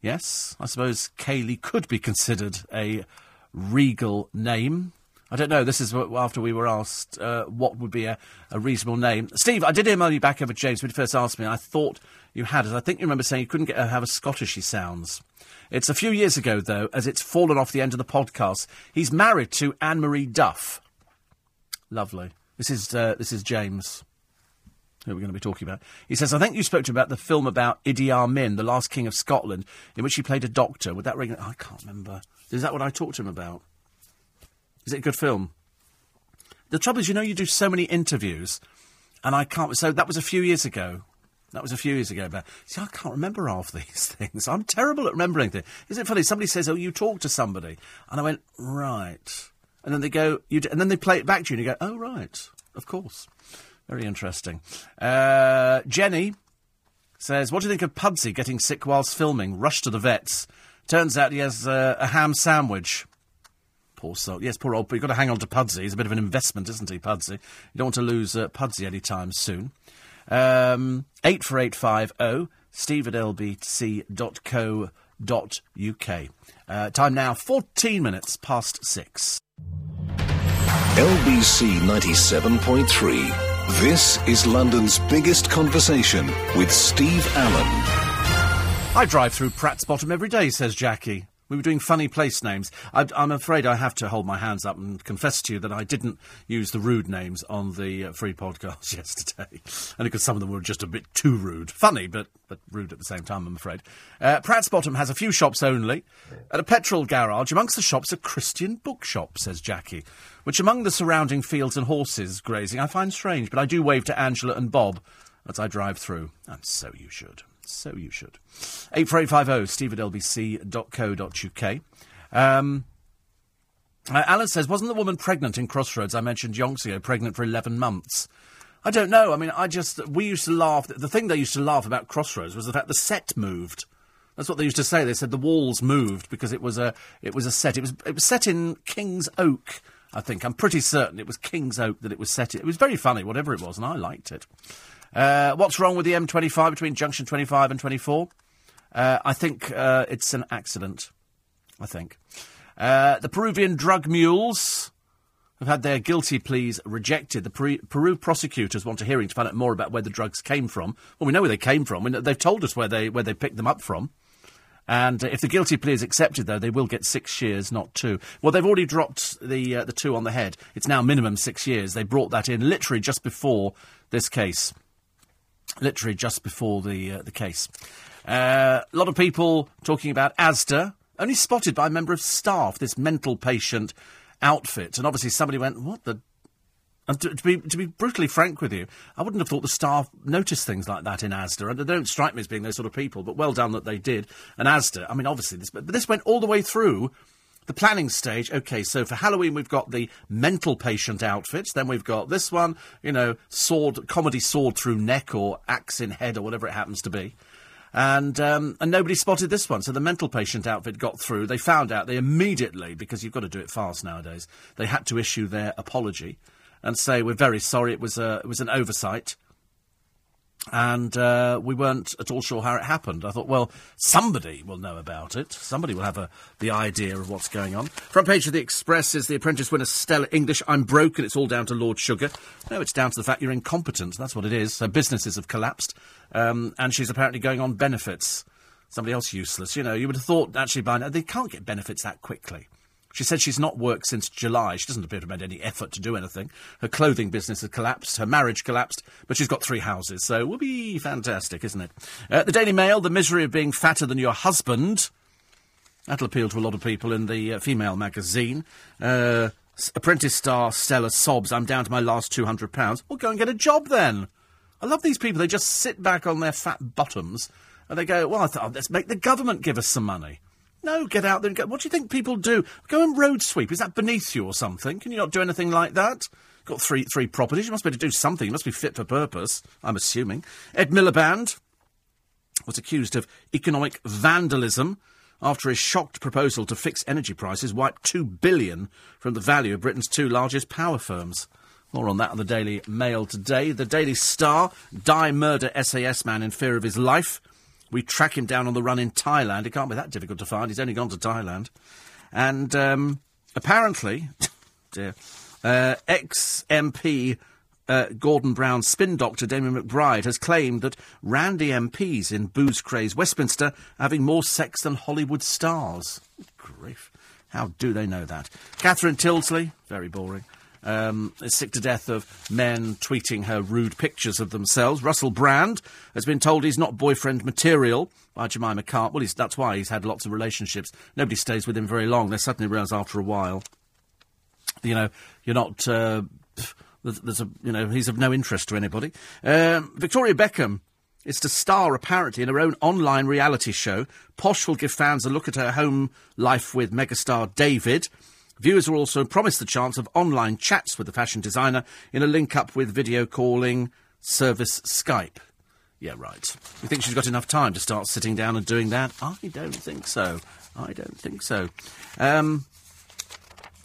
Yes, I suppose Kaylee could be considered a regal name. I don't know. This is after we were asked uh, what would be a, a, reasonable name. Steve, I did email you back over James when you first asked me. I thought you had it. I think you remember saying you couldn't get, uh, have a Scottishy sounds. It's a few years ago, though, as it's fallen off the end of the podcast. He's married to Anne Marie Duff. Lovely. This is uh, this is James who we're going to be talking about. He says, I think you spoke to him about the film about Idi Amin, the last king of Scotland, in which he played a doctor. Would that ring? I can't remember. Is that what I talked to him about? Is it a good film? The trouble is, you know, you do so many interviews, and I can't. So that was a few years ago. That was a few years ago. But see, I can't remember half these things. I'm terrible at remembering things. Isn't it funny? Somebody says, "Oh, you talked to somebody," and I went, "Right," and then they go, "You," and then they play it back to you, and you go, "Oh, right, of course." Very interesting. Uh, Jenny says, What do you think of Pudsey getting sick whilst filming? Rushed to the vets. Turns out he has uh, a ham sandwich. Poor soul. Yes, poor old. But you've got to hang on to Pudsey. He's a bit of an investment, isn't he, Pudsey? You don't want to lose uh, Pudsey anytime soon. Um, 84850 steve at lbc.co.uk. Uh, time now, 14 minutes past six. LBC 97.3. This is London's biggest conversation with Steve Allen. I drive through Pratt's Bottom every day, says Jackie. We were doing funny place names. I, am afraid I have to hold my hands up and confess to you that I didn't use the rude names on the uh, free podcast yesterday. Only because some of them were just a bit too rude. Funny, but, but rude at the same time, I'm afraid. Uh, Pratt's Bottom has a few shops only. At a petrol garage, amongst the shops, a Christian bookshop, says Jackie. Which among the surrounding fields and horses grazing I find strange, but I do wave to Angela and Bob as I drive through. And so you should. So you should. 84850 steve at lbc.co.uk. Um, uh, Alan says, wasn't the woman pregnant in Crossroads I mentioned yonks ago, pregnant for 11 months? I don't know. I mean, I just, we used to laugh. The thing they used to laugh about Crossroads was the fact the set moved. That's what they used to say. They said the walls moved because it was a, it was a set. It was, it was set in King's Oak, I think. I'm pretty certain it was King's Oak that it was set in. It was very funny, whatever it was, and I liked it. Uh, what's wrong with the M25 between junction 25 and 24? Uh, I think uh, it's an accident. I think. Uh, the Peruvian drug mules have had their guilty pleas rejected. The Peru, prosecutors want a hearing to find out more about where the drugs came from. Well, we know where they came from. They've told us where they where they picked them up from. And if the guilty plea is accepted, though, they will get six years, not two. Well, they've already dropped the uh, the two on the head. It's now minimum six years. They brought that in literally just before this case literally just before the uh, the case. Uh, a lot of people talking about ASDA, only spotted by a member of staff, this mental patient outfit. And obviously somebody went, what the... And to, to, be, to be brutally frank with you, I wouldn't have thought the staff noticed things like that in ASDA. And they don't strike me as being those sort of people, but well done that they did. And ASDA, I mean, obviously, this, but this went all the way through the planning stage, okay, so for Halloween we've got the mental patient outfits, then we've got this one, you know, sword, comedy sword through neck or axe in head or whatever it happens to be. And um, and nobody spotted this one, so the mental patient outfit got through. They found out. They immediately, because you've got to do it fast nowadays, they had to issue their apology and say we're very sorry. It was a it was an oversight and uh, we weren't at all sure how it happened. I thought, well, somebody will know about it. Somebody will have a, the idea of what's going on. Front page of the Express is the apprentice winner Stella English. I'm broken. It's all down to Lord Sugar. No, it's down to the fact you're incompetent. That's what it is. So businesses have collapsed, um, and she's apparently going on benefits. Somebody else useless. You know, you would have thought actually by now they can't get benefits that quickly. She said she's not worked since July. She doesn't appear to have made any effort to do anything. Her clothing business has collapsed. Her marriage collapsed. But she's got three houses, so will be fantastic, isn't it? Uh, the Daily Mail, the misery of being fatter than your husband. That'll appeal to a lot of people in the uh, female magazine. Uh, apprentice star Stella sobs, I'm down to my last £200. Well, go and get a job then. I love these people. They just sit back on their fat bottoms and they go, well, thought, let's make the government give us some money. No, get out there and go. What do you think people do? Go and road sweep. Is that beneath you or something? Can you not do anything like that? Got three three properties. You must be able to do something. You must be fit for purpose. I'm assuming. Ed Miliband was accused of economic vandalism after his shocked proposal to fix energy prices wiped two billion from the value of Britain's two largest power firms. More on that on the Daily Mail today. The Daily Star: Die murder SAS man in fear of his life. We track him down on the run in Thailand. It can't be that difficult to find. He's only gone to Thailand. And um, apparently, dear, uh, ex MP uh, Gordon Brown's spin doctor, Damien McBride, has claimed that Randy MPs in booze crazed Westminster are having more sex than Hollywood stars. Grief. How do they know that? Catherine Tyldesley, very boring um, is sick to death of men tweeting her rude pictures of themselves. Russell Brand has been told he's not boyfriend material by Jemima Khan. Well, that's why he's had lots of relationships. Nobody stays with him very long. They suddenly realise after a while, you know, you're not. Uh, there's a, you know, he's of no interest to anybody. Um, Victoria Beckham is to star apparently in her own online reality show. Posh will give fans a look at her home life with megastar David. Viewers will also promised the chance of online chats with the fashion designer in a link up with video calling service Skype. Yeah, right. You think she's got enough time to start sitting down and doing that? I don't think so. I don't think so. Um,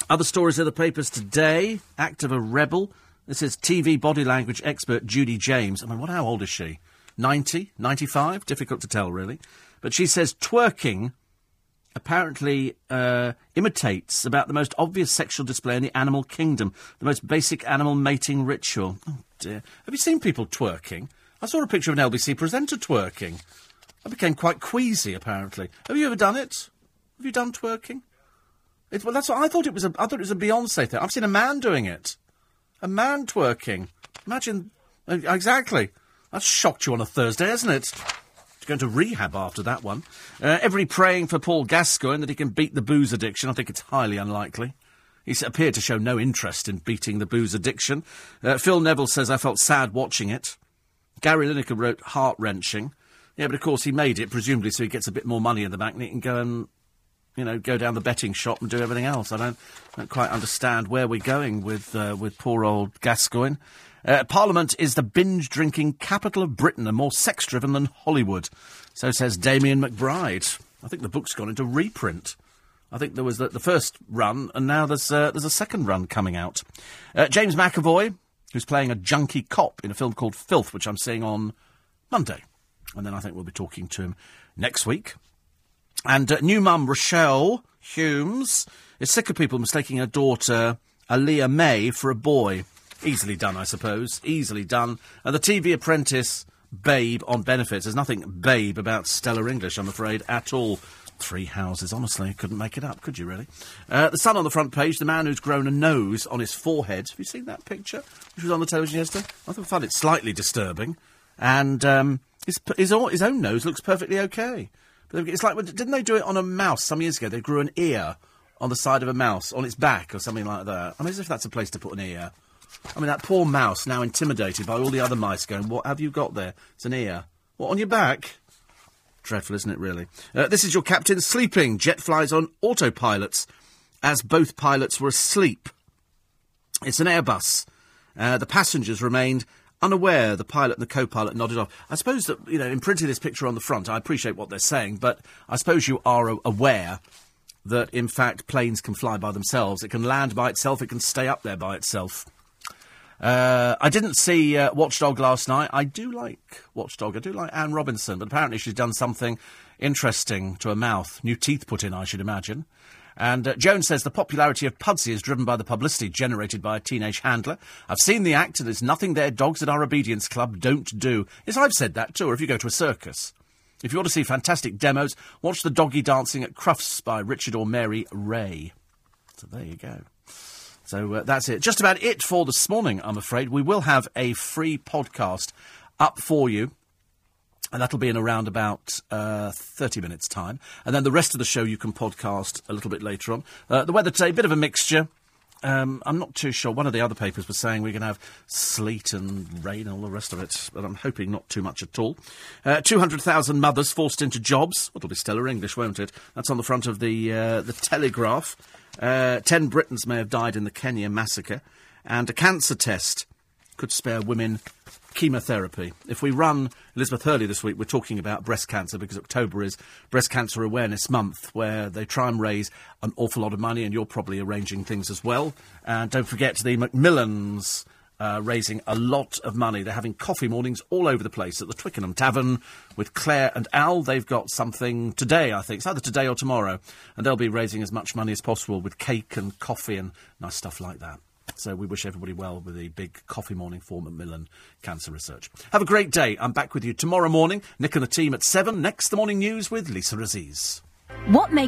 other stories in the papers today. Act of a rebel. This is TV body language expert Judy James. I mean, what? How old is she? 90? 95? Difficult to tell, really. But she says twerking apparently uh, imitates about the most obvious sexual display in the animal kingdom, the most basic animal mating ritual. Oh dear. Have you seen people twerking? I saw a picture of an LBC presenter twerking. I became quite queasy, apparently. Have you ever done it? Have you done twerking? It, well, that's what I thought it was. A, I thought it was a Beyonce thing. I've seen a man doing it. A man twerking. Imagine. Uh, exactly. That's shocked you on a Thursday, hasn't it? Going to rehab after that one. Uh, everybody praying for Paul Gascoigne that he can beat the booze addiction. I think it's highly unlikely. He's appeared to show no interest in beating the booze addiction. Uh, Phil Neville says, I felt sad watching it. Gary Lineker wrote heart wrenching. Yeah, but of course he made it, presumably, so he gets a bit more money in the bank and he can go and, you know, go down the betting shop and do everything else. I don't, don't quite understand where we're going with, uh, with poor old Gascoigne. Uh, Parliament is the binge drinking capital of Britain and more sex driven than Hollywood. So says Damien McBride. I think the book's gone into reprint. I think there was the, the first run, and now there's, uh, there's a second run coming out. Uh, James McAvoy, who's playing a junkie cop in a film called Filth, which I'm seeing on Monday. And then I think we'll be talking to him next week. And uh, new mum Rochelle Humes is sick of people mistaking her daughter Alaia-Mai for a boy. Easily done, I suppose. Easily done. And the TV apprentice babe on benefits. There's nothing babe about Stella English, I'm afraid, at all. Three houses, honestly. Couldn't make it up, could you, really? Uh, the Sun on the front page, the man who's grown a nose on his forehead. Have you seen that picture, which was on the television yesterday? I found it slightly disturbing. And um, his, his, his own nose looks perfectly okay. But it's like, didn't they do it on a mouse some years ago? They grew an ear on the side of a mouse, on its back, or something like that. I mean, as if that's a place to put an ear. I mean, that poor mouse now intimidated by all the other mice going, What have you got there? It's an ear. What, on your back? Dreadful, isn't it, really? Uh, this is your captain sleeping. Jet flies on autopilots as both pilots were asleep. It's an Airbus. Uh, the passengers remained unaware. The pilot and the co-pilot nodded off. I suppose that, you know, in printing this picture on the front, I appreciate what they're saying, but I suppose you are aware that, in fact, planes can fly by themselves. It can land by itself. It can stay up there by itself. Uh, I didn't see uh, Watchdog last night. I do like Watchdog. I do like Anne Robinson, but apparently she's done something interesting to her mouth. New teeth put in, I should imagine. And uh, Jones says the popularity of Pudsey is driven by the publicity generated by a teenage handler. I've seen the act, and there's nothing their dogs at our obedience club don't do. Yes, I've said that too. Or if you go to a circus. If you want to see fantastic demos, watch the doggy dancing at Crufts by Richard or Mary Ray. So there you go. So uh, that's it. Just about it for this morning, I'm afraid. We will have a free podcast up for you. And that'll be in around about uh, 30 minutes' time. And then the rest of the show you can podcast a little bit later on. Uh, the weather today, a bit of a mixture. Um, I'm not too sure. One of the other papers was saying we're going to have sleet and rain and all the rest of it, but I'm hoping not too much at all. Uh, 200,000 mothers forced into jobs. It'll be Stella English, won't it? That's on the front of the, uh, the Telegraph. Uh, ten Britons may have died in the Kenya massacre, and a cancer test could spare women chemotherapy. If we run Elizabeth Hurley this week, we're talking about breast cancer because October is Breast Cancer Awareness Month, where they try and raise an awful lot of money, and you're probably arranging things as well. And don't forget the Macmillans uh, raising a lot of money. They're having coffee mornings all over the place at the Twickenham Tavern with Claire and Al. They've got something today, I think. It's either today or tomorrow. And they'll be raising as much money as possible with cake and coffee and nice stuff like that. So we wish everybody well with the big coffee morning for Macmillan Cancer Research. Have a great day. I'm back with you tomorrow morning. Nick and the team at 7. Next, the morning news with Lisa Aziz. What makes